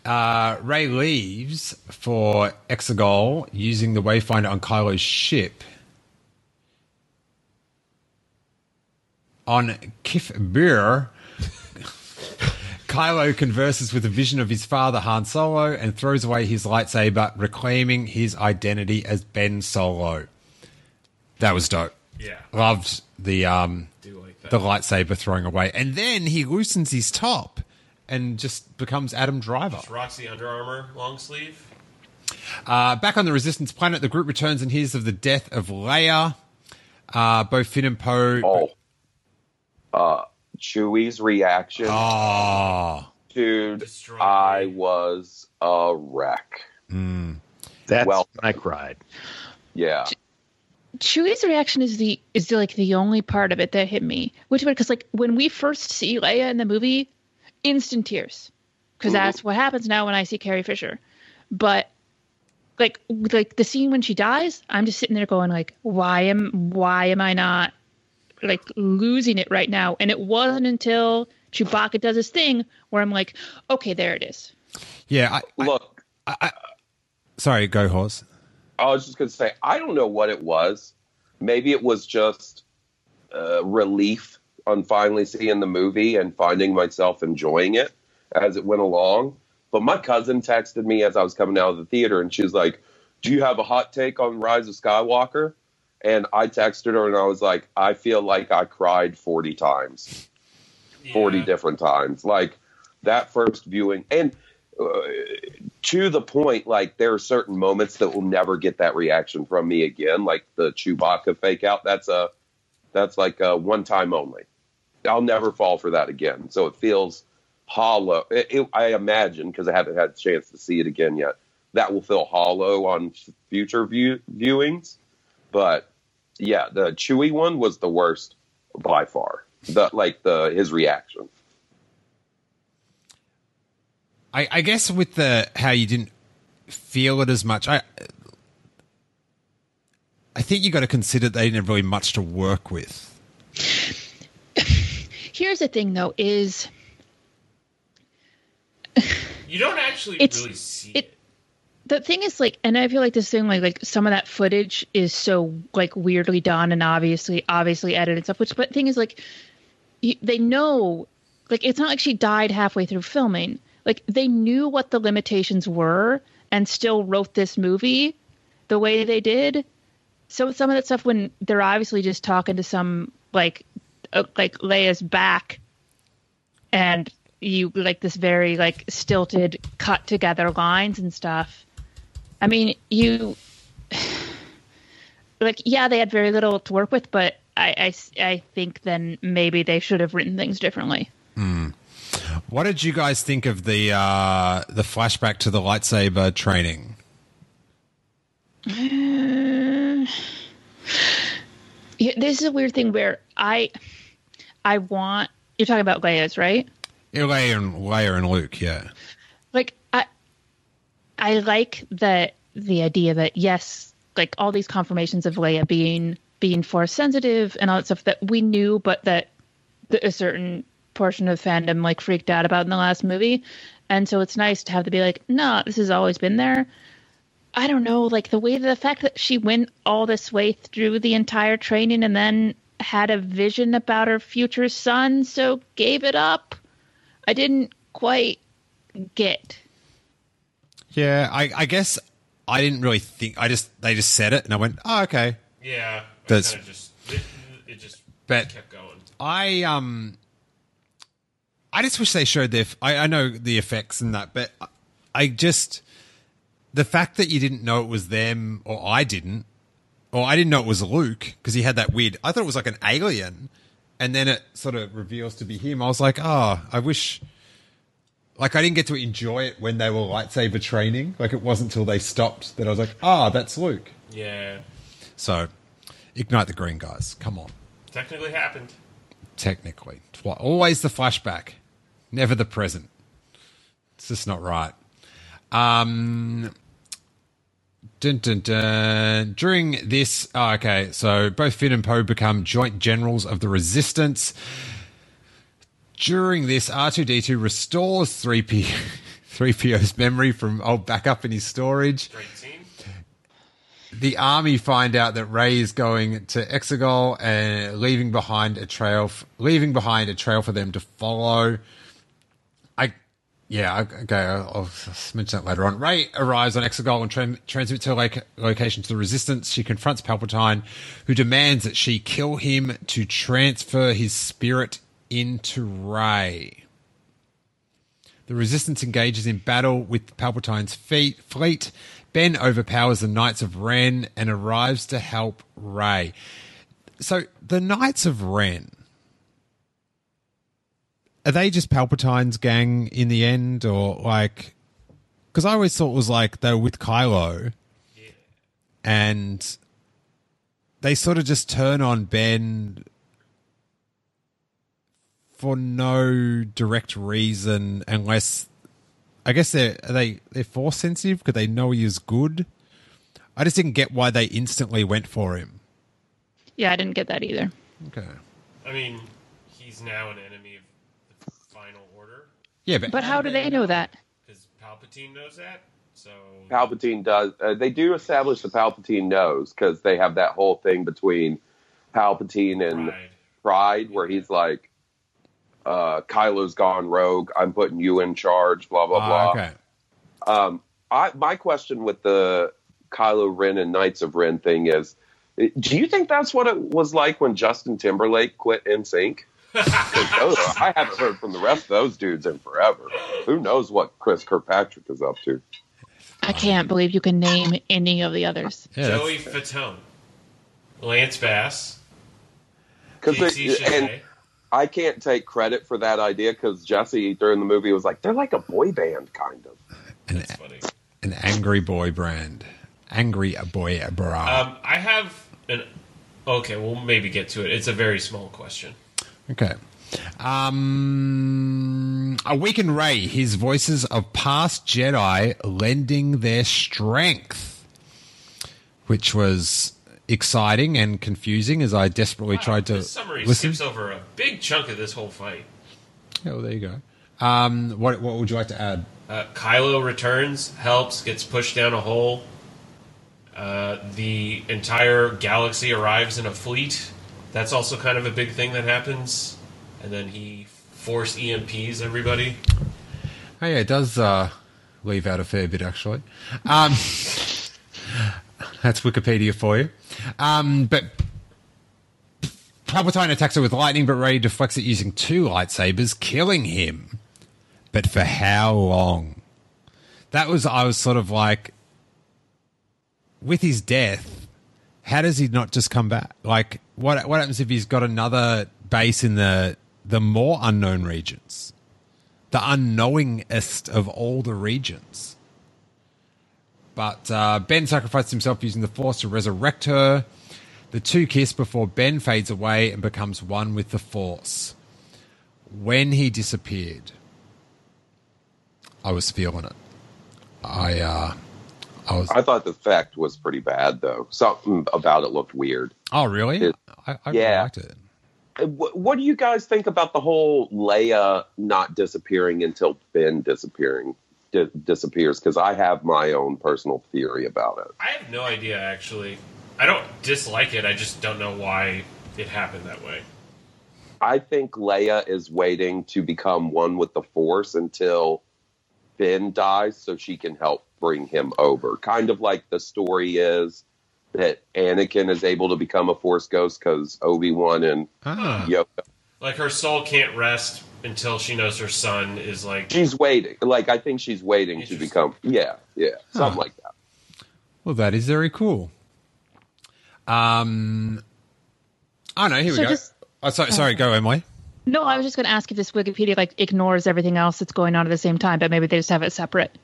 uh Rey leaves for Exegol using the Wayfinder on Kylo's ship on Kef Bir. Kylo converses with a vision of his father Han Solo and throws away his lightsaber, reclaiming his identity as Ben Solo. That was dope. Yeah. Loved the um like the lightsaber throwing away. And then he loosens his top and just becomes Adam Driver. Roxy Under Armour long sleeve. Uh, back on the Resistance planet, the group returns and hears of the death of Leia. Uh, both Finn and Poe. Oh, uh, Chewie's reaction, Oh. dude. Destroyed I was a wreck. Mm. That's Well- when I cried. Yeah, Chewie's reaction is the is the, like the only part of it that hit me. Which because like when we first see Leia in the movie, instant tears, because mm-hmm. that's what happens now when I see Carrie Fisher. But like like the scene when she dies, I'm just sitting there going like, why am why am I not like losing it right now? And it wasn't until Chewbacca does his thing where I'm like, okay, there it is. Yeah. I, I- look, sorry, go Hawes. I was just going to say, I don't know what it was. Maybe it was just uh, relief on finally seeing the movie and finding myself enjoying it as it went along. But my cousin texted me as I was coming out of the theater, and she was like, "Do you have a hot take on Rise of Skywalker?" And I texted her, and I was like, "I feel like I cried forty times, forty different times, like that first viewing." And uh, to the point, like there are certain moments that will never get that reaction from me again, like the Chewbacca fake out. That's a that's like a one time only. I'll never fall for that again. So it feels hollow. It, it, I imagine because I haven't had a chance to see it again yet. That will feel hollow on future view, viewings. But yeah, the Chewie one was the worst by far. The like the his reaction. I, I guess with the how you didn't feel it as much, I I think you got to consider they didn't have really much to work with. Here's the thing though, is You don't actually It's- really see it- it. the thing is like and i feel like this thing like like some of that footage is so like weirdly done and obviously obviously edited and stuff which but thing is like you, they know like it's not like she died halfway through filming like they knew what the limitations were and still wrote this movie the way they did so some of that stuff when they're obviously just talking to some like uh, like leia's back and you like this very like stilted, cut together lines and stuff. I mean, you like yeah, they had very little to work with, but I I, I think then maybe they should have written things differently. What did you guys think of the uh, the flashback to the lightsaber training? Yeah, this is a weird thing where I I want you're talking about Leia's, right? Yeah, Leia and Leia and Luke, yeah. Like I I like that the idea that yes, like all these confirmations of Leia being being force sensitive and all that stuff that we knew, but that the, a certain portion of fandom like freaked out about in the last movie, and so it's nice to have to be like, no, this has always been there. I don't know, like the way the fact that she went all this way through the entire training and then had a vision about her future son, so gave it up. I didn't quite get. Yeah, I, I guess I didn't really think. I just they just said it, and I went, "Oh, okay." Yeah, That's- kinda just it, it just But- kept going. I um, I just wish they showed their. I know the effects and that, but I just the fact that you didn't know it was them, or I didn't, or I didn't know it was Luke because he had that weird. I thought it was like an alien, and then it sort of reveals to be him. I was like, oh, I wish. Like I didn't get to enjoy it when they were lightsaber training. Like it wasn't until they stopped that I was like, ah, that's Luke. Yeah, So, ignite the green guys. Come on. technically happened. technically. Twi- Always the flashback, never the present. It's just not right. Um, dun, dun, dun. During this, oh, okay, so both Finn and Poe become joint generals of the Resistance. During this, R2D2 restores 3P, 3PO's memory from old backup in his storage the army find out that Rey is going to Exegol and leaving behind a trail, leaving behind a trail for them to follow. Yeah, okay, I'll, mention that later on. Rey arrives on Exegol and tran transmits her loc- location to the Resistance. She confronts Palpatine, who demands that she kill him to transfer his spirit into Rey. The Resistance engages in battle with Palpatine's fleet. Ben overpowers the Knights of Ren and arrives to help Rey. So the Knights of Ren are they just Palpatine's gang in the end, or like? Because I always thought it was like they were with Kylo, and they sort of just turn on Ben for no direct reason, unless I guess they're are they they're force sensitive because they know he is good. I just didn't get why they instantly went for him. Yeah, I didn't get that either. Okay. I mean, he's now an enemy of the Final Order Yeah, but, But how do they know that? because Palpatine knows that. So Palpatine does. Uh, they do establish the Palpatine knows because they have that whole thing between Palpatine and Pryde. Pryde, where he's like, uh, "Kylo's gone rogue. I'm putting you in charge." Blah blah Ah, blah. okay. Um, I, my question with the Kylo Ren and Knights of Ren thing is, do you think that's what it was like when Justin Timberlake quit NSYNC? 'Cause those- I haven't heard from the rest of those dudes in forever. Who knows what Chris Kirkpatrick is up to? I can't believe you can name any of the others. Yeah, that's- Joey Fatone, Lance Bass, Because JC and I can't take credit for that idea because Jesse during the movie was like, they're like a boy band kind of. an, That's funny. an angry boy brand, angry boy bra. Um, I have an. Okay, we'll maybe get to it. It's a very small question. Okay. Um, awaken Rey, his voices of past Jedi lending their strength, which was exciting and confusing as I desperately tried to This summary listen. skips over a big chunk of this whole fight. Yeah, well, there you go. Um, what what would you like to add? Uh, Kylo returns, helps, gets pushed down a hole. Uh, the entire galaxy arrives in a fleet. That's also kind of a big thing that happens. And then he force EMPs everybody. Oh yeah, it does uh, leave out a fair bit actually. Um, that's Wikipedia for you. Um, but Palpatine attacks her with lightning, but Rey deflects it using two lightsabers, killing him. But for how long? That was, I was sort of like, with his death, how does he not just come back? Like, what what happens if he's got another base in the the more unknown regions, the unknowingest of all the regions? But uh, Ben sacrificed himself using the Force to resurrect her. The two kiss before Ben fades away and becomes one with the Force. When he disappeared, I was feeling it. I uh, I was. I thought the effect was pretty bad, though. Something about it looked weird. Oh, really? It- I, I yeah. liked it. Uh, What, what do you guys think about the whole Leia not disappearing until Ben disappearing di- disappears? Because I have my own personal theory about it. I have no idea actually. I don't dislike it. I just don't know why it happened that way. I think Leia is waiting to become one with the Force until Ben dies so she can help bring him over. Kind of like the story is that Anakin is able to become a Force ghost because Obi Wan and Ah. Yoda. Like her soul can't rest until she knows her son is like. She's waiting. Like, I think she's waiting to become. Yeah, yeah, something like that. Well, that is very cool. Um, I know. Here we go. just- oh, sorry, sorry. Go, Emily. No, I was just going to ask if this Wikipedia like ignores everything else that's going on at the same time, but maybe they just have it separate.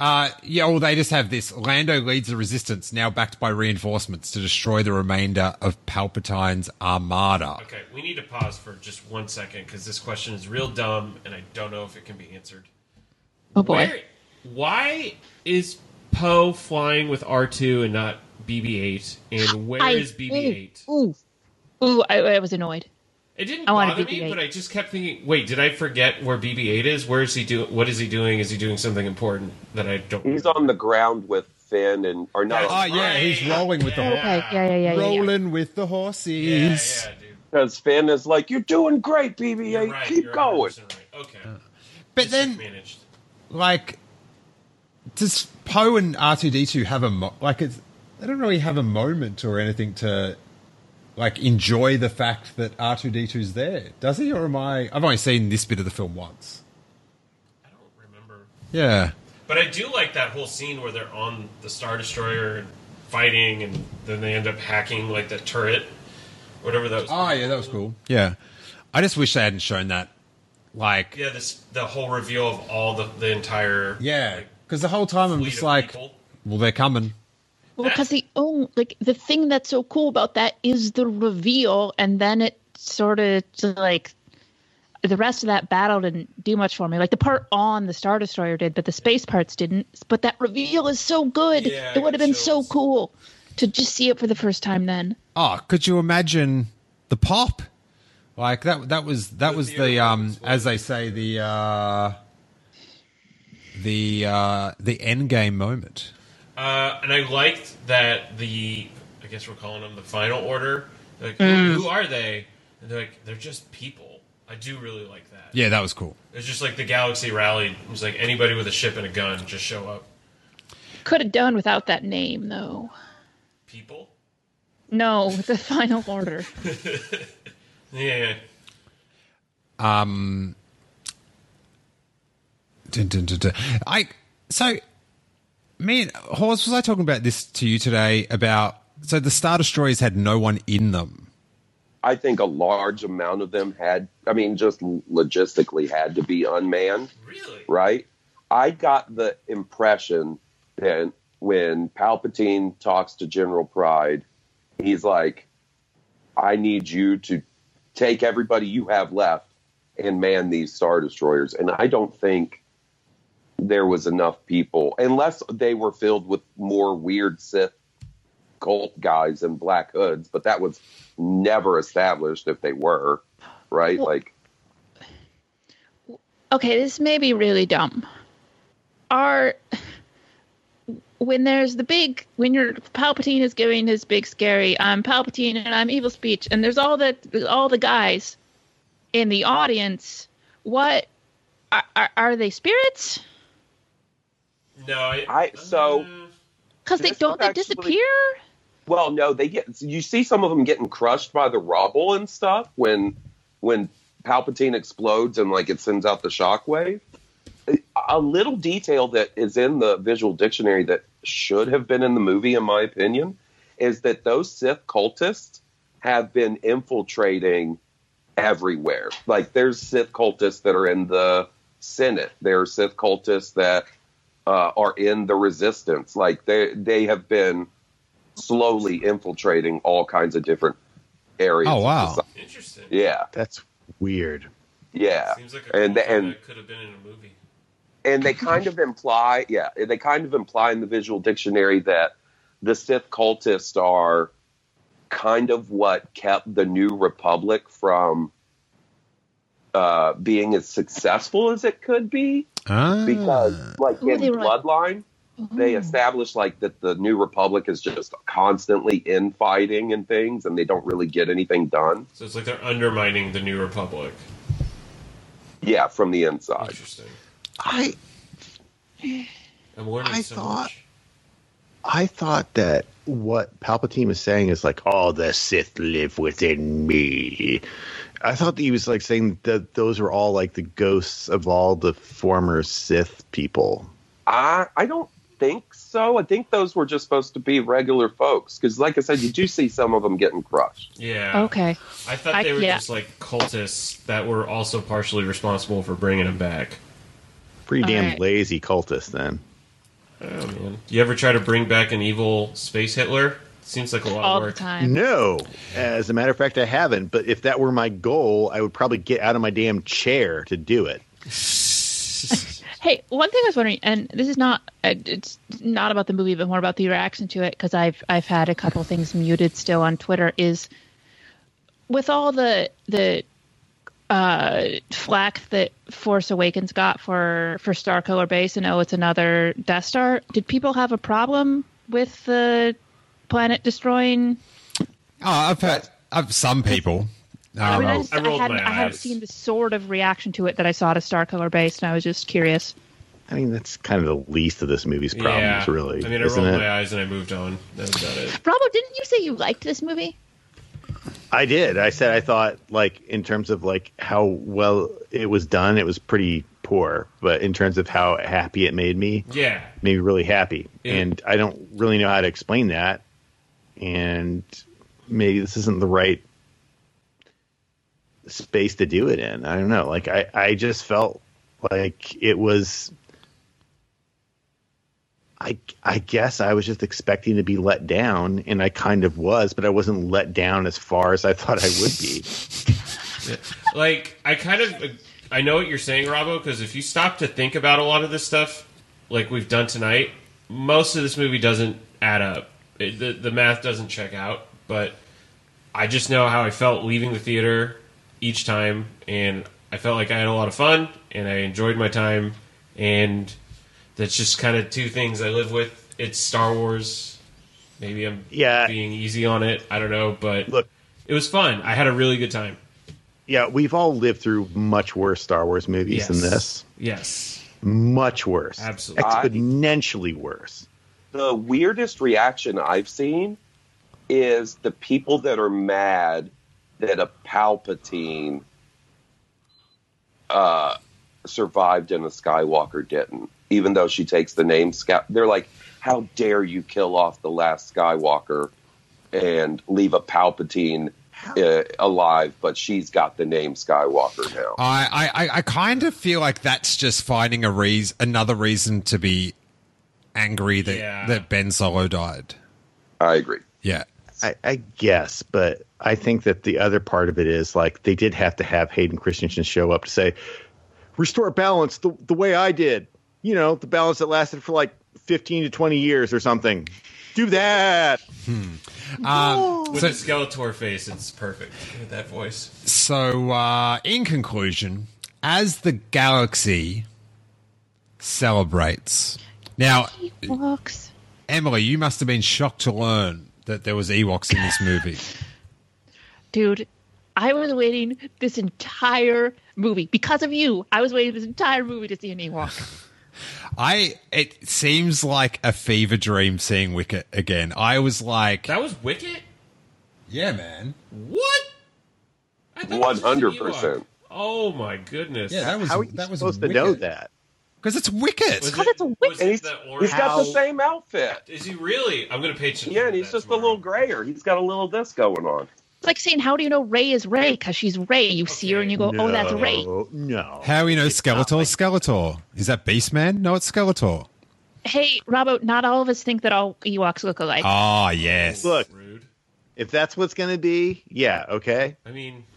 Uh, yeah, well, they just have this. Lando leads the resistance, now backed by reinforcements, to destroy the remainder of Palpatine's armada. Okay, we need to pause for just one second because this question is real dumb and I don't know if it can be answered. Oh boy. Where, why is Poe flying with R2 and not BB-8? And where I- is BB-8? Ooh, ooh, I, I was annoyed. It didn't I bother me, but I just kept thinking, wait, did I forget where BB-8 is? Where is he doing? What is he doing? Is he doing something important that I don't? He's on the ground with Finn and or not Oh, yeah, he's rolling with the yeah. horse. Okay, yeah, yeah, yeah, yeah. yeah. Rolling with the horses. Yeah, yeah, dude. because Finn is like, "You're doing great, BB-8. right, Keep going." Right. Okay. Uh, but then, managed. like, does Poe and R two D two have a mo- like? It's they don't really have a moment or anything to like enjoy the fact that R two D 2s there, does he? Or am I? I've only seen this bit of the film once. I don't remember. Yeah. But I do like that whole scene where they're on the Star Destroyer and fighting, and then they end up hacking like the turret, whatever that was. Oh yeah, that was cool. Yeah, I just wish they hadn't shown that. Like, Yeah, this the whole reveal of all the the entire yeah, like, because the whole time I'm just like, people. well, they're coming. Well, because the oh, like the thing that's so cool about that is the reveal, and then it sort of like the rest of that battle didn't do much for me. Like the part on the Star Destroyer did, but the space parts didn't. But that reveal is so good. Yeah, it would have been so cool to just see it for the first time then. Oh, could you imagine the pop? Like that. That was that was the um, as they say the uh, the uh, the end game moment. Uh, and I liked that the I guess we're calling them the final order. They're like, who, who are they? And they're like, they're just people. I do really like that. Yeah, that was cool. It's just like the galaxy rallied. It was like anybody with a ship and a gun just show up. Could have done without that name though. People. No, the final order. Yeah. Um, dun, dun, dun, dun. I so me and Horse was I talking about this to you today about so the Star Destroyers had no one in them. I think a large amount of them had, I mean, just logistically had to be unmanned, Really? right? I got the impression that when Palpatine talks to General Pryde, he's like, I need you to take everybody you have left and man these Star Destroyers. And I don't think there was enough people, unless they were filled with more weird Sith cult guys in black hoods, but that was never established if they were, right? Well- like, okay, this may be really dumb. Are when there's the big when your Palpatine is giving his big scary I'm Palpatine and I'm evil speech and there's all the all the guys in the audience. What are, are, are they spirits? No, I. I- so- mm. Because they don't they actually- disappear? Well, no, they get. You see some of them getting crushed by the rubble and stuff when when Palpatine explodes and like it sends out the shockwave. A little detail that is in the visual dictionary that should have been in the movie, in my opinion, is that those Sith cultists have been infiltrating everywhere. Like there's Sith cultists that are in the Senate. There are Sith cultists that uh, are in the Resistance. Like they they have been slowly infiltrating all kinds of different areas. Oh, wow. Interesting. Yeah, That's weird. yeah. Seems like a and thing and that could have been in a movie. and they kind of imply, yeah, they kind of imply in the visual dictionary that the Sith cultists are kind of what kept the New Republic from uh, being as successful as it could be. Ah. Because, like in they were like- Bloodline, they establish like that the New Republic is just constantly infighting and things, and they don't really get anything done. So it's like they're undermining the New Republic. Yeah, from the inside. Interesting. I I'm learning I so thought- much. I thought that what Palpatine was saying is like, "Oh, the Sith live within me." I thought that he was like saying that those were all like the ghosts of all the former Sith people. I I don't think so. I think those were just supposed to be regular folks because, like I said, you do see some of them getting crushed. Yeah. Okay. I thought I- they were yeah. just like cultists that were also partially responsible for bringing him back. Pretty damn Alright. lazy cultists, then. Oh man. You ever try to bring back an evil space Hitler? Seems like a lot All of the time. No, as a matter of fact, I haven't. But if that were my goal, I would probably get out of my damn chair to do it. Hey, one thing I was wondering, and this is not uh, it's not about the movie, but more about the reaction to it because I've I've had a couple things muted still on Twitter. Is with all the the uh, flack that Force Awakens got for for Starkiller Base, and oh, it's another Death Star. Did people have a problem with the planet destroying? Oh, I've had I've, some people. I Um, mean, I, just, I I, hadn't I hadn't seen the sort of reaction to it that I saw to Starkiller Base, and I was just curious. I mean, that's kind of the least of this movie's problems, yeah. really. I mean, I rolled it? my eyes and I moved on. That was about it. Bravo, didn't you say you liked this movie? I did. I said I thought like in terms of like how well it was done, it was pretty poor. But in terms of how happy it made me, Yeah. made me really happy. Yeah. And I don't really know how to explain that. And maybe this isn't the right space to do it in. I don't know. Like I, I just felt like it was I I guess I was just expecting to be let down and I kind of was, but I wasn't let down as far as I thought I would be. like I kind of I know what you're saying, Robbo, because if you stop to think about a lot of this stuff, like we've done tonight, most of this movie doesn't add up. It, the the math doesn't check out. But I just know how I felt leaving the theater each time, and I felt like I had a lot of fun and I enjoyed my time, and that's just kind of two things I live with. It's Star Wars. Maybe I'm Yeah. being easy on it. I don't know, but Look. it was fun. I had a really good time. Yeah, we've all lived through much worse Star Wars movies than this. Yes. Much worse. Absolutely. Exponentially worse. The weirdest reaction I've seen is the people that are mad that a Palpatine uh, survived and a Skywalker didn't, even though she takes the name Sky. They're like, "How dare you kill off the last Skywalker and leave a Palpatine uh, alive, but she's got the name Skywalker now." I, I, I kind of feel like that's just finding a reason, another reason to be angry that, Yeah. that Ben Solo died. I agree. Yeah. I, I guess, but I think that the other part of it is like they did have to have Hayden Christensen show up to say, restore balance the, the way I did. You know, the balance that lasted for like 15 to 20 years or something. Do that. Um, With so, the Skeletor face, it's perfect. With that voice. so uh, in conclusion, as the galaxy celebrates. Now, Walks. Emily, you must have been shocked to learn that there was Ewoks in this movie. Dude, I was waiting this entire movie because of you. I was waiting this entire movie to see an Ewok. I it seems like a fever dream seeing Wicket again. I was like, That was Wicket. yeah, man. What? I thought it was just an 100%. Oh my goodness. Yeah, that was How are you that was supposed to know that? Because it's Wicket. Was Because it- it's a was it And he's, the he's got the same outfit. Is he really? I'm gonna pay attention. Yeah, and he's that just a little grayer. He's got a little this going on. It's like saying, how do you know Rey is Rey? Because she's Rey. You see her and you go, oh, that's Rey. No, How How you know It's not Skeletor? like- Skeletor is that Beastman? No, it's Skeletor. Hey, Robbo, not all of us think that all Ewoks look alike. Oh yes. Look, Rude. if that's what's going to be, yeah, okay. I mean, I don't know.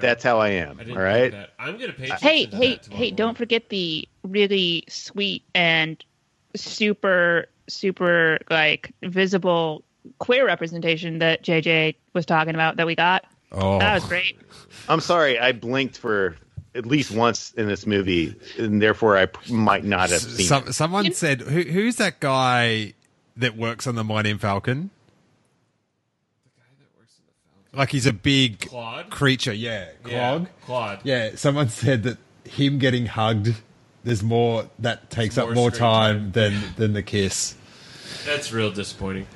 That's how I am. I didn't All think right. That. I'm gonna pay attention hey, to hey, that tomorrow hey, don't forget the really sweet and super, super, like, visible queer representation that JJ was talking about that we got. Oh, That was great. I'm sorry. I blinked for at least once in this movie, and therefore I p- might not have seen. Some, someone said, Who, "Who's that guy that works on the Millennium Falcon?" Like he's a big Klaud? creature. Yeah, Yeah, Clog. Klaud. Yeah, someone said that him getting hugged, there's more that takes It's up more more screen time than than the kiss. That's real disappointing.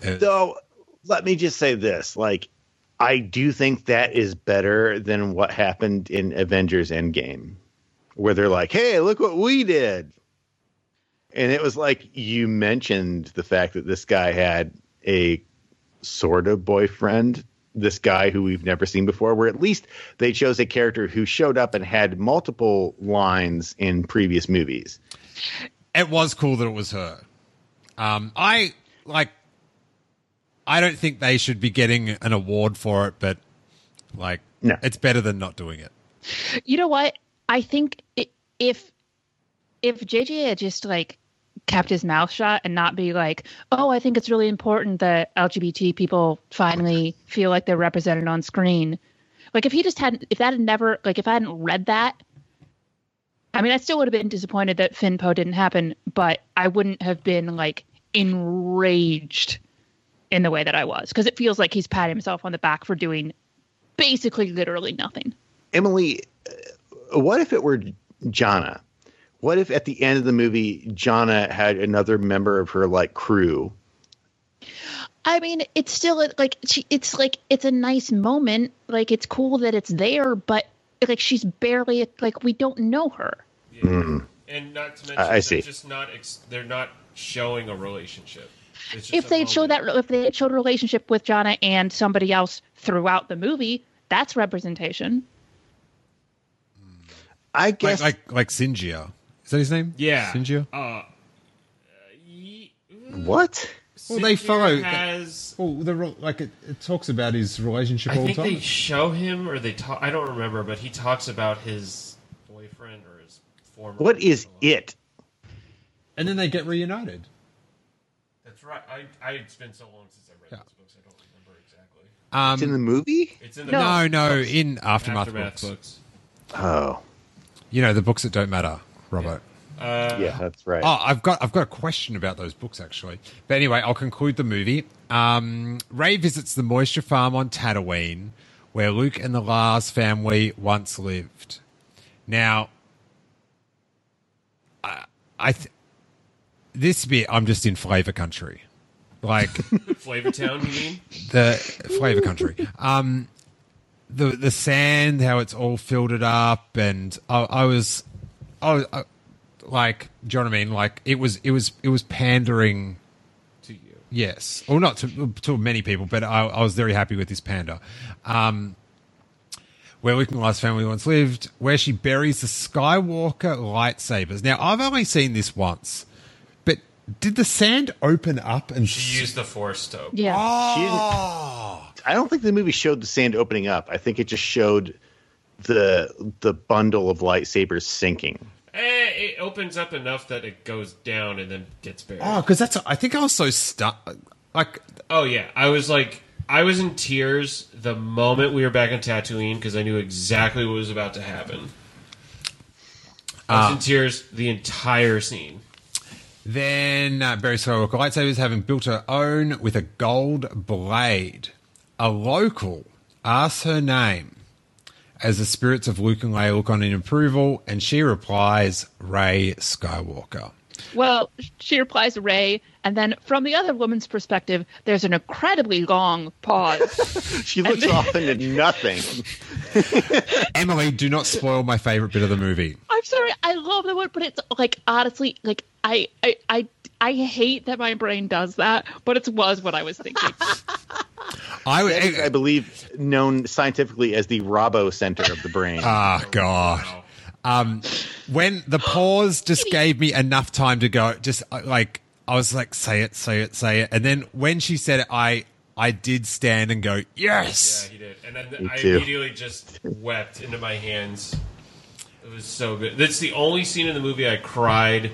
Though, let me just say this: like, I do think that is better than what happened in Avengers Endgame, where they're like, "Hey, look what we did," and it was like you mentioned the fact that this guy had a sort of boyfriend. This guy who we've never seen before, where at least they chose a character who showed up and had multiple lines in previous movies. It was cool that it was her. Um, I like. I don't think they should be getting an award for it, but like, No. it's better than not doing it. You know what? I think i if if JJ had just like kept his mouth shut and not be like, "Oh, I think it's really important that LGBT people finally feel like they're represented on screen." Like if he just hadn't if that had never like if I hadn't read that I mean, I still would have been disappointed that Finpo didn't happen, but I wouldn't have been like enraged in the way that I was because it feels like he's patting himself on the back for doing basically literally nothing. Emily, uh, what if it were Jannah? What if at the end of the movie, Jannah had another member of her like crew? I mean, it's still like she, it's like it's a nice moment. Like it's cool that it's there, but like she's barely like we don't know her. Mm-hmm. And not to mention, I- I they're see. just not. Ex- they're not showing a relationship. If they showed that, if they showed a relationship with Jannah and somebody else throughout the movie, that's representation. I Like, guess like, like Sinjir. Is that his name? yeah, Sinjir. Uh, ye- what? Well, they follow- Has Well, the re- like it, it talks about his relationship I all the think time. they show him, or they talk. I don't remember, but he talks about his boyfriend or his former. What is it? and then they get reunited. That's right. I I it's been so long since I read Yeah. those books. I don't remember exactly. Um, It's in the movie? It's in the no, no, in aftermath, aftermath books. books. Oh, You know the books that don't matter, Robert. Uh, yeah, that's right. Oh, I've got I've got a question about those books actually. But anyway, I'll conclude the movie. Um, Ray visits the moisture farm on Tatooine, where Luke and the Lars family once lived. Now, I, I th- this bit I'm just in flavor country, like Flavor Town, you mean? the flavor country. Um, the the sand, how it's all filled it up, and I, I was, I was I, like, do you know what I mean? Like it was, it was, it was pandering. to you. Yes, or not to to many people, but I, I was very happy with this panda. Um, where Luke and Lars family once lived, where she buries the Skywalker lightsabers. Now, I've only seen this once, but did the sand open up and She used the Force to. open. Yeah. She didn't- Oh, I don't think the movie showed the sand opening up. I think it just showed the the bundle of lightsabers sinking. Eh, it opens up enough that it goes down and then gets buried. Oh, because that's. I think I was so stuck. Like, Oh yeah, I was like, I was in tears the moment we were back on Tatooine because I knew exactly what was about to happen. I was in tears the entire scene. then uh, Barry Skywalker lightsabers having built her own with a gold blade. A local asks her name. As the spirits of Luke and Leia look on in approval, and she replies, Rey Skywalker. Well, she replies Rey, and then from the other woman's perspective, there's an incredibly long pause. She looks off into nothing. Emily, do not spoil my favorite bit of the movie. I'm sorry, I love the word, but it's like honestly, like I, I, I, I hate that my brain does that, but it was what I was thinking. I, That is, I believe, known scientifically as the Robbo Center of the brain. Ah, God. Um, when the pause just gave me enough time to go, just uh, like I was like, say it, say it, say it, and then when she said it, I I did stand and go, yes. Yeah, he did. And then Me I too. immediately just wept into my hands. It was so good. That's the only scene in the movie I cried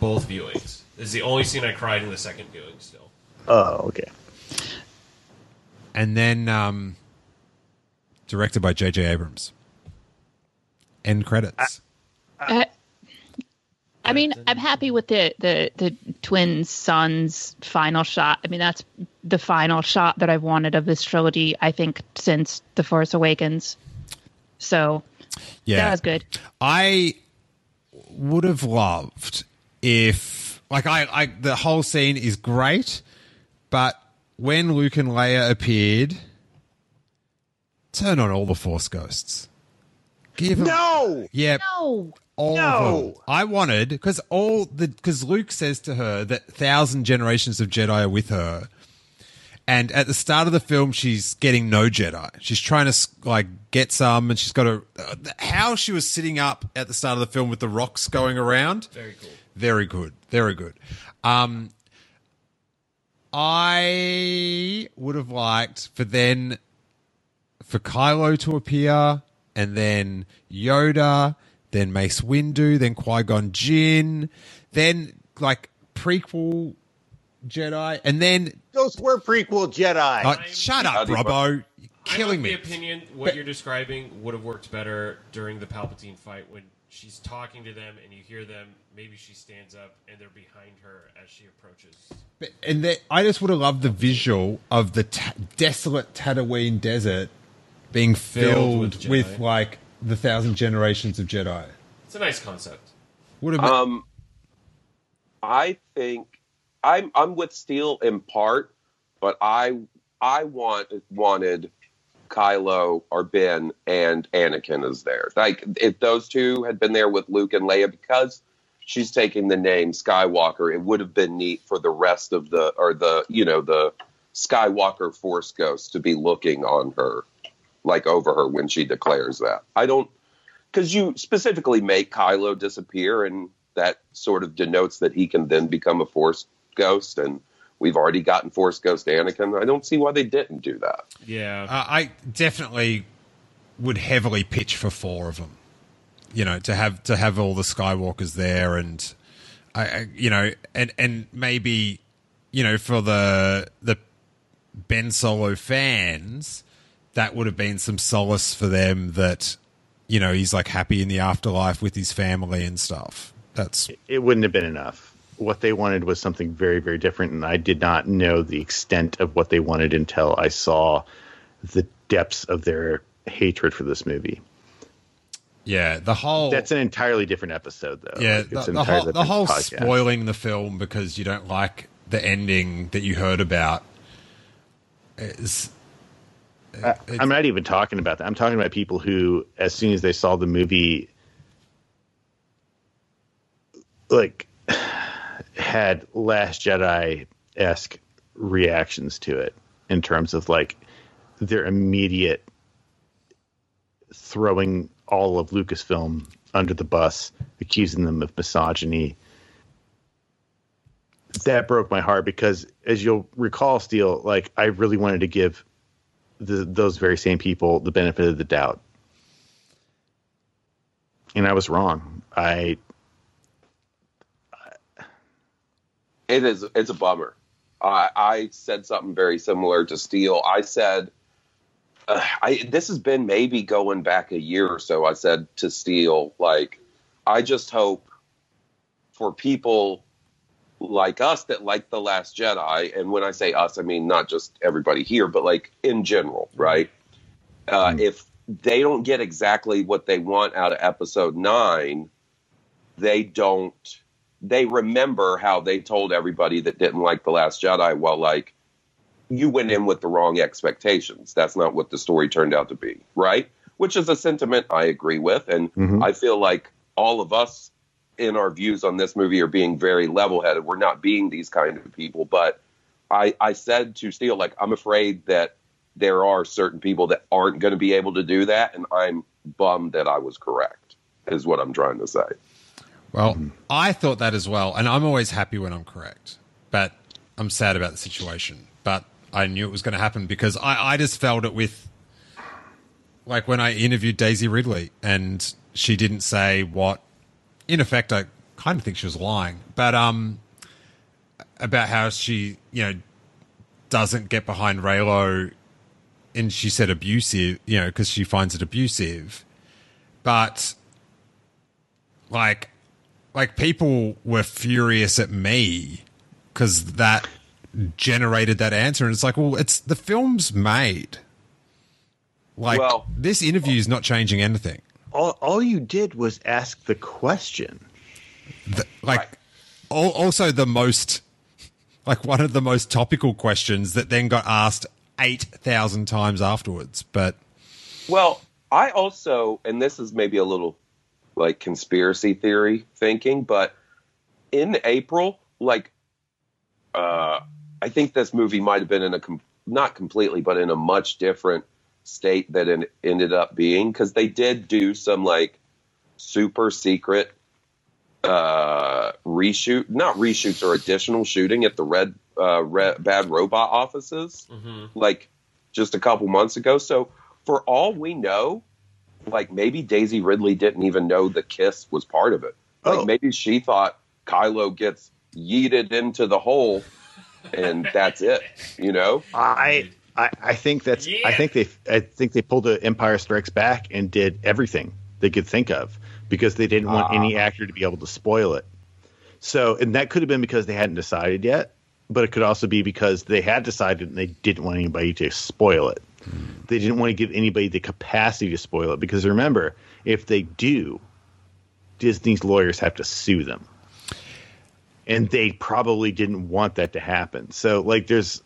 both viewings. This is the only scene I cried in the second viewing still. Oh, okay. And then um, directed by J.J. Abrams. End credits. Uh, I mean, I'm happy with the the the twin suns final shot. I mean, that's the final shot that I've wanted of this trilogy. I think since The Force Awakens. So yeah, that was good. I would have loved if, like, I, I the whole scene is great, but when Luke and Leia appeared, turn on all the Force ghosts. Give 'em- No! yeah, No, all of No! them. I wanted because all the because Luke says to her that thousand generations of Jedi are with her, and at the start of the film, she's getting no Jedi. She's trying to like get some, and she's got a uh, how she was sitting up at the start of the film with the rocks going around. Very cool. Very good. Very good. Um, I would have liked for then for Kylo to appear, and then Yoda, then Mace Windu, then Qui Gon Jinn, then like prequel Jedi, and then Those were prequel Jedi. uh, shut up, How'd you- Robbo, You're I'm killing of me. the opinion what you're describing would have worked better during the Palpatine fight when she's talking to them and you hear them. Maybe she stands up and they're behind her as she approaches. But- and the, I just would have loved the visual of the ta- desolate Tatooine desert being Filled filled with with, like the thousand generations of Jedi. It's a nice concept. Would have been, Um, I think I'm I'm with Steele in part, but I I want wanted Kylo or Ben and Anakin is there. Like if those two had been there with Luke and Leia, because she's taking the name Skywalker, it would have been neat for the rest of the or the you know the Skywalker Force Ghost to be looking on her, like over her when she declares that. I don't because you specifically make Kylo disappear, and that sort of denotes that he can then become a Force ghost, and we've already gotten Force Ghost Anakin. I don't see why they didn't do that. Yeah. uh, I definitely would heavily pitch for four of them. You know, to have to have all the Skywalkers there, and I, I you know, and and maybe you know for the the Ben Solo fans, that would have been some solace for them that you know he's like happy in the afterlife with his family and stuff. That's it wouldn't have been enough. What they wanted was something very, very different, and I did not know the extent of what they wanted until I saw the depths of their hatred for this movie. yeah, the whole That's an entirely different episode, though. Yeah, Like, the, the whole, the whole podcast. spoiling the film because you don't like the ending that you heard about is I, I'm not even talking about that. I'm talking about people who, as soon as they saw the movie, like had Last Jedi esque reactions to it in terms of like their immediate throwing all of Lucasfilm under the bus, accusing them of misogyny. That broke my heart because, as you'll recall, Steele, like I really wanted to give the, those very same people the benefit of the doubt. And I was wrong. I It is it's a bummer. I I said something very similar to Steele. I said, uh, I this has been maybe going back a year or so. I said to Steele, like, I just hope for people like us that like the Last Jedi, and when I say us, I mean not just everybody here, but like in general, right? Uh, If they don't get exactly what they want out of episode nine, they don't. They remember how they told everybody that didn't like the Last Jedi, well, like you went in with the wrong expectations. That's not what the story turned out to be, right? Which is a sentiment I agree with, and Mhm. I feel like all of us in our views on this movie are being very level-headed. We're not being these kind of people, but I, I said to Steele, like, I'm afraid that there are certain people that aren't going to be able to do that, and I'm bummed that I was correct. Is what I'm trying to say. Well, I thought that as well, and I'm always happy when I'm correct, but I'm sad about the situation. But I knew it was going to happen because I, I just felt it with, like when I interviewed Daisy Ridley, and she didn't say what, in effect, I kind of think she was lying, but um, about how she, you know, doesn't get behind Reylo, and she said abusive, you know, because she finds it abusive, but like like people were furious at me because that generated that answer. And it's like well it's the film's made. Like Well- this interview is not changing anything. All, all you did was ask the question. The- like al- also the most like one of the most topical questions that then got asked 8000 times afterwards. But Well, I also, and this is maybe a little like conspiracy theory thinking, but in April, like, uh, I think this movie might have been in a com- not completely, but in a much different state that it ended up being because they did do some like super secret uh reshoot not reshoots or additional shooting at the red uh red, bad robot offices like just a couple months ago. So for all we know like maybe daisy ridley didn't even know the kiss was part of it like Oh. maybe she thought kylo gets yeeted into the hole and that's it you know I, I, I think that's. I think they. I think they pulled the Empire Strikes Back and did everything they could think of because they didn't want any ah. actor to be able to spoil it. So, and that could have been because they hadn't decided yet, but it could also be because they had decided and they didn't want anybody to spoil it. They didn't want to give anybody the capacity to spoil it because remember, if they do, Disney's lawyers have to sue them. And they probably didn't want that to happen. So, like, there's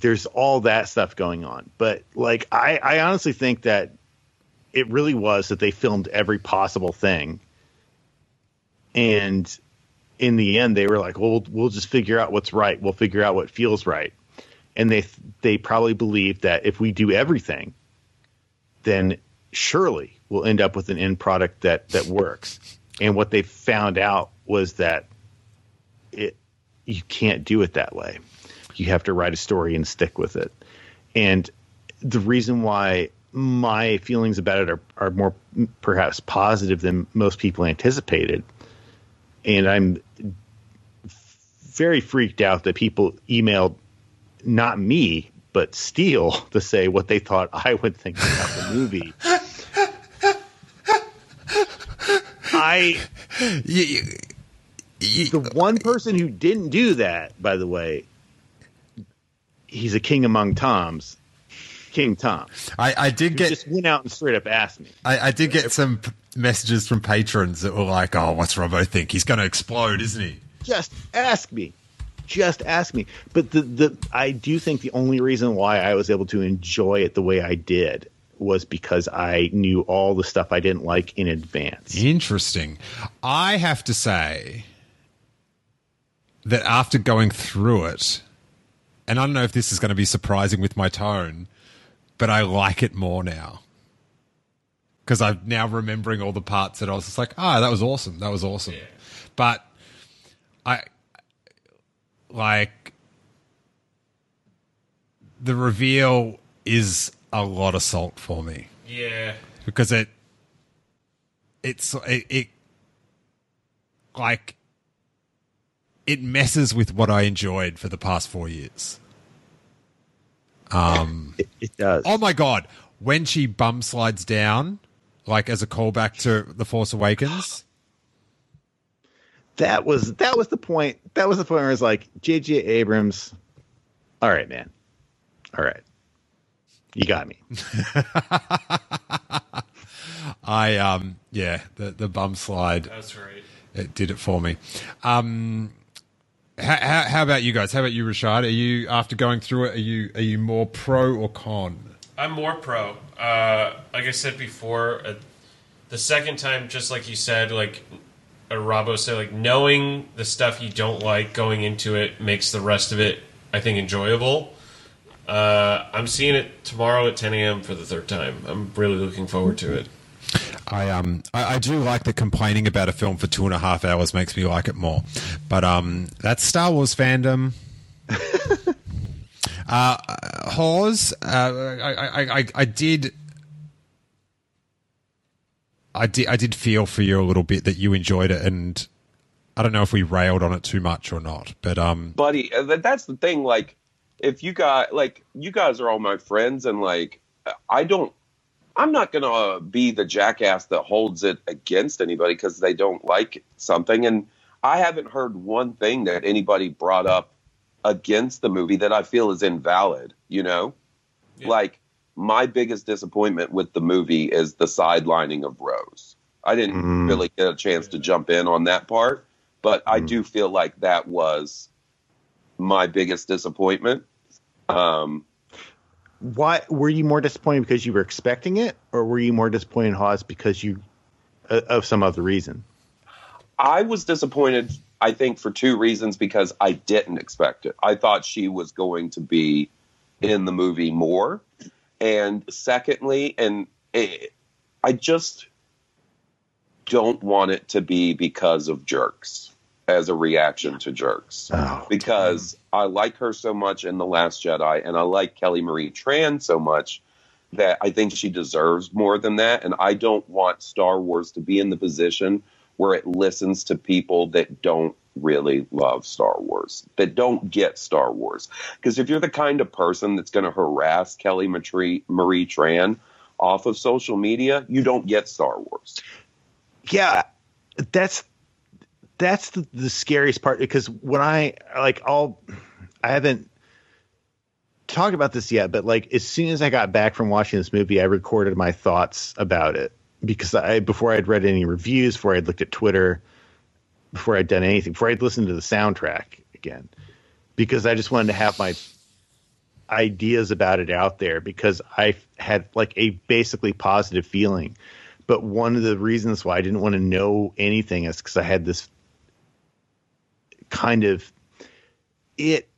there's all that stuff going on. But like I, I honestly think that it really was that they filmed every possible thing. And in the end they were like, well, we'll we'll just figure out what's right. We'll figure out what feels right. And they they probably believe that if we do everything, then surely we'll end up with an end product that that works. And what they found out was that it you can't do it that way you have to write a story and stick with it. And the reason why my feelings about it are, are more perhaps positive than most people anticipated, and I'm very freaked out that people emailed not me but Steele to say what they thought I would think about the movie. I the one person who didn't do that, by the way, he's a king among Toms, King Tom. I, I did get just went out and straight up asked me. I, I did get some p- messages from patrons that were like, "Oh, what's Robbo think? He's going to explode, isn't he?" Just ask me. Just ask me. But the the I do think the only reason why I was able to enjoy it the way I did was because I knew all the stuff I didn't like in advance. Interesting. I have to say that after going through it, and I don't know if this is going to be surprising with my tone, but I like it more now. Because I'm now remembering all the parts that I was just like, ah, that was awesome. That was awesome. But I like the reveal is a lot of salt for me Yeah. because it it's it, it like it messes with what I enjoyed for the past four years. Um, It, it does. oh my god, when she bum slides down, like as a callback to The Force Awakens. That was that was the point. That was the point where I was like, JJ Abrams, all right, man. All right. You got me. I um yeah, the the bum slide That's right. it did it for me. Um, how, how, how about you guys? How about you, Rashad? Are you after going through it? Are you are you more pro or con? I'm more pro. Uh, like I said before, uh, the second time, just like you said, like uh, Robbo said, like knowing the stuff you don't like going into it makes the rest of it, I think, enjoyable. Uh, I'm seeing it tomorrow at 10 a.m. for the third time. I'm really looking forward to it. I um I, I do like that complaining about a film for two and a half hours makes me like it more, but um that's Star Wars fandom. uh, Hawes, uh, I, I, I, I did. I did. I did feel for you a little bit that you enjoyed it, and I don't know if we railed on it too much or not. But um, buddy uh, that's the thing like if you got like you guys are all my friends and like i don't i'm not gonna uh, be the jackass that holds it against anybody because they don't like something and i haven't heard one thing that anybody brought up against the movie that i feel is invalid you know like my biggest disappointment with the movie is the sidelining of rose i didn't really get a chance to jump in on that part but i do feel like that was my biggest disappointment. Um, Why were you more disappointed because you were expecting it, or were you more disappointed, Hawes, because you uh, of some other reason? I was disappointed, I think, for two reasons because I didn't expect it. I thought she was going to be in the movie more. And secondly, and it, I just don't want it to be because of jerks as a reaction to jerks. Oh, because I like her so much in The Last Jedi and I like Kelly Marie Tran so much that I think she deserves more than that. And I don't want Star Wars to be in the position where it listens to people that don't really love Star Wars, that don't get Star Wars. Because if you're the kind of person that's going to harass Kelly Marie, Marie Tran off of social media, you don't get Star Wars. yeah that's that's the, the scariest part because when i like all i haven't talked about this yet but like as soon as i got back from watching this movie i recorded my thoughts about it because i before i'd read any reviews before i'd looked at twitter before i'd done anything before i'd listened to the soundtrack again because i just wanted to have my ideas about it out there because i had like a basically positive feeling. But one of the reasons why I didn't want to know anything is because I had this kind of it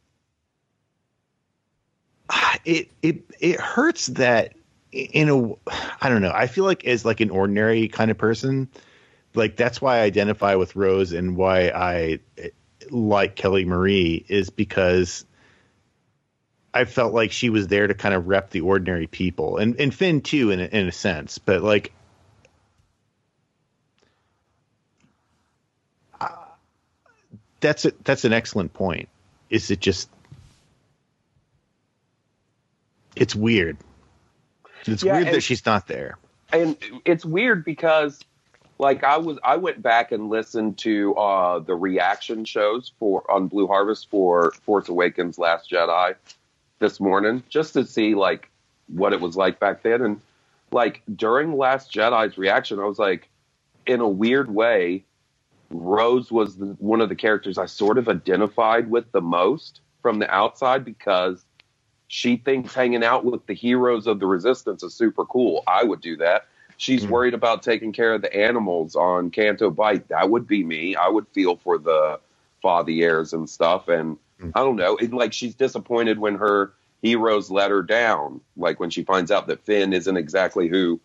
it it it hurts that in a I don't know I feel like as like an ordinary kind of person like that's why I identify with Rose and why I eh, like Kelly Marie is because I felt like she was there to kind of rep the ordinary people and and Finn too in a, in a sense but like that's a, that's an excellent point. Is it just it's weird. It's Yeah, weird that she's not there. and it's weird because like I was I went back and listened to uh the reaction shows for on Blue Harvest for Force Awakens Last Jedi this morning just to see like what it was like back then and like during Last Jedi's reaction I was like in a weird way Rose was the, one of the characters I sort of identified with the most from the outside because she thinks hanging out with the heroes of the resistance is super cool. I would do that. She's worried about taking care of the animals on Canto Bight. That would be me. I would feel for the fathiers and stuff. And I don't know. It, like she's disappointed when her heroes let her down. Like when she finds out that Finn isn't exactly who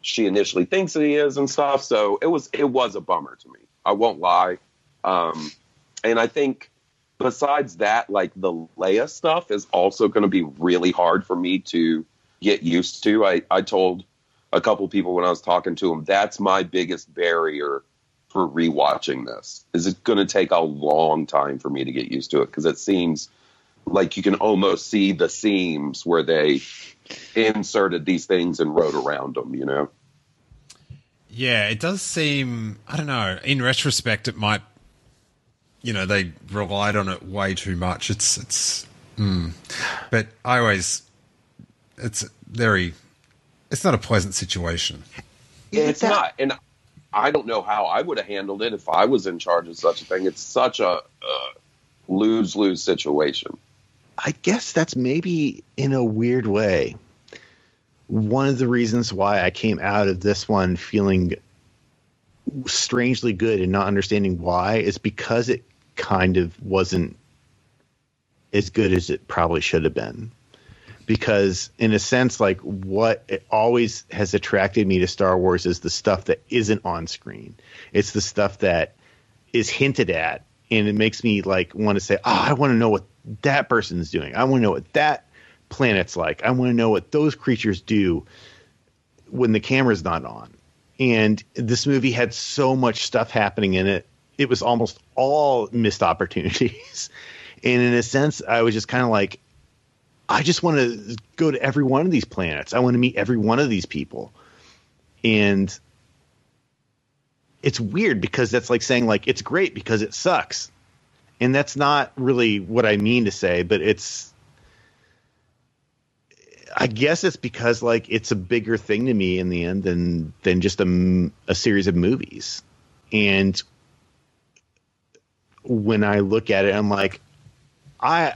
she initially thinks he is and stuff. So it was it was a bummer to me. I won't lie. Um, and I think besides that, like the Leia stuff is also going to be really hard for me to get used to. I, I told a couple people when I was talking to them, that's my biggest barrier for rewatching this. Is it going to take a long time for me to get used to it? Because it seems like you can almost see the seams where they inserted these things and wrote around them, you know? Yeah, it does seem. I don't know. In retrospect, it might. You know, they relied on it way too much. It's it's. Mm. But I always. it's very. It's not a pleasant situation. it's not, and I don't know how I would have handled it if I was in charge of such a thing. It's such a uh, lose lose situation. I guess that's maybe in a weird way one of the reasons why I came out of this one feeling strangely good and not understanding why is because it kind of wasn't as good as it probably should have been. Because in a sense, like what it always has attracted me to Star Wars is the stuff that isn't on screen. It's the stuff that is hinted at, and it makes me like want to say, "Oh, I want to know what that person's doing. I want to know what that planet's like. I want to know what those creatures do when the camera's not on." And this movie had so much stuff happening in it. It was almost all missed opportunities. and in a sense, I was just kind of like, I just want to go to every one of these planets. I want to meet every one of these people. And it's weird because that's like saying like it's great because it sucks. And that's not really what I mean to say, but it's I guess it's because like it's a bigger thing to me in the end than than just a, a series of movies. And when I look at it, I'm like, I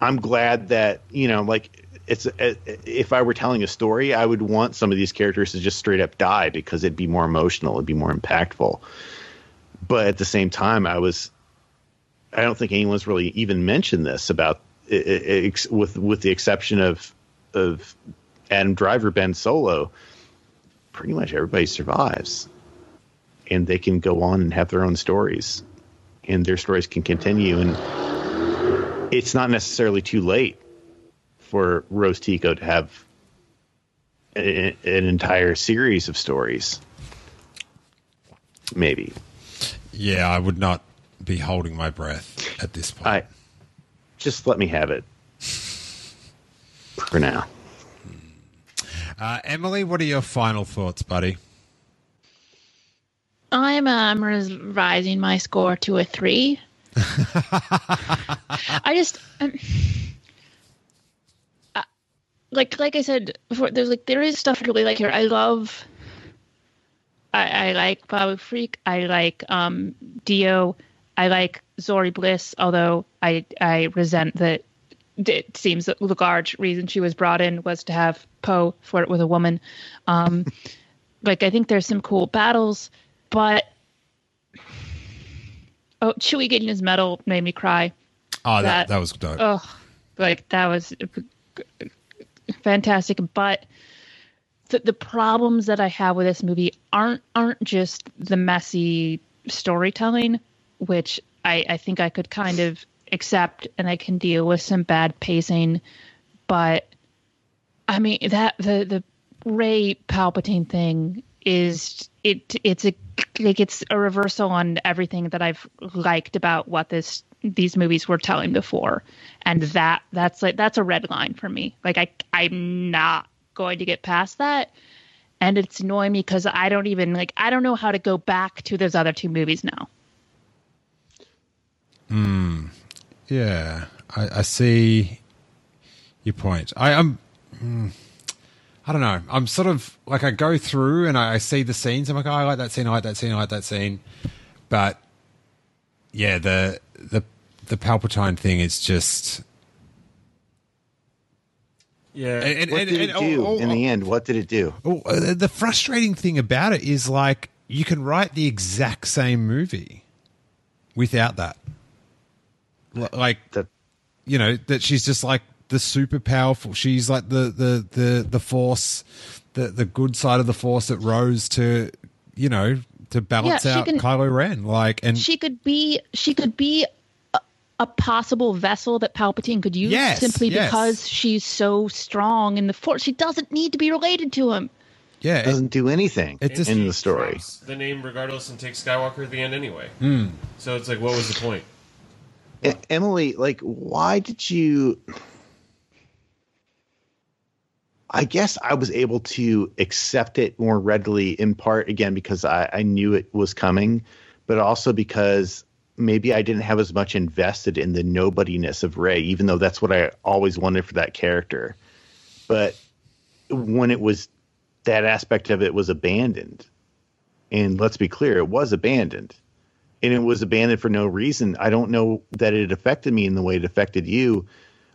I'm glad that you know, like it's uh, if I were telling a story, I would want some of these characters to just straight up die because it'd be more emotional, it'd be more impactful. But at the same time, I was I don't think anyone's really even mentioned this about it, it, with with the exception of of Adam Driver, Ben Solo. Pretty much everybody survives, and they can go on and have their own stories, and their stories can continue and it's not necessarily too late for Rose Tico to have a, an entire series of stories. Maybe. Yeah, I would not be holding my breath at this point. I just let me have it for now. Uh, Emily, what are your final thoughts, buddy? I'm um, revising my score to a three. I just um, uh, like like I said before. There's like there is stuff I really like here. I love. I, I like Babu Frik. I like um, D-O. I like Zorii Bliss. Although I I resent that it seems that the large reason she was brought in was to have Poe flirt with a woman. Um, like I think there's some cool battles, but oh, Chewie getting his medal made me cry. Oh, that that, that was dope. Oh, like that was fantastic. But the the problems that I have with this movie aren't aren't just the messy storytelling, which I I think I could kind of accept, and I can deal with some bad pacing, but I mean that the the Rey Palpatine thing is it it's a like it's a reversal on everything that I've liked about what this these movies were telling before, and that that's like that's a red line for me. Like I I'm not going to get past that, and it's annoying me because I don't even like I don't know how to go back to those other two movies now. Hmm. Yeah, I, I see your point. I am. Um, I don't know. I'm sort of like I go through and I, I see the scenes. I'm like, oh, I like that scene. I like that scene. I like that scene. But yeah, the the the Palpatine thing is just. Yeah. And, and, what did and, it do oh, oh, in the end? What did it do? Oh, uh, the frustrating thing about it is like you can write the exact same movie without that. Like, that, you know, that she's just like the super powerful. She's like the the the the force, the the good side of the force that rose to, you know, to balance yeah, out can, Kylo Ren. Like, and she could be she could be a, a possible vessel that Palpatine could use yes, simply yes. because she's so strong in the force. She doesn't need to be related to him. Yeah, it doesn't do anything it just, in the story. The name, regardless, and takes Skywalker at the end anyway. Mm. So it's like, what was the point? Emily, like, why did you? I guess I was able to accept it more readily in part again because I, I knew it was coming, but also because maybe I didn't have as much invested in the nobodiness of Rey, even though that's what I always wanted for that character. But when it was that aspect of it was abandoned, and let's be clear, it was abandoned, and it was abandoned for no reason. I don't know that it affected me in the way it affected you.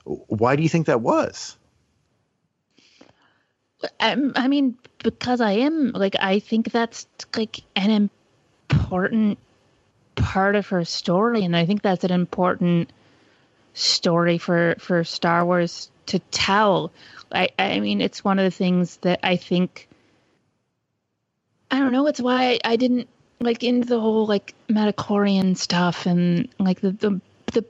Why do you think that was? I, I mean, because I am like I think that's like an important part of her story, and I think that's an important story for for Star Wars to tell. I I mean, it's one of the things that I think. I don't know. It's why I, didn't like into the whole like midi-chlorian stuff and like the the the.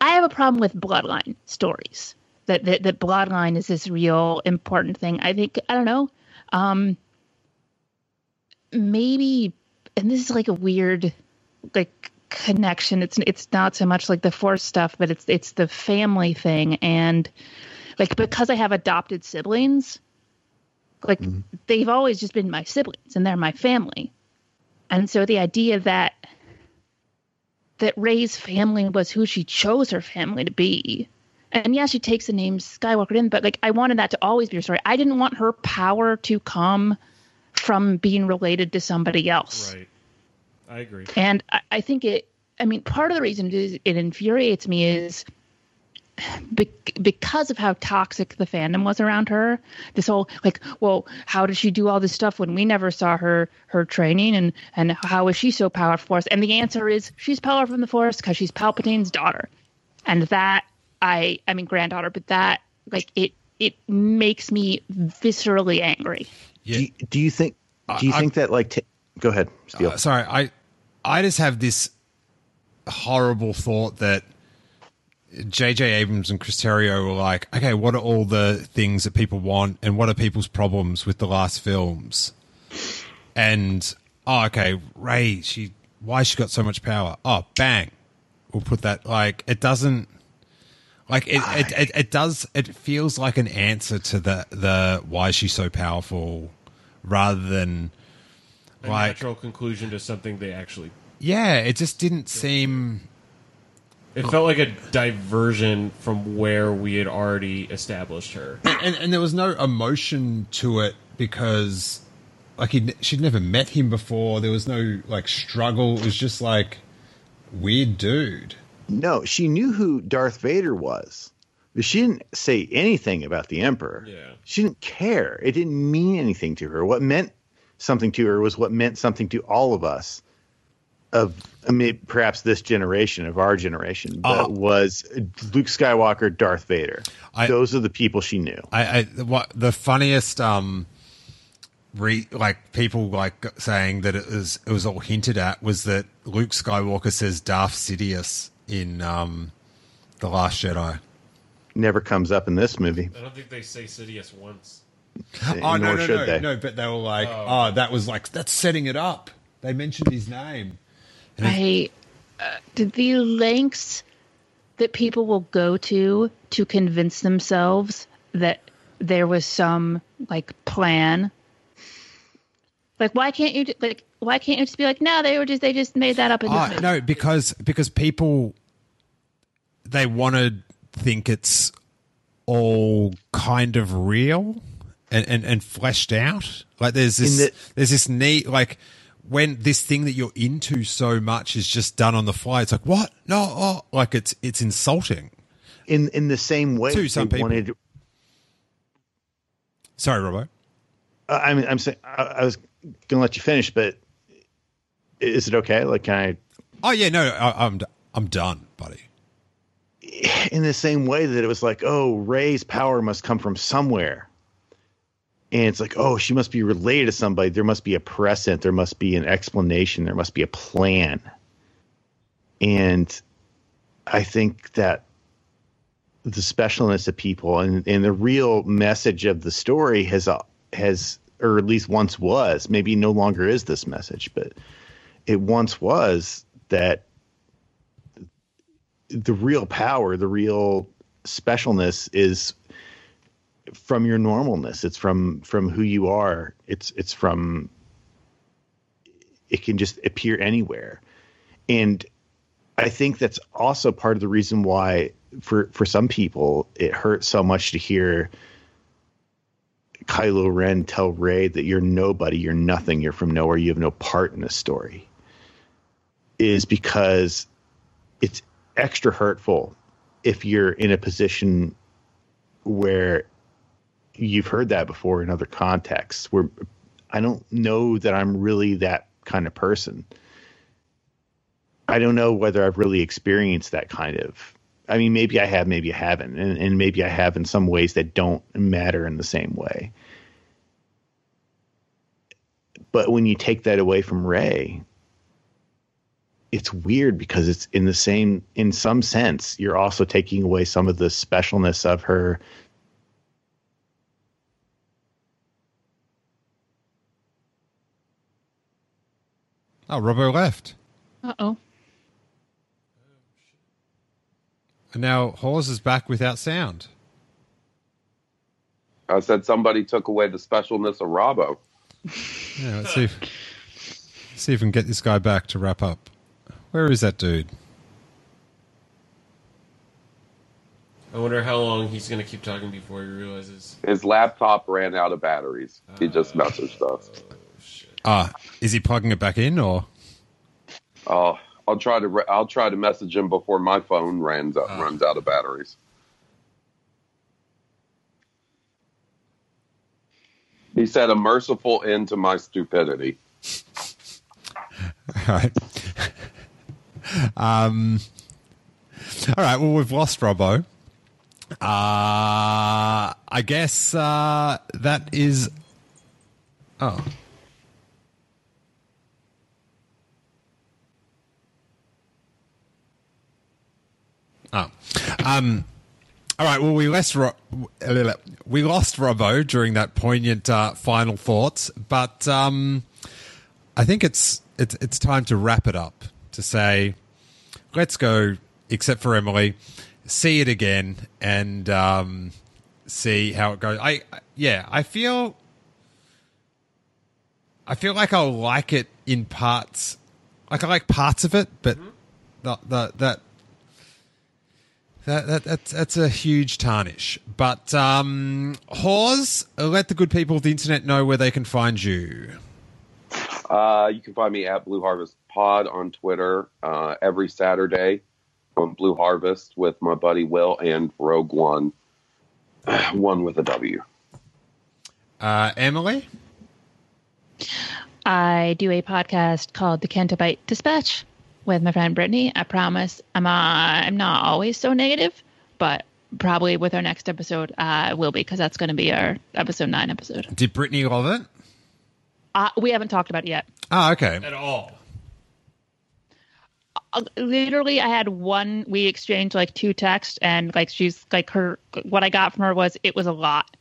I have a problem with bloodline stories. That that that bloodline is this real important thing. I think I don't know. Um, maybe, and this is like a weird like connection. It's it's not so much like the force stuff, but it's it's the family thing and like because I have adopted siblings, like mm-hmm. they've always just been my siblings and they're my family. And so the idea that that Rey's family was who she chose her family to be. And yeah, she takes the name Skywalker in, but like I wanted that to always be her story. I didn't want her power to come from being related to somebody else. Right. I agree. And I, I think it, I mean, part of the reason it, it infuriates me is be- because of how toxic the fandom was around her. This whole like, well, how did she do all this stuff when we never saw her her training, and and how is she so powerful for us? And the answer is she's powerful from the Force because she's Palpatine's daughter, and that I I mean granddaughter, but that like it it makes me viscerally angry. Yeah. Do, you, do you think? Do you uh, think that like? T- go ahead, Steele. Uh, sorry, I I just have this horrible thought that J.J. Abrams and Chris Terrio were like, okay, what are all the things that people want, and what are people's problems with the last films? And oh, okay, Rey, she why she got so much power? Oh, bang, we'll put that. Like it doesn't. Like it, it, it, it does. It feels like an answer to the the why is she so powerful, rather than a like, natural conclusion to something they actually. Yeah, it just didn't seem. It felt like a diversion from where we had already established her, and, and, and there was no emotion to it because, like, he she'd never met him before. There was no like struggle. It was just like weird dude. No, she knew who Darth Vader was. But she didn't say anything about the Emperor. Yeah. She didn't care. It didn't mean anything to her. What meant something to her was what meant something to all of us of I mean, perhaps this generation of our generation, but uh, was Luke Skywalker, Darth Vader. I, Those are the people she knew. I, I what the funniest um re, like people like saying that it was it was all hinted at was that Luke Skywalker says Darth Sidious in um the Last Jedi. Never comes up in this movie. I don't think they say Sidious once. oh no, no, no, they. no! But they were like, oh. oh. that was like that's setting it up. They mentioned his name. I uh, the lengths that people will go to to convince themselves that there was some like plan. Like, why can't you like? Why can't you just be like, no, they were just they just made that up in uh, No, because because people they want to think it's all kind of real and, and, and fleshed out. Like there's this the- there's this neat like when this thing that you're into so much is just done on the fly. It's like what? No, oh, like it's it's insulting. In in the same way, to some people. Wanted- Sorry, Robbo. Uh, I mean, I'm saying I, I was gonna let you finish, but is it okay? Like, can I? Oh yeah, no, I, I'm I'm done, buddy. In the same way that it was like, oh, Rey's power must come from somewhere and it's like, oh, she must be related to somebody. There must be a precedent. There must be an explanation. There must be a plan. And I think that the specialness of people and, and the real message of the story has uh, has or at least once was maybe no longer is this message but it once was that the real power the real specialness is from your normalness. It's from from who you are. It's it's from it can just appear anywhere. and I think that's also part of the reason why for for some people it hurts so much to hear Kylo Ren tell Rey that you're nobody, you're nothing, you're from nowhere, you have no part in the story. Is because it's extra hurtful if you're in a position where you've heard that before in other contexts where I don't know that I'm really that kind of person. I don't know whether I've really experienced that kind of. I mean, maybe I have, maybe I haven't, and, and maybe I have in some ways that don't matter in the same way. But when you take that away from Rey, it's weird because it's in the same, in some sense, you're also taking away some of the specialness of her Oh, Robbo left. Uh oh. And now Hawes is back without sound. I said somebody took away the specialness of Robbo. Yeah, let's see if, see if we can get this guy back to wrap up. Where is that dude? I wonder how long he's going to keep talking before he realizes. His laptop ran out of batteries. He just messaged us. Ah, is he plugging it back in or? Oh, I'll try to I'll try to message him before my phone runs out runs out of batteries. He said a merciful end to my stupidity. All right. um, all right. Well, we've lost Robbo. Uh, I guess uh, that is. Oh. Oh. Um, all right. Well, we lost Ro- we lost Robbo during that poignant uh, final thoughts, but um, I think it's it's it's time to wrap it up. To say, let's go. Except for Emily, see it again and um, see how it goes. I yeah, I feel. I feel like I'll like it in parts. Like I like parts of it, but the, the, that that, that that's that's a huge tarnish. But um Hawes, let the good people of the internet know where they can find you. Uh, you can find me at Blue Harvest Pod on Twitter uh, every Saturday on Blue Harvest with my buddy Will and Rogue One, one with a W. Uh Emily? I do a podcast called The Canto Bight Dispatch with my friend Brittany. I promise I'm uh, I'm not always so negative, but probably with our next episode I will be because that's going to be our episode nine episode. Did Brittany love it? Uh, we haven't talked about it yet. Oh, okay. At all. Uh, literally, I had one. We exchanged like two texts, and like she's like her. What I got from her was it was a lot, Okay.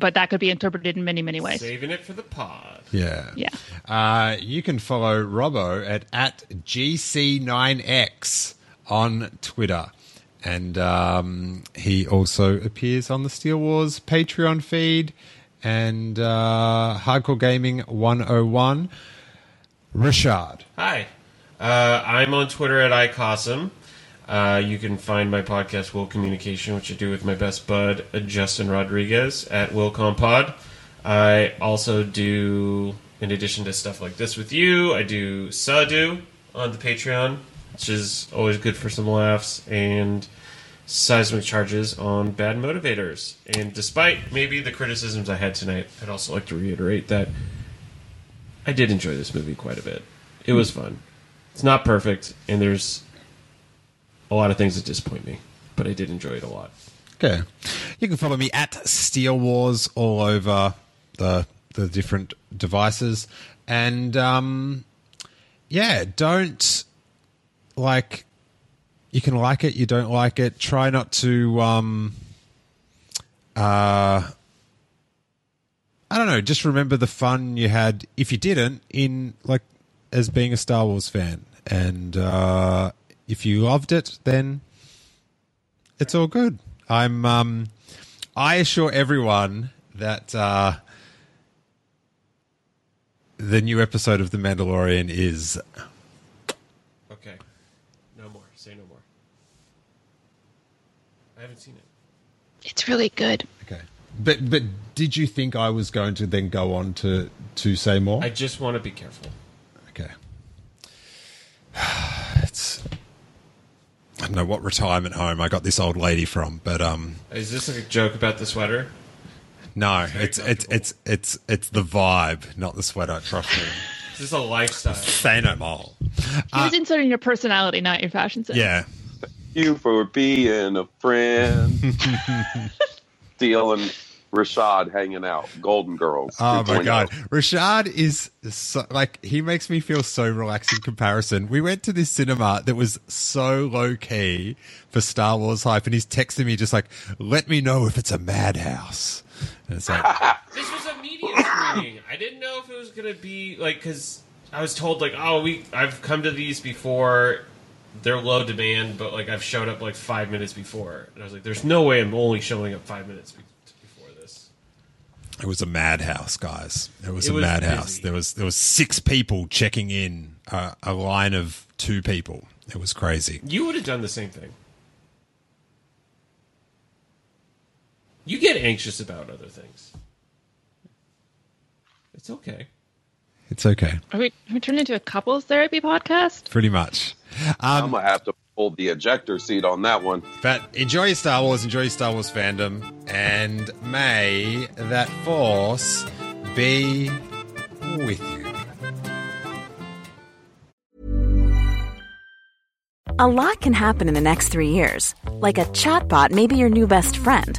But that could be interpreted in many many ways. Saving it for the pod. Yeah. Yeah. Uh, you can follow Robbo at, at GC9X on Twitter. And um, he also appears on the Steele Wars Patreon feed and uh, Hardcore Gaming 101. Richard. Hi. Uh, I'm on Twitter at iCosm. Uh, you can find my podcast, Will Communication, which I do with my best bud, Justin Rodriguez, at WillCompod. I also do, in addition to stuff like this with you, I do Sadu on the Patreon, which is always good for some laughs, and seismic charges on bad motivators. And despite maybe the criticisms I had tonight, I'd also like to reiterate that I did enjoy this movie quite a bit. It was fun. It's not perfect, and there's a lot of things that disappoint me, but I did enjoy it a lot. Okay. You can follow me at Steele Wars all over the the different devices. And um yeah, don't like you can like it, you don't like it. Try not to um uh I don't know, just remember the fun you had if you didn't in like as being a Star Wars fan. And uh if you loved it, then it's all good. I'm um I assure everyone that uh the new episode of The Mandalorian is Okay. No more. Say no more. I haven't seen it. It's really good. Okay. But but did you think I was going to then go on to to say more? I just want to be careful. Okay. It's I don't know what retirement home I got this old lady from, but um Is this like a joke about the sweater? no, it's it's it's it's it's the vibe, not the sweater, trust me. this Is a lifestyle? Say no more. He was inserting your personality, not your fashion sense. Yeah. You for being a friend. Steele and Rashad hanging out. Golden Girls. Oh my god, oh. Rashad is so, like he makes me feel so relaxed in comparison. We went to this cinema that was so low key for Star Wars hype, and he's texting me just like, "Let me know if it's a madhouse." And it's like, This was a media screening. I didn't know if it was gonna be like because I was told like, oh, we I've come to these before. They're low demand, but like I've showed up like five minutes before, and I was like, "There's no way I'm only showing up five minutes before this." It was a madhouse, guys. It was It a was madhouse. busy. There was there was six people checking in, uh, a line of two people. It was crazy. You would have done the same thing. You get anxious about other things. It's okay. It's okay, Are we, are we turning into a couples therapy podcast? pretty much. I'm Um, gonna have to hold the ejector seat on that one. But enjoy your Star Wars, enjoy your Star Wars fandom, and may that force be with you. A lot can happen in the next three years. Like a chatbot may be your new best friend.